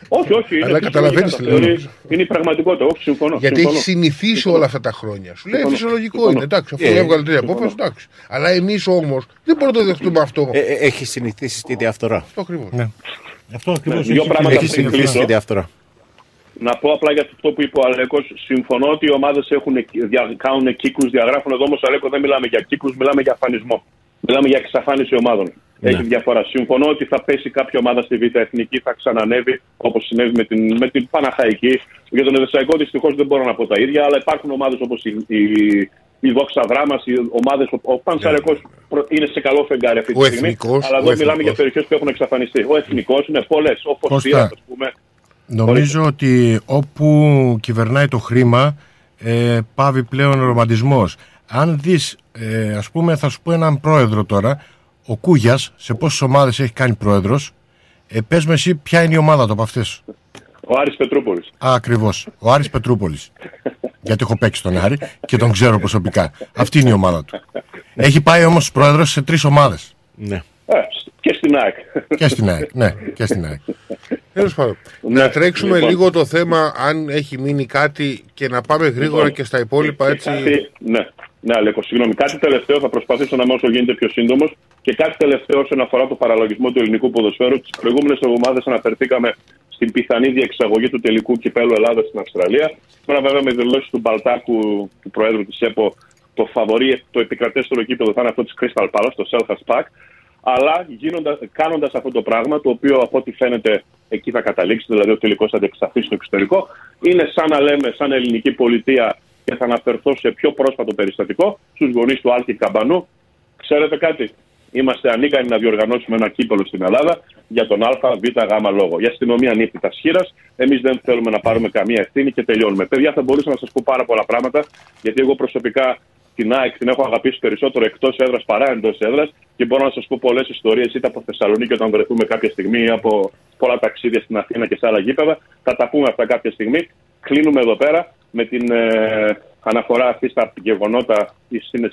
Όχι, όχι. Είναι Αλλά καταλαβαίνεις φυσιολογικά, τι τα λέω. θεωρεί- Είναι η πραγματικότητα. Όχι, συμφωνώ. Γιατί συμφωνώ. έχει συνηθίσει όλα αυτά τα χρόνια. Σου λέει Συμφωνώ. φυσιολογικό Συμφωνώ. είναι. Εντάξει, αφού Ε, έβγαλε τρία συμφωνώ. απόφαση, εντάξει. Αλλά εμείς όμως δεν μπορούμε να το δεχτούμε αυτό. Ε, ε, έχει συνηθίσει στη διαφθορά. Αυτό ακριβώς. Ναι. Αυτό ακριβώς Ναι, δύο πράγματα Έχει πριν συνηθίσει κλείσω. στη διαφθορά. Να πω απλά για αυτό που είπε ο Αλέκος. Συμφωνώ ότι οι ομάδες κάνουν κύκλους, διαγράφουν εδώ όμως, Αλέκο, δεν μιλάμε για κύκλους, μιλάμε για αφανισμό. Μιλάμε για εξαφάνιση ομάδων. Ναι. Έχει διαφορά. Συμφωνώ ότι θα πέσει κάποια ομάδα στη Β' Εθνική, θα ξανανεύει όπως συνέβη με την, με την Παναχαϊκή. Για τον Εδεσαϊκό δυστυχώς δεν μπορώ να πω τα ίδια, αλλά υπάρχουν ομάδες όπως η, η, η Δόξα Δράμα, οι ομάδες. Ο, ο Πανσαρεκό είναι σε καλό φεγγάρι αυτή τη Ο στιγμή. Εθνικός, αλλά ο εδώ μιλάμε Εθνικός. για περιοχές που έχουν εξαφανιστεί. Ο Εθνικός είναι πολλές. Ο Φωσία, ας πούμε. Νομίζω ότι όπου κυβερνάει το χρήμα ε, πάβει πλέον ο ρομαντισμός. Αν δεις, ε, ας πούμε, θα σου πω έναν πρόεδρο τώρα, ο Κούγιας, σε πόσες ομάδες έχει κάνει πρόεδρος, ε, πες με εσύ ποια είναι η ομάδα του από αυτές. Ο Άρης Πετρούπολης. Α, ακριβώς. Ο Άρης Πετρούπολης. Γιατί έχω παίξει τον Άρη και τον ξέρω προσωπικά. Αυτή είναι η ομάδα του. Έχει πάει όμως πρόεδρος σε τρεις ομάδες. Ναι. Ε, και στην ΑΕΚ. Και στην ΑΕΚ. Ναι, και στην ΑΕΚ. Τέλος πάντων. να τρέξουμε λοιπόν. λίγο το θέμα αν έχει μείνει κάτι και να πάμε γρήγορα Λοιπόν, και στα υπόλοιπα και έτσι. Κάτι, ναι, ναι, Αλέκο, συγγνώμη. Κάτι τελευταίο, θα προσπαθήσω να είμαι όσο γίνεται πιο σύντομος. Και κάτι τελευταίο όσον αφορά το παραλογισμό του ελληνικού ποδοσφαίρου. Τις προηγούμενες εβδομάδες αναφερθήκαμε στην πιθανή διεξαγωγή του τελικού κυπέλου Ελλάδας στην Αυστραλία. Τώρα, βέβαια, με δηλώσεις του Μπαλτάκου, του Προέδρου της ΕΠΟ, το φαβορή, το επικρατέστερο κύπελο θα είναι αυτό της Crystal Palace, το Selhurst Park. Αλλά κάνοντας αυτό το πράγμα, το οποίο από ό,τι φαίνεται εκεί θα καταλήξει, δηλαδή ο τελικός θα διεξαχθεί στο εξωτερικό, είναι σαν να λέμε, σαν ελληνική πολιτεία, και θα αναφερθώ σε πιο πρόσφατο περιστατικό, στους γονείς του Άλκη Καμπανού. Ξέρετε κάτι, είμαστε ανίκανοι να διοργανώσουμε ένα κύπελο στην Ελλάδα για τον Α, Β, Γ λόγο. Η αστυνομία νύχτη τα σχήρας. Εμείς δεν θέλουμε να πάρουμε καμία ευθύνη και τελειώνουμε. Παιδιά, θα μπορούσα να σας πω πάρα πολλά πράγματα, γιατί εγώ προσωπικά την ΑΕΚ την έχω αγαπήσει περισσότερο εκτός έδρας παρά εντός έδρας και μπορώ να σας πω πολλές ιστορίες είτε από Θεσσαλονίκη όταν βρεθούμε κάποια στιγμή ή από πολλά ταξίδια στην Αθήνα και σε άλλα γήπεδα. Θα τα πούμε αυτά κάποια στιγμή. Κλείνουμε εδώ πέρα με την ε, αναφορά αυτή στα γεγονότα,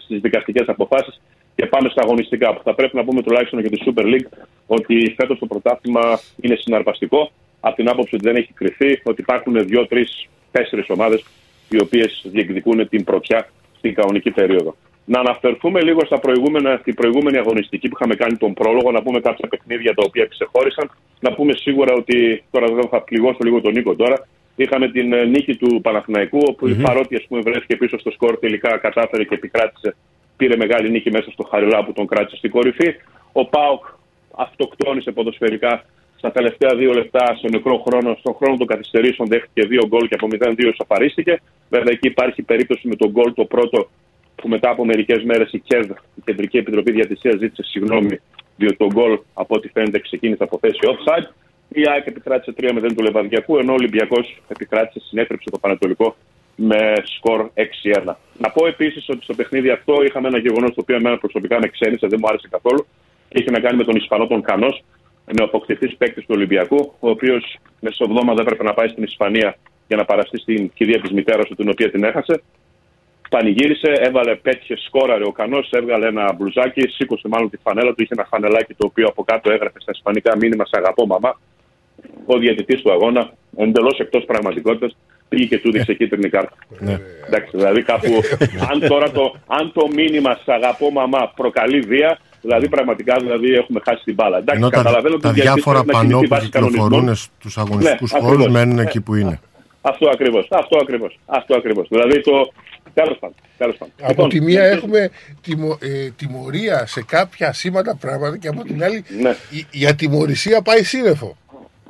στις δικαστικές αποφάσεις και πάμε στα αγωνιστικά. Που θα πρέπει να πούμε τουλάχιστον για τη Super League ότι φέτος το πρωτάθλημα είναι συναρπαστικό. Από την άποψη ότι δεν έχει κρυφθεί, ότι υπάρχουν δύο, τρεις, τέσσερις ομάδες οι οποίες διεκδικούν την πρωτιά στην κανονική περίοδο. Να αναφερθούμε λίγο στα προηγούμενα, στην προηγούμενη αγωνιστική που είχαμε κάνει τον πρόλογο, να πούμε κάποια παιχνίδια τα οποία ξεχώρισαν. Να πούμε σίγουρα ότι, τώρα δεν θα πληγώσω λίγο τον Νίκο τώρα, είχαμε την ε, νίκη του Παναθηναϊκού, όπου mm-hmm. παρότι ας πούμε, βρέθηκε πίσω στο σκορ, τελικά κατάφερε και επικράτησε, πήρε μεγάλη νίκη μέσα στο Χαριλά που τον κράτησε στην κορυφή. Ο Πάοκ αυτοκτόνησε ποδοσφαιρικά στα τελευταία δύο λεπτά, στο νεκρό χρόνο, στον χρόνο των καθυστερήσεων, δέχτηκε δύο γκολ και από 0-2 ισοφαρίστηκε. Βέβαια, εκεί υπάρχει περίπτωση με τον γκολ το πρώτο που μετά από μερικές μέρες η ΚΕΔ, η Κεντρική Επιτροπή Διατησίας, ζήτησε συγγνώμη, διότι το γκολ από ό,τι φαίνεται ξεκίνησε από θέση offside. Η ΑΕΚ επικράτησε 3-0 του Λεβαδιακού, ενώ ο Ολυμπιακός επικράτησε, συνέτρεψε το Πανατολικό με σκορ 6-1. Να πω επίσης ότι στο παιχνίδι αυτό είχαμε ένα γεγονός το οποίο εμένα προσωπικά με ξένησε, δεν μου άρεσε καθόλου. Είχε να κάνει με τον Ισπανό τον Κανός, νεοποκτηθή παίκτης του Ολυμπιακού, ο οποίος μεσοβδόμαδα έπρεπε να πάει στην Ισπανία για να παραστεί στην κηδεία της μητέρας του, την οποία την έχασε. Πανηγύρισε, έβαλε, πέτυχε, σκόραρε ο Κανός, έβγαλε ένα μπλουζάκι, σήκωσε μάλλον τη φανέλα του, είχε ένα φανελάκι το οποίο από κάτω έγραφε στα Ισπανικά μήνυμα Σε αγαπώ, μαμά. Ο διαιτητής του αγώνα, εντελώς εκτός πραγματικότητας, πήγε και του δείξε κίτρινη κάρτα. Ναι. Εντάξει, δηλαδή κάπου, αν τώρα το, αν το μήνυμα Σ' αγαπώ, μαμά προκαλεί βία, Δηλαδή, πραγματικά δηλαδή, έχουμε χάσει την μπάλα. Εντάξει, Ενώ τα, καταλαβαίνω ότι τα η διαιτησία διάφορα πρέπει να κινηθεί πανό που βάσει κανονισμών. κυκλοφορούν στους αγωνιστικούς Ναι, χώρους ακριβώς. μένουν Ναι. εκεί που είναι. Αυτό ακριβώς. Αυτό ακριβώς. Αυτό ακριβώς. Δηλαδή το. Τέλος πάντων. Τέλος πάντων. Από Λοιπόν, τη μία έχουμε τιμω, ε, τιμωρία σε κάποια σήματα πράγματα και από την άλλη Ναι. η, η ατιμορρησία πάει σύννεφο.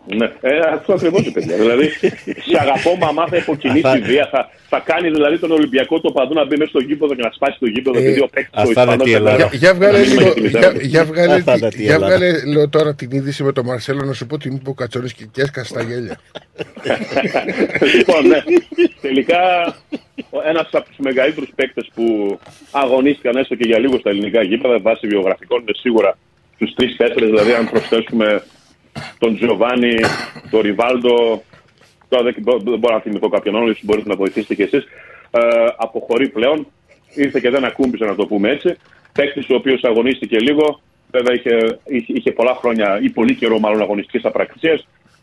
Ναι, ε, αυτό ακριβώς η παιδιά. δηλαδή, σε αγαπώ, μαμά θα υποκινήσει η βία. Θα, θα κάνει δηλαδή τον Ολυμπιακό το παδού να μπει μέσα στο γήπεδο και να σπάσει το γήπεδο. Ε, επειδή ο παίκτης ο αυτά είναι Ισπανός τι δεν Ελλάδα. θα- Για, για βγάλε, να μην λίγο, με τη μητέρα για, του. για βγάλε, Αυτά τη- είναι τη για Ελλάδα. βγάλε λέω τώρα την είδηση με τον Μαρσέλο να σου πω την είπε ο Κατσόνης και, και έσκασε τα γέλια. λοιπόν, ναι. Τελικά, ένας από τους μεγαλύτερους παίκτες που αγωνίστηκαν έστω και για λίγο στα ελληνικά γήπεδα, βάσει βιογραφικών, είναι σίγουρα τους τρει-τέσσερι. Δηλαδή, αν προσθέσουμε τον Τζοβάνι, τον Ριβάλντο. Τώρα δεν, μπο- δεν μπορώ να θυμηθώ κάποιον άλλο, ίσως μπορείτε να βοηθήσετε κι εσείς. Ε, αποχωρεί πλέον. Ήρθε και δεν ακούμπησε, να το πούμε έτσι. Παίκτης ο οποίος αγωνίστηκε λίγο, βέβαια είχε, είχε, είχε πολλά χρόνια ή πολύ καιρό μάλλον αγωνιστική απραξία.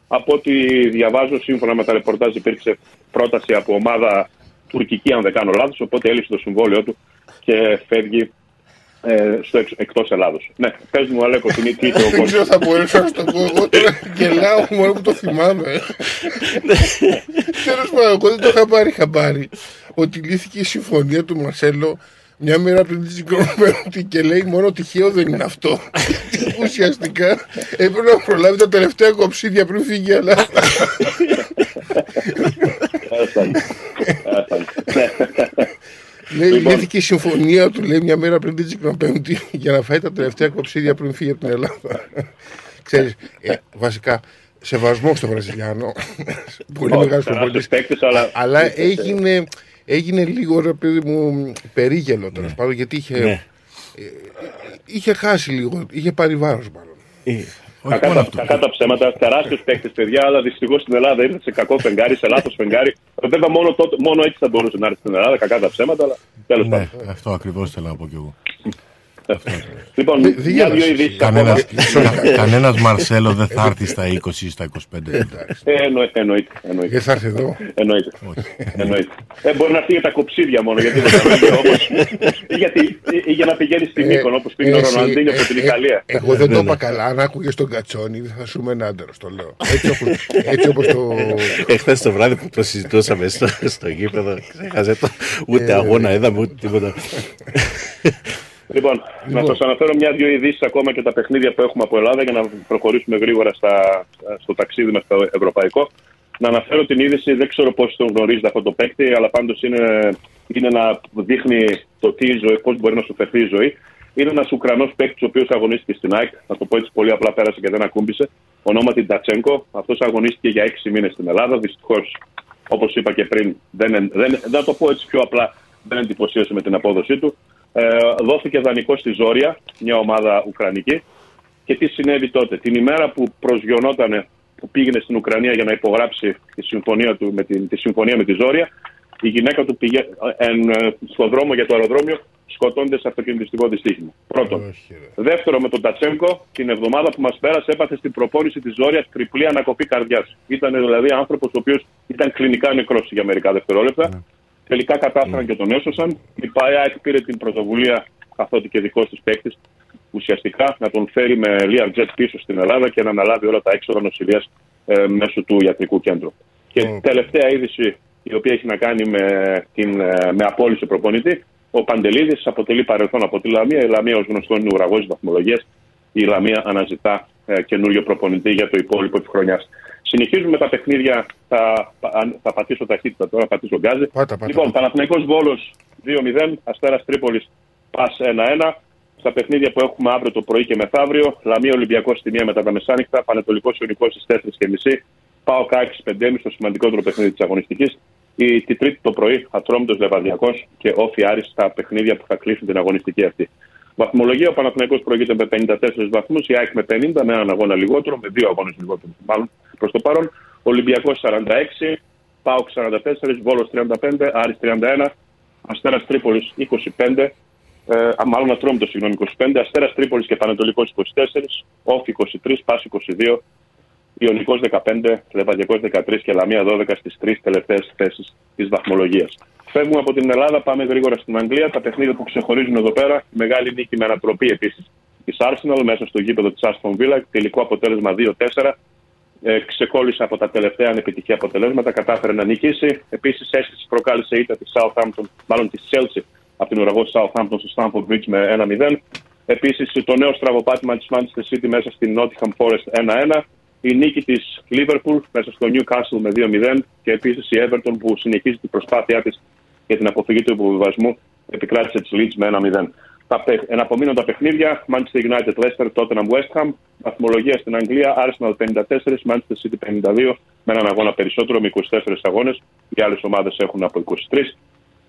Από ό,τι διαβάζω, σύμφωνα με τα ρεπορτάζ, υπήρξε πρόταση από ομάδα τουρκική, αν δεν κάνω λάθος. Οπότε έλυσε το συμβόλαιο του και φεύγει ε, στο εξ, εκτός Ελλάδος. Ναι, πες μου Αλέκο, τι τι είπε ο Δεν κόσμος. ξέρω θα μπορέσω να σου το πω. Εγώ τώρα γελάω μόνο που το θυμάμαι. Τέλος πάντων, εγώ δεν το είχα πάρει χαμπάρι. Ότι λύθηκε η συμφωνία του Μαρσέλο μια μέρα πριν τη συγκρόμενη και λέει μόνο τυχαίο δεν είναι αυτό. Ουσιαστικά έπρεπε να προλάβει τα τελευταία κοψίδια πριν φύγει η Ελλάδα. Έφτανε. Έφτανε. Ναι. Λέει, Λοιπόν. λύθηκε η συμφωνία του, λέει, μια μέρα πριν την Τσικνοπέμπτη για να φάει τα τελευταία κοψίδια πριν φύγει από την Ελλάδα. Ξέρεις, ε, βασικά, σεβασμό στο Βραζιλιάνο. Πολύ Όχι, μεγάλος τεράστιος προπονητής. παίκτης, αλλά- Αλλά έγινε, έγινε λίγο, ρε παιδί μου, περίγελο τέλος πάντων, γιατί είχε, Ναι. ε, είχε χάσει λίγο, είχε πάρει βάρος μάλλον. Κακά τα, κακά τα ψέματα, τεράστιος παίκτης, παιδιά, αλλά δυστυχώς στην Ελλάδα ήρθε σε κακό φεγγάρι, σε λάθος φεγγάρι. Βέβαια, μόνο, τότε, μόνο έτσι θα μπορούσε να έρθει στην Ελλάδα. Κακά τα ψέματα, αλλά τέλος Ναι, πάντων. αυτό ακριβώς θέλω να πω κι εγώ. Λοιπόν, Δι- δεν μια-δύο γέλασες. ειδήσεις Κανένας, ακόμα. κα- κανένας Μαρσέλο δεν θα έρθει στα 20 ή στα 25. Ε, εννο- εννοείται. εννοείται. Δεν θα έρθει εδώ. Εννοείται. εννοείται. Ε, μπορεί να έρθει για τα κοψίδια μόνο, γιατί δεν θα έρθει όπως... ή, γιατί, ή, ή για να πηγαίνει στην Μύκονο, όπως πήγαινε ο Ε, Εσύ, Ροναλντίνιο από ε, την ε, Ιταλία. Εγώ δεν το είπα καλά. Αν άκουγες τον Κατσόνη, δεν θα σου είμαι έντερο, το λέω. Έτσι όπως, έτσι όπως το. Εχθές το βράδυ που το συζητούσαμε στο, στο γήπεδο, ξέχασε το. Ούτε Ε, αγώνα είδαμε, ούτε τίποτα. Λοιπόν, να σας αναφέρω μια-δύο ειδήσεις ακόμα και τα παιχνίδια που έχουμε από Ελλάδα για να προχωρήσουμε γρήγορα στα, στο ταξίδι μας στο ευρωπαϊκό. Να αναφέρω την είδηση, δεν ξέρω πώς τον γνωρίζετε αυτό το παίκτη, αλλά πάντως είναι, είναι να δείχνει το τι ζωή, πώς μπορεί να σου φερθεί η ζωή. Είναι ένας Ουκρανός παίκτης, ο οποίος αγωνίστηκε στην ΑΕΚ. Να το πω έτσι πολύ απλά, πέρασε και δεν ακούμπησε. Ονόματι Ντατσέγκο. Αυτός αγωνίστηκε για έξι μήνες στην Ελλάδα. Δυστυχώς, όπως είπα και πριν, δεν, δεν, δεν, θα το πω έτσι πιο απλά, δεν εντυπωσίασε με την απόδοσή του. Ε, δόθηκε δανεικό στη Ζόρια, μια ομάδα ουκρανική. Και τι συνέβη τότε; Την ημέρα που προσγειωνόταν, που πήγαινε στην Ουκρανία για να υπογράψει τη συμφωνία, του, με την, τη συμφωνία με τη Ζόρια, η γυναίκα του πήγε εν, ε, στον δρόμο για το αεροδρόμιο, σκοτώνται σε αυτοκινητιστικό δυστύχημα. Πρώτον. Δεύτερο, με τον Τατσέγκο, την εβδομάδα που μας πέρασε, έπαθε στην προπόνηση της Ζόρια τριπλή ανακοπή καρδιάς. Ήταν δηλαδή άνθρωπος ο οποίος ήταν κλινικά νεκρός για μερικά δευτερόλεπτα. Τελικά κατάφεραν και τον έσωσαν. Η ΠΑΕΑ πήρε την πρωτοβουλία, καθότι και δικός της παίκτης, ουσιαστικά να τον φέρει με Learjet πίσω στην Ελλάδα και να αναλάβει όλα τα έξοδα νοσηλείας ε, μέσω του ιατρικού κέντρου. Και τελευταία είδηση, η οποία έχει να κάνει με, την, ε, με απόλυση προπονητή, ο Παντελίδης αποτελεί παρελθόν από τη Λαμία. Η Λαμία, ως γνωστό, είναι ουραγός βαθμολογία. Η Λαμία αναζητά ε, καινούριο προπονητή για το υπόλοιπο της χρονιάς. Συνεχίζουμε τα παιχνίδια. Θα, θα, θα πατήσω ταχύτητα τώρα, θα πατήσω γκάζι. Πάτα, πάτα, λοιπόν, Παναθηναϊκός Βόλος 2-0, Αστέρας Τρίπολης πας 1-1. Στα παιχνίδια που έχουμε αύριο το πρωί και μεθαύριο, Λαμία Ολυμπιακός στη μία μετά τα μεσάνυχτα, Πανετολικός Ιωνικός στις 4.30, Πάω Κάκη 5.30 το σημαντικότερο παιχνίδι της αγωνιστικής. Η, τη Τρίτη το πρωί, Ατρόμητος Λεβαδιακός και Όφη Άρης στα παιχνίδια που θα κλείσουν την αγωνιστική αυτή. Βαθμολογία, ο Παναθηναϊκός προηγείται με 54 βαθμούς, η ΑΕΚ με 50, με έναν αγώνα λιγότερο, με δύο αγώνες λιγότερο μάλλον προς το παρόν. Ολυμπιακός 46, ΠΑΟΚ 44, Βόλος 35, Άρης 31, Αστέρας Τρίπολης 25, ε, α, μάλλον Ατρόμητος, συγγνώμη, 25, Αστέρας Τρίπολης και Πανετολικός 24, Όφη 23, Πάση 22, Ιωνικός 15, Λεβαδιακός 13 και Λαμία 12 στις τρεις τελευταίες θέσεις της βαθμολογίας. Φεύγουμε από την Ελλάδα, πάμε γρήγορα στην Αγγλία. Τα παιχνίδια που ξεχωρίζουν εδώ πέρα, η μεγάλη νίκη με ανατροπή επίσης της Arsenal μέσα στο γήπεδο της Aston Villa, τελικό αποτέλεσμα 2-4. Ε, ξεκόλλησε από τα τελευταία ανεπιτυχή αποτελέσματα, κατάφερε να νικήσει. Επίσης, αίσθηση προκάλεσε ήττα της Southampton, μάλλον της Chelsea από την ουραγό Southampton στο Stamford Bridge με 1-0. Επίσης, το νέο στραβοπάτημα της Manchester City μέσα στην Nottingham Forest 1-1. Η νίκη της Liverpool μέσα στο Newcastle με 2-0 και επίσης η Everton που συνεχίζει την προσπάθειά της για την αποφυγή του υποβιβασμού επικράτησε τη Leeds με 1-0. Τα πε- εναπομείνοντα παιχνίδια, Manchester United, Leicester, Tottenham, West Ham. Βαθμολογία στην Αγγλία, Arsenal 54, Manchester City 52, με έναν αγώνα περισσότερο με 24 αγώνες. Οι άλλες ομάδες έχουν από 23.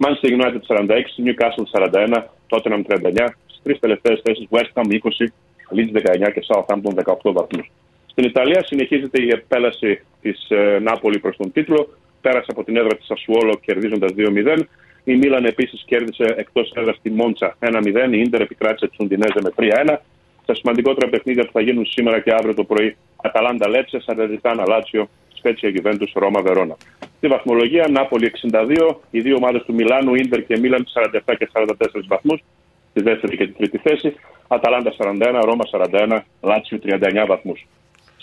Manchester United 46, Newcastle 41, Tottenham 39. Στις τρεις τελευταίες θέσεις, West Ham 20, Leeds 19 και Southampton 18 βαθμούς. Στην Ιταλία συνεχίζεται η επέλαση της ε, Νάπολη προς τον τίτλο. Πέρασε από την έδρα της Ασουόλο κερδίζοντας 2-0. Η Μίλαν επίσης κέρδισε εκτός έδρας τη Μόντσα 1-0. Η Ιντερ επικράτησε τη Ουντινέζε με 3-1. Τα σημαντικότερα παιχνίδια που θα γίνουν σήμερα και αύριο το πρωί. Αταλάντα Λέτσε, Σαρδετάνα Λάτσιο, Σπέτσια Γιουβέντους, Ρώμα Βερόνα. Στη βαθμολογία, Νάπολη 62, οι δύο ομάδες του Μιλάνου, Ιντερ και Μίλαν 47 και 44 βαθμούς. Στη δεύτερη και την τρίτη θέση. Αταλάντα 41, Ρώμα 41, Λάτσιο 39 βαθμούς.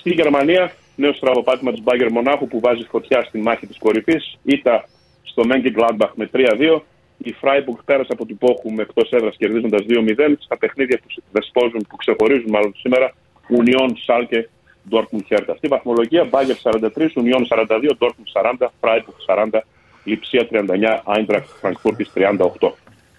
Στη Γερμανία, νέος στραβοπάτημα της Μπάγερν Μονάχου που βάζει φωτιά στη μάχη της κορυφής. Ήττα στο Μένχεν Γκλάντμπαχ με 3-2. Η Φράιμπουργκ πέρασε από την Μπόχουμ εκτός έδρας κερδίζοντας 2-0. Στα παιχνίδια που δεσπόζουν, που ξεχωρίζουν μάλλον σήμερα, Ουνιόν, Σάλκε, Ντόρτμουντ Χέρτα. Στη βαθμολογία, Μπάγερν 43, Ουνιόν 42, Ντόρτμουντ 40, Φράιμπουργκ 40, Λιψία 39, Άιντραχτ Φρανκφούρτης 38.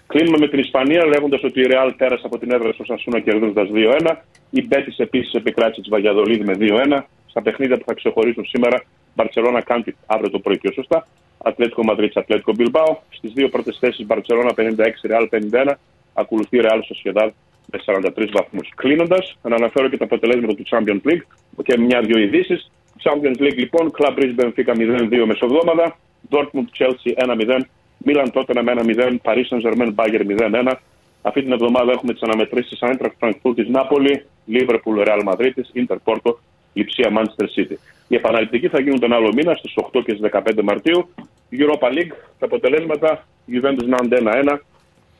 Κλείνουμε με την Ισπανία λέγοντας ότι η Ρεάλ πέρασε από την έδρα της Οσασούνα κερδίζοντας 2-1. Η Μπέτη επίσης επικράτησε τη Βαγιαδολίδη με 2-1. Στα παιχνίδια που θα ξεχωρίσουν σήμερα, Μπαρσελόνα Κάντι αύριο το πρωί πιο σωστά. Ατλέτικο Μαδρίτς, Ατλέτικο Μπιλμπάο. Στις δύο πρώτες θέσεις Μπαρσελόνα 56, Ρεάλ 51. Ακολουθεί Ρεάλ στο Σιεδάδ με 43 βαθμούς. Κλείνοντας, να αναφέρω και τα αποτελέσματα του Champions League και μια-δυο ειδήσεις. Champions League λοιπόν, Club Bridge Benfica 0-2 μεσοβδόμαδα. Dortmund Chelsea 1-0. Μίλαν τότε με 1-0. Paris Saint Germain Bayern 0-1. Αυτή την εβδομάδα έχουμε τις αναμετρήσεις Eintracht Frankfurt Νάπολη, Liverpool Real Madrid, Inter Porto, Λιψία Manchester City. Οι επαναληπτικοί θα γίνουν τον άλλο μήνα στις 8 και στις 15 Μαρτίου. Europa League, τα αποτελέσματα Juventus Nantes 1-1,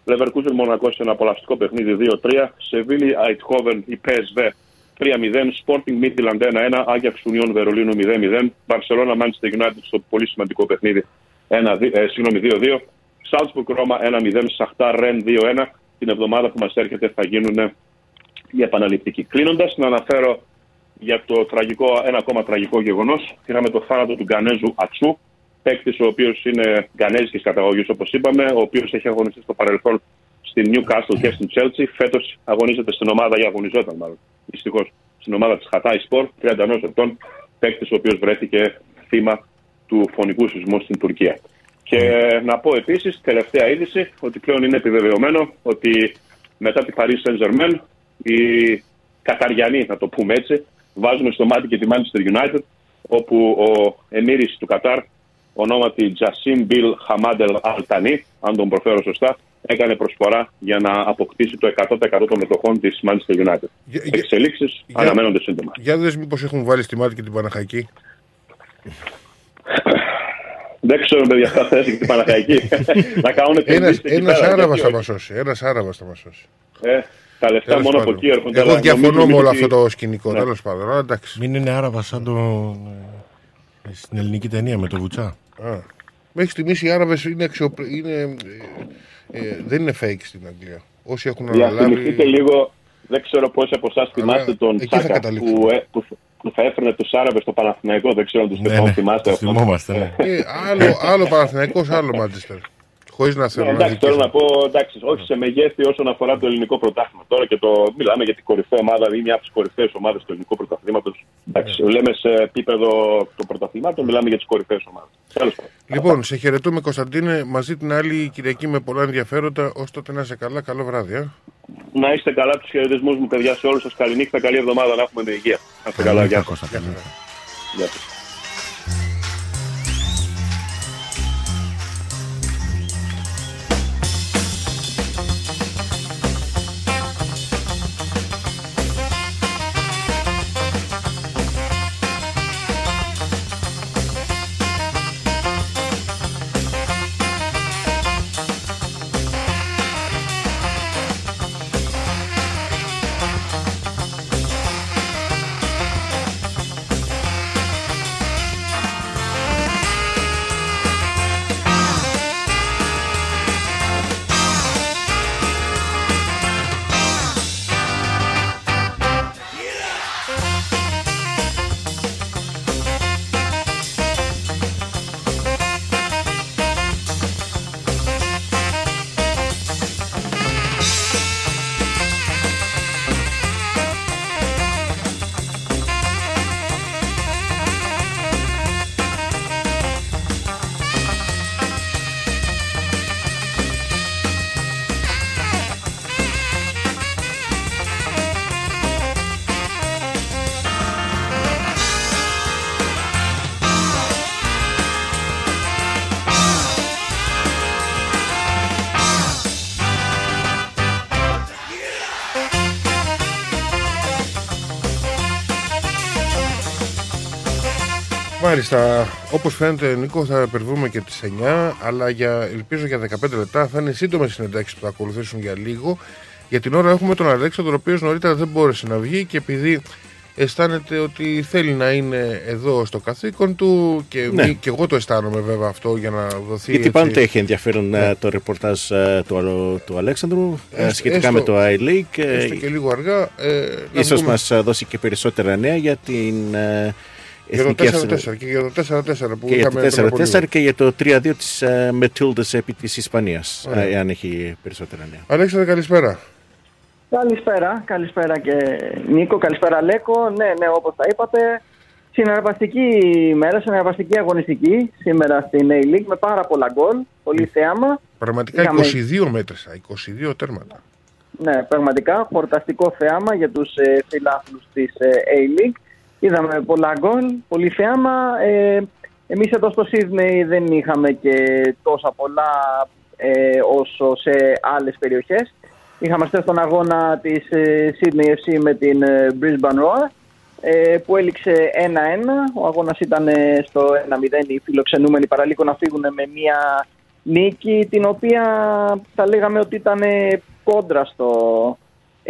Leverkusen Μονακό σε ένα απολαυστικό παιχνίδι 2-3, Σεβίλη Αιτχόβεν η PSV 3-0, Sporting Midland 1-1, Ajax Union Βερολίνου 0-0, Barcelona Manchester United στο πολύ σημαντικό παιχνίδι 1, ε, συγγνώμη 2-2, Salzburg Ρώμα 1-0, Σαχτάρ Ρεν 2-1. Την εβδομάδα που μας έρχεται θα γίνουν οι επαναληπτικοί. Κλείνοντας, να αναφέρω για το τραγικό, ένα ακόμα τραγικό γεγονός. Είχαμε το θάνατο του Γκανέζου Ατσού, παίκτης ο οποίος είναι γκανέζικης καταγωγής, όπως είπαμε, ο οποίος έχει αγωνιστεί στο παρελθόν στην Newcastle και στην Chelsea. Φέτος αγωνίζεται στην ομάδα, ή αγωνιζόταν μάλλον, δυστυχώς, στην ομάδα της Χατάι Σπορ, 31 ετών, παίκτης ο οποίος βρέθηκε θύμα του φωνικού σεισμού στην Τουρκία. Και να πω επίσης, τελευταία είδηση, ότι πλέον είναι επιβεβαιωμένο ότι μετά τη Paris Saint Germain, οι Καταριανοί, να το πούμε έτσι, βάζουν στο μάτι και τη Manchester United, όπου ο εμμύρης του Κατάρ, ονόματι Τζασίμ Μπιλ Χαμάντελ Αλτανί, αν τον προφέρω σωστά, έκανε προσφορά για να αποκτήσει το 100% των μετοχών της Manchester United. Για- Εξελίξεις για- αναμένονται σύντομα. Για δες μήπως έχουν βάλει στη μάτι και την Παναχαϊκή. Δεν ξέρω, παιδιά, θα θέσει και την Παναχαϊκή. να κάνουν Ένας, επενδύσεις εκεί ένας πέρα, Άραβας γιατί θα όχι; μας σώσει. Ένας Άραβας θα μας σώσει. Ε, τα λεφτά Τέλος μόνο από πάντων. εκεί έρχονται. Εγώ αλλά διαφωνώ νομίζω με όλο ότι- αυτό το σκηνικό. Ναι. Τέλος πάντων. Αλλά εντάξει. Μην είναι άραβα σαν το. ε, στην ελληνική ταινία με το βουτσά. Α. Μέχρι στιγμής οι Άραβες είναι, αξιοπρέ... είναι ε, ε, δεν είναι fake στην Αγγλία. Όσοι έχουν Διαφημιστείτε αναλάβει. λίγο, δεν ξέρω πόσοι από εσάς θυμάστε τον εκεί θα Τσάκα καταλήξουμε. που, ε, που, που θα έφερνε τους Άραβες στο Παναθηναϊκό. Δεν ξέρω αν τους Ναι, ναι, θυμάστε. τους θυμόμαστε, ναι. Ε, άλλο, άλλο Παναθηναϊκός, άλλο Μάντσεστερ. Χωρίς να Ναι, θέλω να εντάξει, θέλω δικήσω. να πω εντάξει, όχι σε μεγέθη όσον αφορά το ελληνικό πρωτάθλημα. Τώρα και το μιλάμε για την κορυφαία ομάδα, δηλαδή μια από τις κορυφαίες ομάδες του ελληνικού πρωταθλήματος. Εντάξει, λέμε σε επίπεδο των πρωταθλημάτων, μιλάμε για τις κορυφαίες ομάδες. Τέλος πάντων. Λοιπόν, σε χαιρετούμε Κωνσταντίνε. Μαζί την άλλη Κυριακή με πολλά ενδιαφέροντα. Ω τότε να είσαι καλά. Καλό βράδυ. Ε. Να είστε καλά, τους χαιρετισμούς μου, παιδιά, σε όλους σας. Καληνύχτα, καλή εβδομάδα, να έχουμε με υγεία. Να είστε καλά, γεια σας. Μάλιστα, όπως φαίνεται Νίκο θα υπερβούμε και τις 9 αλλά για, ελπίζω για 15 λεπτά θα είναι σύντομες συνεντάξεις που θα ακολουθήσουν για λίγο για την ώρα έχουμε τον Αλέξανδρο ο οποίος νωρίτερα δεν μπόρεσε να βγει και επειδή αισθάνεται ότι θέλει να είναι εδώ στο καθήκον του και, Ναι. μη- και εγώ το αισθάνομαι βέβαια αυτό για να δοθεί Γιατί έτσι- πάντα έχει ενδιαφέρον Ναι. ε, το ρεπορτάζ ε, του, Αλο- του Αλέξανδρου ε, Έστω- σχετικά έστω- με το iLeague. ε, έστω και λίγο αργά ε, να Ίσως βγούμε- μας ε, δώσει και περισσότερα νέα για την ε, για το εθνική 4-4 αυστρο- και για το 4-4 που και για το είχαμε πριν από 4-4 λίγο. και για το 3-2 της ε, Μετίλδας επί της Ισπανίας, Ωραία. ε, εάν έχει περισσότερα νέα. Αλέξανδρε καλησπέρα Καλησπέρα, καλησπέρα και Νίκο, καλησπέρα Λέκο. Ναι, ναι, όπως τα είπατε, συναρπαστική ημέρα, συναρπαστική αγωνιστική σήμερα στην A-League με πάρα πολλά γκολ, πολύ θέαμα. Πραγματικά Είχαμε- 22 μέτρησα, 22 τέρματα Ναι, πραγματικά χορταστικό θέαμα για τους ε, φιλάθλους της ε, A-League. Είδαμε πολλά γκολ, πολύ θέαμα. Ε, εμείς εδώ στο Sydney δεν είχαμε και τόσα πολλά ε, όσο σε άλλες περιοχές. Είχαμε χθες τον αγώνα της ε, Sydney FC με την ε, Brisbane Roar ε, που έληξε 1-1. Ο αγώνας ήταν ε, στο 1-0. Οι φιλοξενούμενοι παραλίγο να φύγουν με μια νίκη την οποία θα λέγαμε ότι ήταν ε, κόντρα, στο,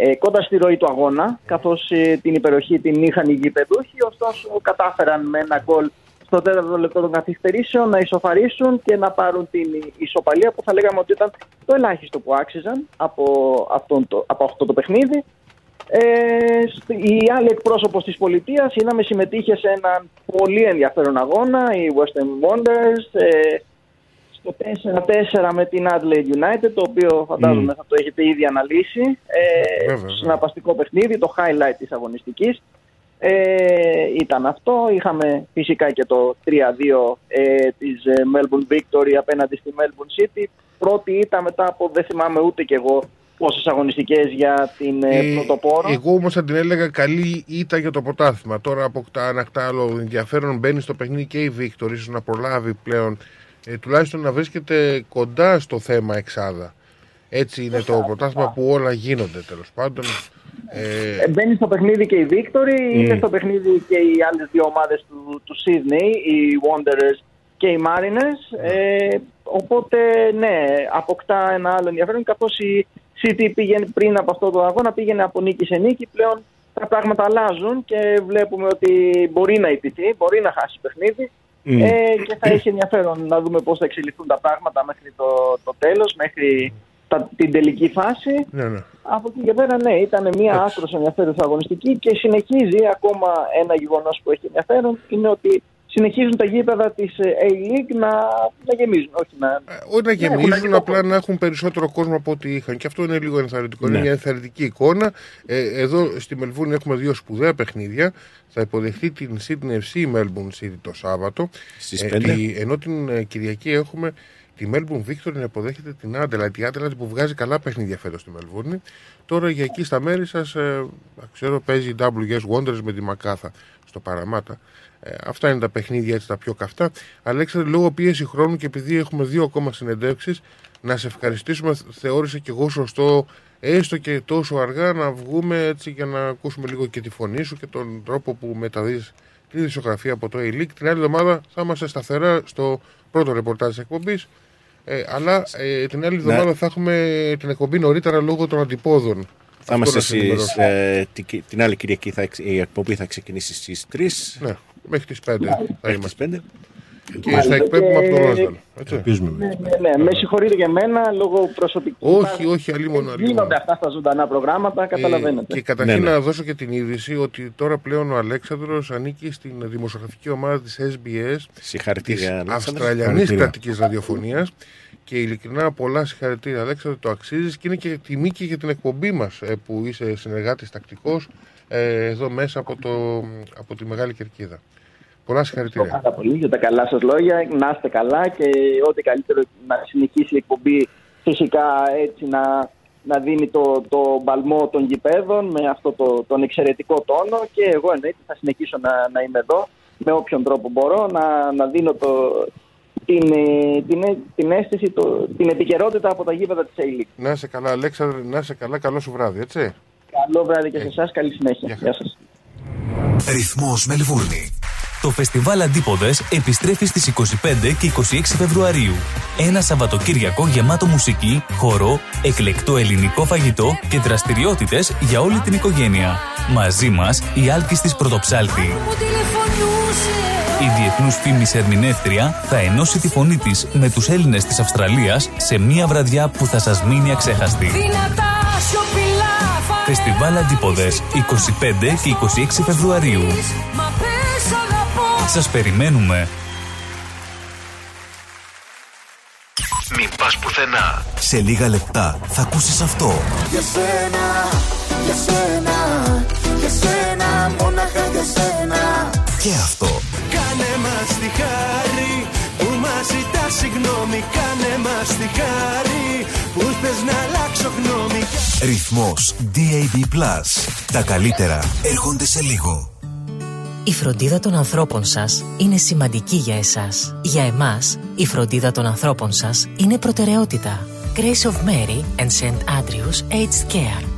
ε, κόντρα στη ροή του αγώνα καθώς ε, την υπεροχή την είχαν οι γηπεδούχοι ωστόσο κατάφεραν με ένα γκολ στο τέταρτο λεπτό των καθυστερήσεων να ισοφαρίσουν και να πάρουν την ισοπαλία που θα λέγαμε ότι ήταν το ελάχιστο που άξιζαν από, αυτόν το, από αυτό το παιχνίδι. Ε, σ- η άλλη εκπρόσωπος της πολιτείας είδαμε συμμετείχε σε έναν πολύ ενδιαφέρον αγώνα, η Western Wonders, ε, στο 4-4 με την Adelaide United, το οποίο φαντάζομαι Μμ. θα το έχετε ήδη αναλύσει. Ε, Βέβαια. συναρπαστικό παιχνίδι, το highlight της αγωνιστικής. Ε, ήταν αυτό. Είχαμε φυσικά και το 3-2 ε, της ε, Melbourne Victory απέναντι στη Melbourne City. Πρώτη ήταν μετά από δεν θυμάμαι ούτε κι εγώ πόσες αγωνιστικές για την ε, Ε, πρωτοπόρο. Εγώ όμως θα την έλεγα καλή ήττα για το πρωτάθλημα. Τώρα αποκτά ανακτά άλλο ενδιαφέρον. Μπαίνει στο παιχνίδι και η Βίκτορ, ίσως να προλάβει πλέον ε, τουλάχιστον να βρίσκεται κοντά στο θέμα εξάδα. Έτσι είναι το πρωτάθλημα που όλα γίνονται τέλος πάντων. Ε, Ε, Μπαίνει στο παιχνίδι και η Victory, Μμ. είναι στο παιχνίδι και οι άλλες δύο ομάδες του, του Sydney, οι Wanderers και οι Mariners. Ε, οπότε, ναι, αποκτά ένα άλλο ενδιαφέρον, καθώς η City πήγαινε πριν από αυτό το αγώνα, πήγαινε από νίκη σε νίκη, πλέον τα πράγματα αλλάζουν και βλέπουμε ότι μπορεί να ιτηθεί, μπορεί να χάσει παιχνίδι. Μμ. Ε, και θα έχει ενδιαφέρον να δούμε πώς θα εξελιχθούν τα πράγματα μέχρι το, το τέλος, μέχρι τα, την τελική φάση. ναι, ναι. Από εκεί και πέρα, ναι, ήταν μια άκρος ενδιαφέρουσα αγωνιστική και συνεχίζει ακόμα ένα γεγονός που έχει ενδιαφέρον είναι ότι συνεχίζουν τα γήπεδα της A-League να, να γεμίζουν. Όχι να, Όχι να έχουν γεμίζουν, αγγλικό απλά να έχουν περισσότερο κόσμο από ό,τι είχαν. Και αυτό είναι λίγο ενθαρρυντικό. Είναι Ναι. μια ενθαρρυντική εικόνα. Ε, εδώ στη Μελβούρνη έχουμε δύο σπουδαία παιχνίδια. Θα υποδεχτεί την Sydney FC η Melbourne City το Σάββατο. Στις Ε, πέντε. τη- ενώ την ε, Κυριακή έχουμε τη Melbourne Victory να υποδέχεται την Adelaide. Η Adelaide που βγάζει καλά παιχνίδια φέτος στη Μελβούρνη. Τώρα για εκεί στα μέρη σας, ε, ξέρω, παίζει WS Wanderers με τη Μακάθα στο Παραμάτα. Ε, αυτά είναι τα παιχνίδια έτσι τα πιο καυτά. Αλέξανδρε, λόγω πίεση χρόνου και επειδή έχουμε δύο ακόμα συνεντεύξεις, να σε ευχαριστήσουμε. Θεώρησα και εγώ σωστό, έστω και τόσο αργά, να βγούμε έτσι για να ακούσουμε λίγο και τη φωνή σου και τον τρόπο που μεταδίδεις τη δισογραφία από το A-League. Την άλλη εβδομάδα θα είμαστε σταθερά στο πρώτο ρεπορτάζ της εκπομπής. Ε, αλλά ε, την άλλη εβδομάδα θα έχουμε την εκπομπή νωρίτερα λόγω των αντιπόδων. Θα Αυτό είμαστε να σε στις, ενημερώσω. ε, την, την άλλη Κυριακή θα, εξ- η εκπομπή θα ξεκινήσει στις 3. Ναι, μέχρι τις 5 θα είμαστε. 5. Και Μάλιστα, θα εκπέμπουμε και- από τον Ρόσδαλ. έτσι. Ελπίζουμε. ναι, ναι, ναι, με συγχωρείτε για μένα λόγω προσωπικού. Όχι, όχι, αλλήμον, αλλήμον. Γίνονται αυτά στα ζωντανά προγράμματα, καταλαβαίνετε. Ε, και καταρχήν Ναι, ναι. να δώσω και την είδηση ότι τώρα πλέον ο Αλέξανδρος ανήκει στην δημοσιογραφική ομάδα της SBS της Συγχαρητήρια, Αλέξανδρε. Αυστραλιανής Συγχαρητήρια. κρατικής ραδιοφωνίας και ειλικρινά πολλά συγχαρητήρια Αλέξανδρο, το αξίζεις και είναι και τιμή και για την εκπομπή μας ε, που είσαι συνεργάτης τακτικός ε, εδώ μέσα από, το, από τη Μεγάλη Κερκίδα. Πολλά Ευχαριστώ συγχαρητήρια. πάρα πολύ για τα καλά σας λόγια. Να είστε καλά και ό,τι καλύτερο να συνεχίσει η εκπομπή φυσικά έτσι να, να δίνει το, το μπαλμό των γηπέδων με αυτό το, τον εξαιρετικό τόνο και εγώ εννοείται θα συνεχίσω να, να είμαι εδώ με όποιον τρόπο μπορώ να, να δίνω το, την, ε, την, ε- την αίσθηση, το, την επικαιρότητα από τα γήπεδα της A-League. Να είσαι καλά Αλέξανδρε, να είσαι καλά, καλό σου βράδυ, έτσι. Καλό βράδυ και σε εσάς, καλή συνέχεια. Γεια σας. Ρυθμός Μελβούρνη Το φεστιβάλ Αντίποδες επιστρέφει στις 25 και 26 Φεβρουαρίου. Ένα Σαββατοκύριακο γεμάτο μουσική, χορό, εκλεκτό ελληνικό φαγητό και δραστηριότητες για όλη την οικογένεια. Μαζί μας η Άλκης της Πρωτοψάλτη. Η διεθνούς φήμης ερμηνεύτρια θα ενώσει τη φωνή της με τους Έλληνες της Αυστραλίας σε μια βραδιά που θα σας μείνει αξέχαστη. Φεστιβάλ Αντίποδες 25 και 26 Φεβρουαρίου. Σας περιμένουμε. Μην πας πουθενά. Σε λίγα λεπτά θα ακούσεις αυτό. Για σένα, για σένα, για σένα, μόναχα για σένα. Και αυτό. Κάνε μας τη χάρη που μας ζητάς συγγνώμη. Κάνε μας τη χάρη που θες να αλλάξω γνώμη. Ρυθμός DAB+. Τα καλύτερα έρχονται σε λίγο. Η φροντίδα των ανθρώπων σας είναι σημαντική για εσάς. Για εμάς, η φροντίδα των ανθρώπων σας είναι προτεραιότητα. Grace of Mary and St. Andrews Aged Care.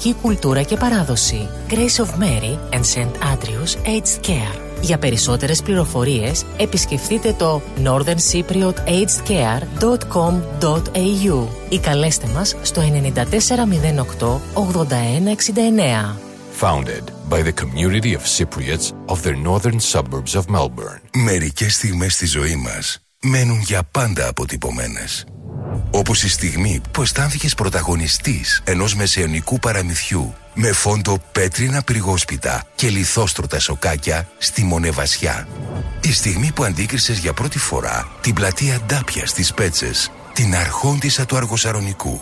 κουλτούρα και παράδοση. Grace of Mary and St. Andrews Aged Care. Για περισσότερες πληροφορίες επισκεφτείτε το northerncypriotagedcare.com.au ή καλέστε μας στο 9408 8169. Founded by the community of Cypriots of the northern suburbs of Melbourne. Μερικές στιγμές στη ζωή μας μένουν για πάντα αποτυπωμένες. Όπως η στιγμή που αισθάνθηκες πρωταγωνιστής ενός μεσαιωνικού παραμυθιού με φόντο πέτρινα πυργόσπιτα και λιθόστρωτα σοκάκια στη Μονεβασιά. Η στιγμή που αντίκρισες για πρώτη φορά την πλατεία Ντάπια στις Πέτσες, την αρχόντισσα του Αργοσαρονικού.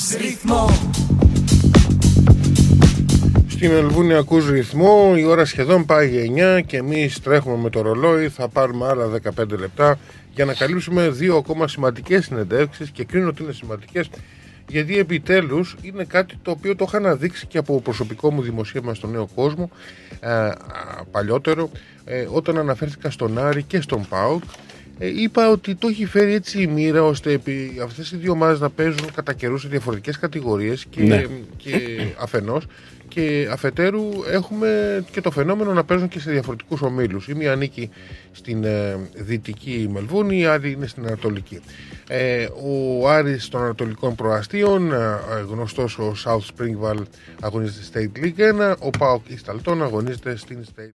Ακούς ρυθμό. Στη Μελβούνι ακούς ρυθμό, η ώρα σχεδόν πάει για 9 και εμείς τρέχουμε με το ρολόι, θα πάρουμε άλλα 15 λεπτά για να καλύψουμε δύο ακόμα σημαντικές συνεντεύξεις και κρίνω ότι είναι σημαντικές γιατί επιτέλους είναι κάτι το οποίο το είχα αναδείξει και από προσωπικό μου δημοσίευμα στο Νέο Κόσμο ε, α, παλιότερο ε, όταν αναφέρθηκα στον Άρη και στον ΠΑΟΚ ε, είπα ότι το έχει φέρει έτσι η μοίρα ώστε επί αυτές οι δύο ομάδες να παίζουν κατά καιρού σε διαφορετικές κατηγορίες και, Ναι. και αφενός και αφετέρου έχουμε και το φαινόμενο να παίζουν και σε διαφορετικούς ομίλους. Η μία ανήκει στην ε, δυτική Μελβούνη, η άλλη είναι στην Ανατολική. Ε, ο Άρης των Ανατολικών Προαστίων, ε, γνωστός ο South Springvale, αγωνίζεται στη State League 1, ο ΠΑΟΚ Ισταλτών αγωνίζεται στην State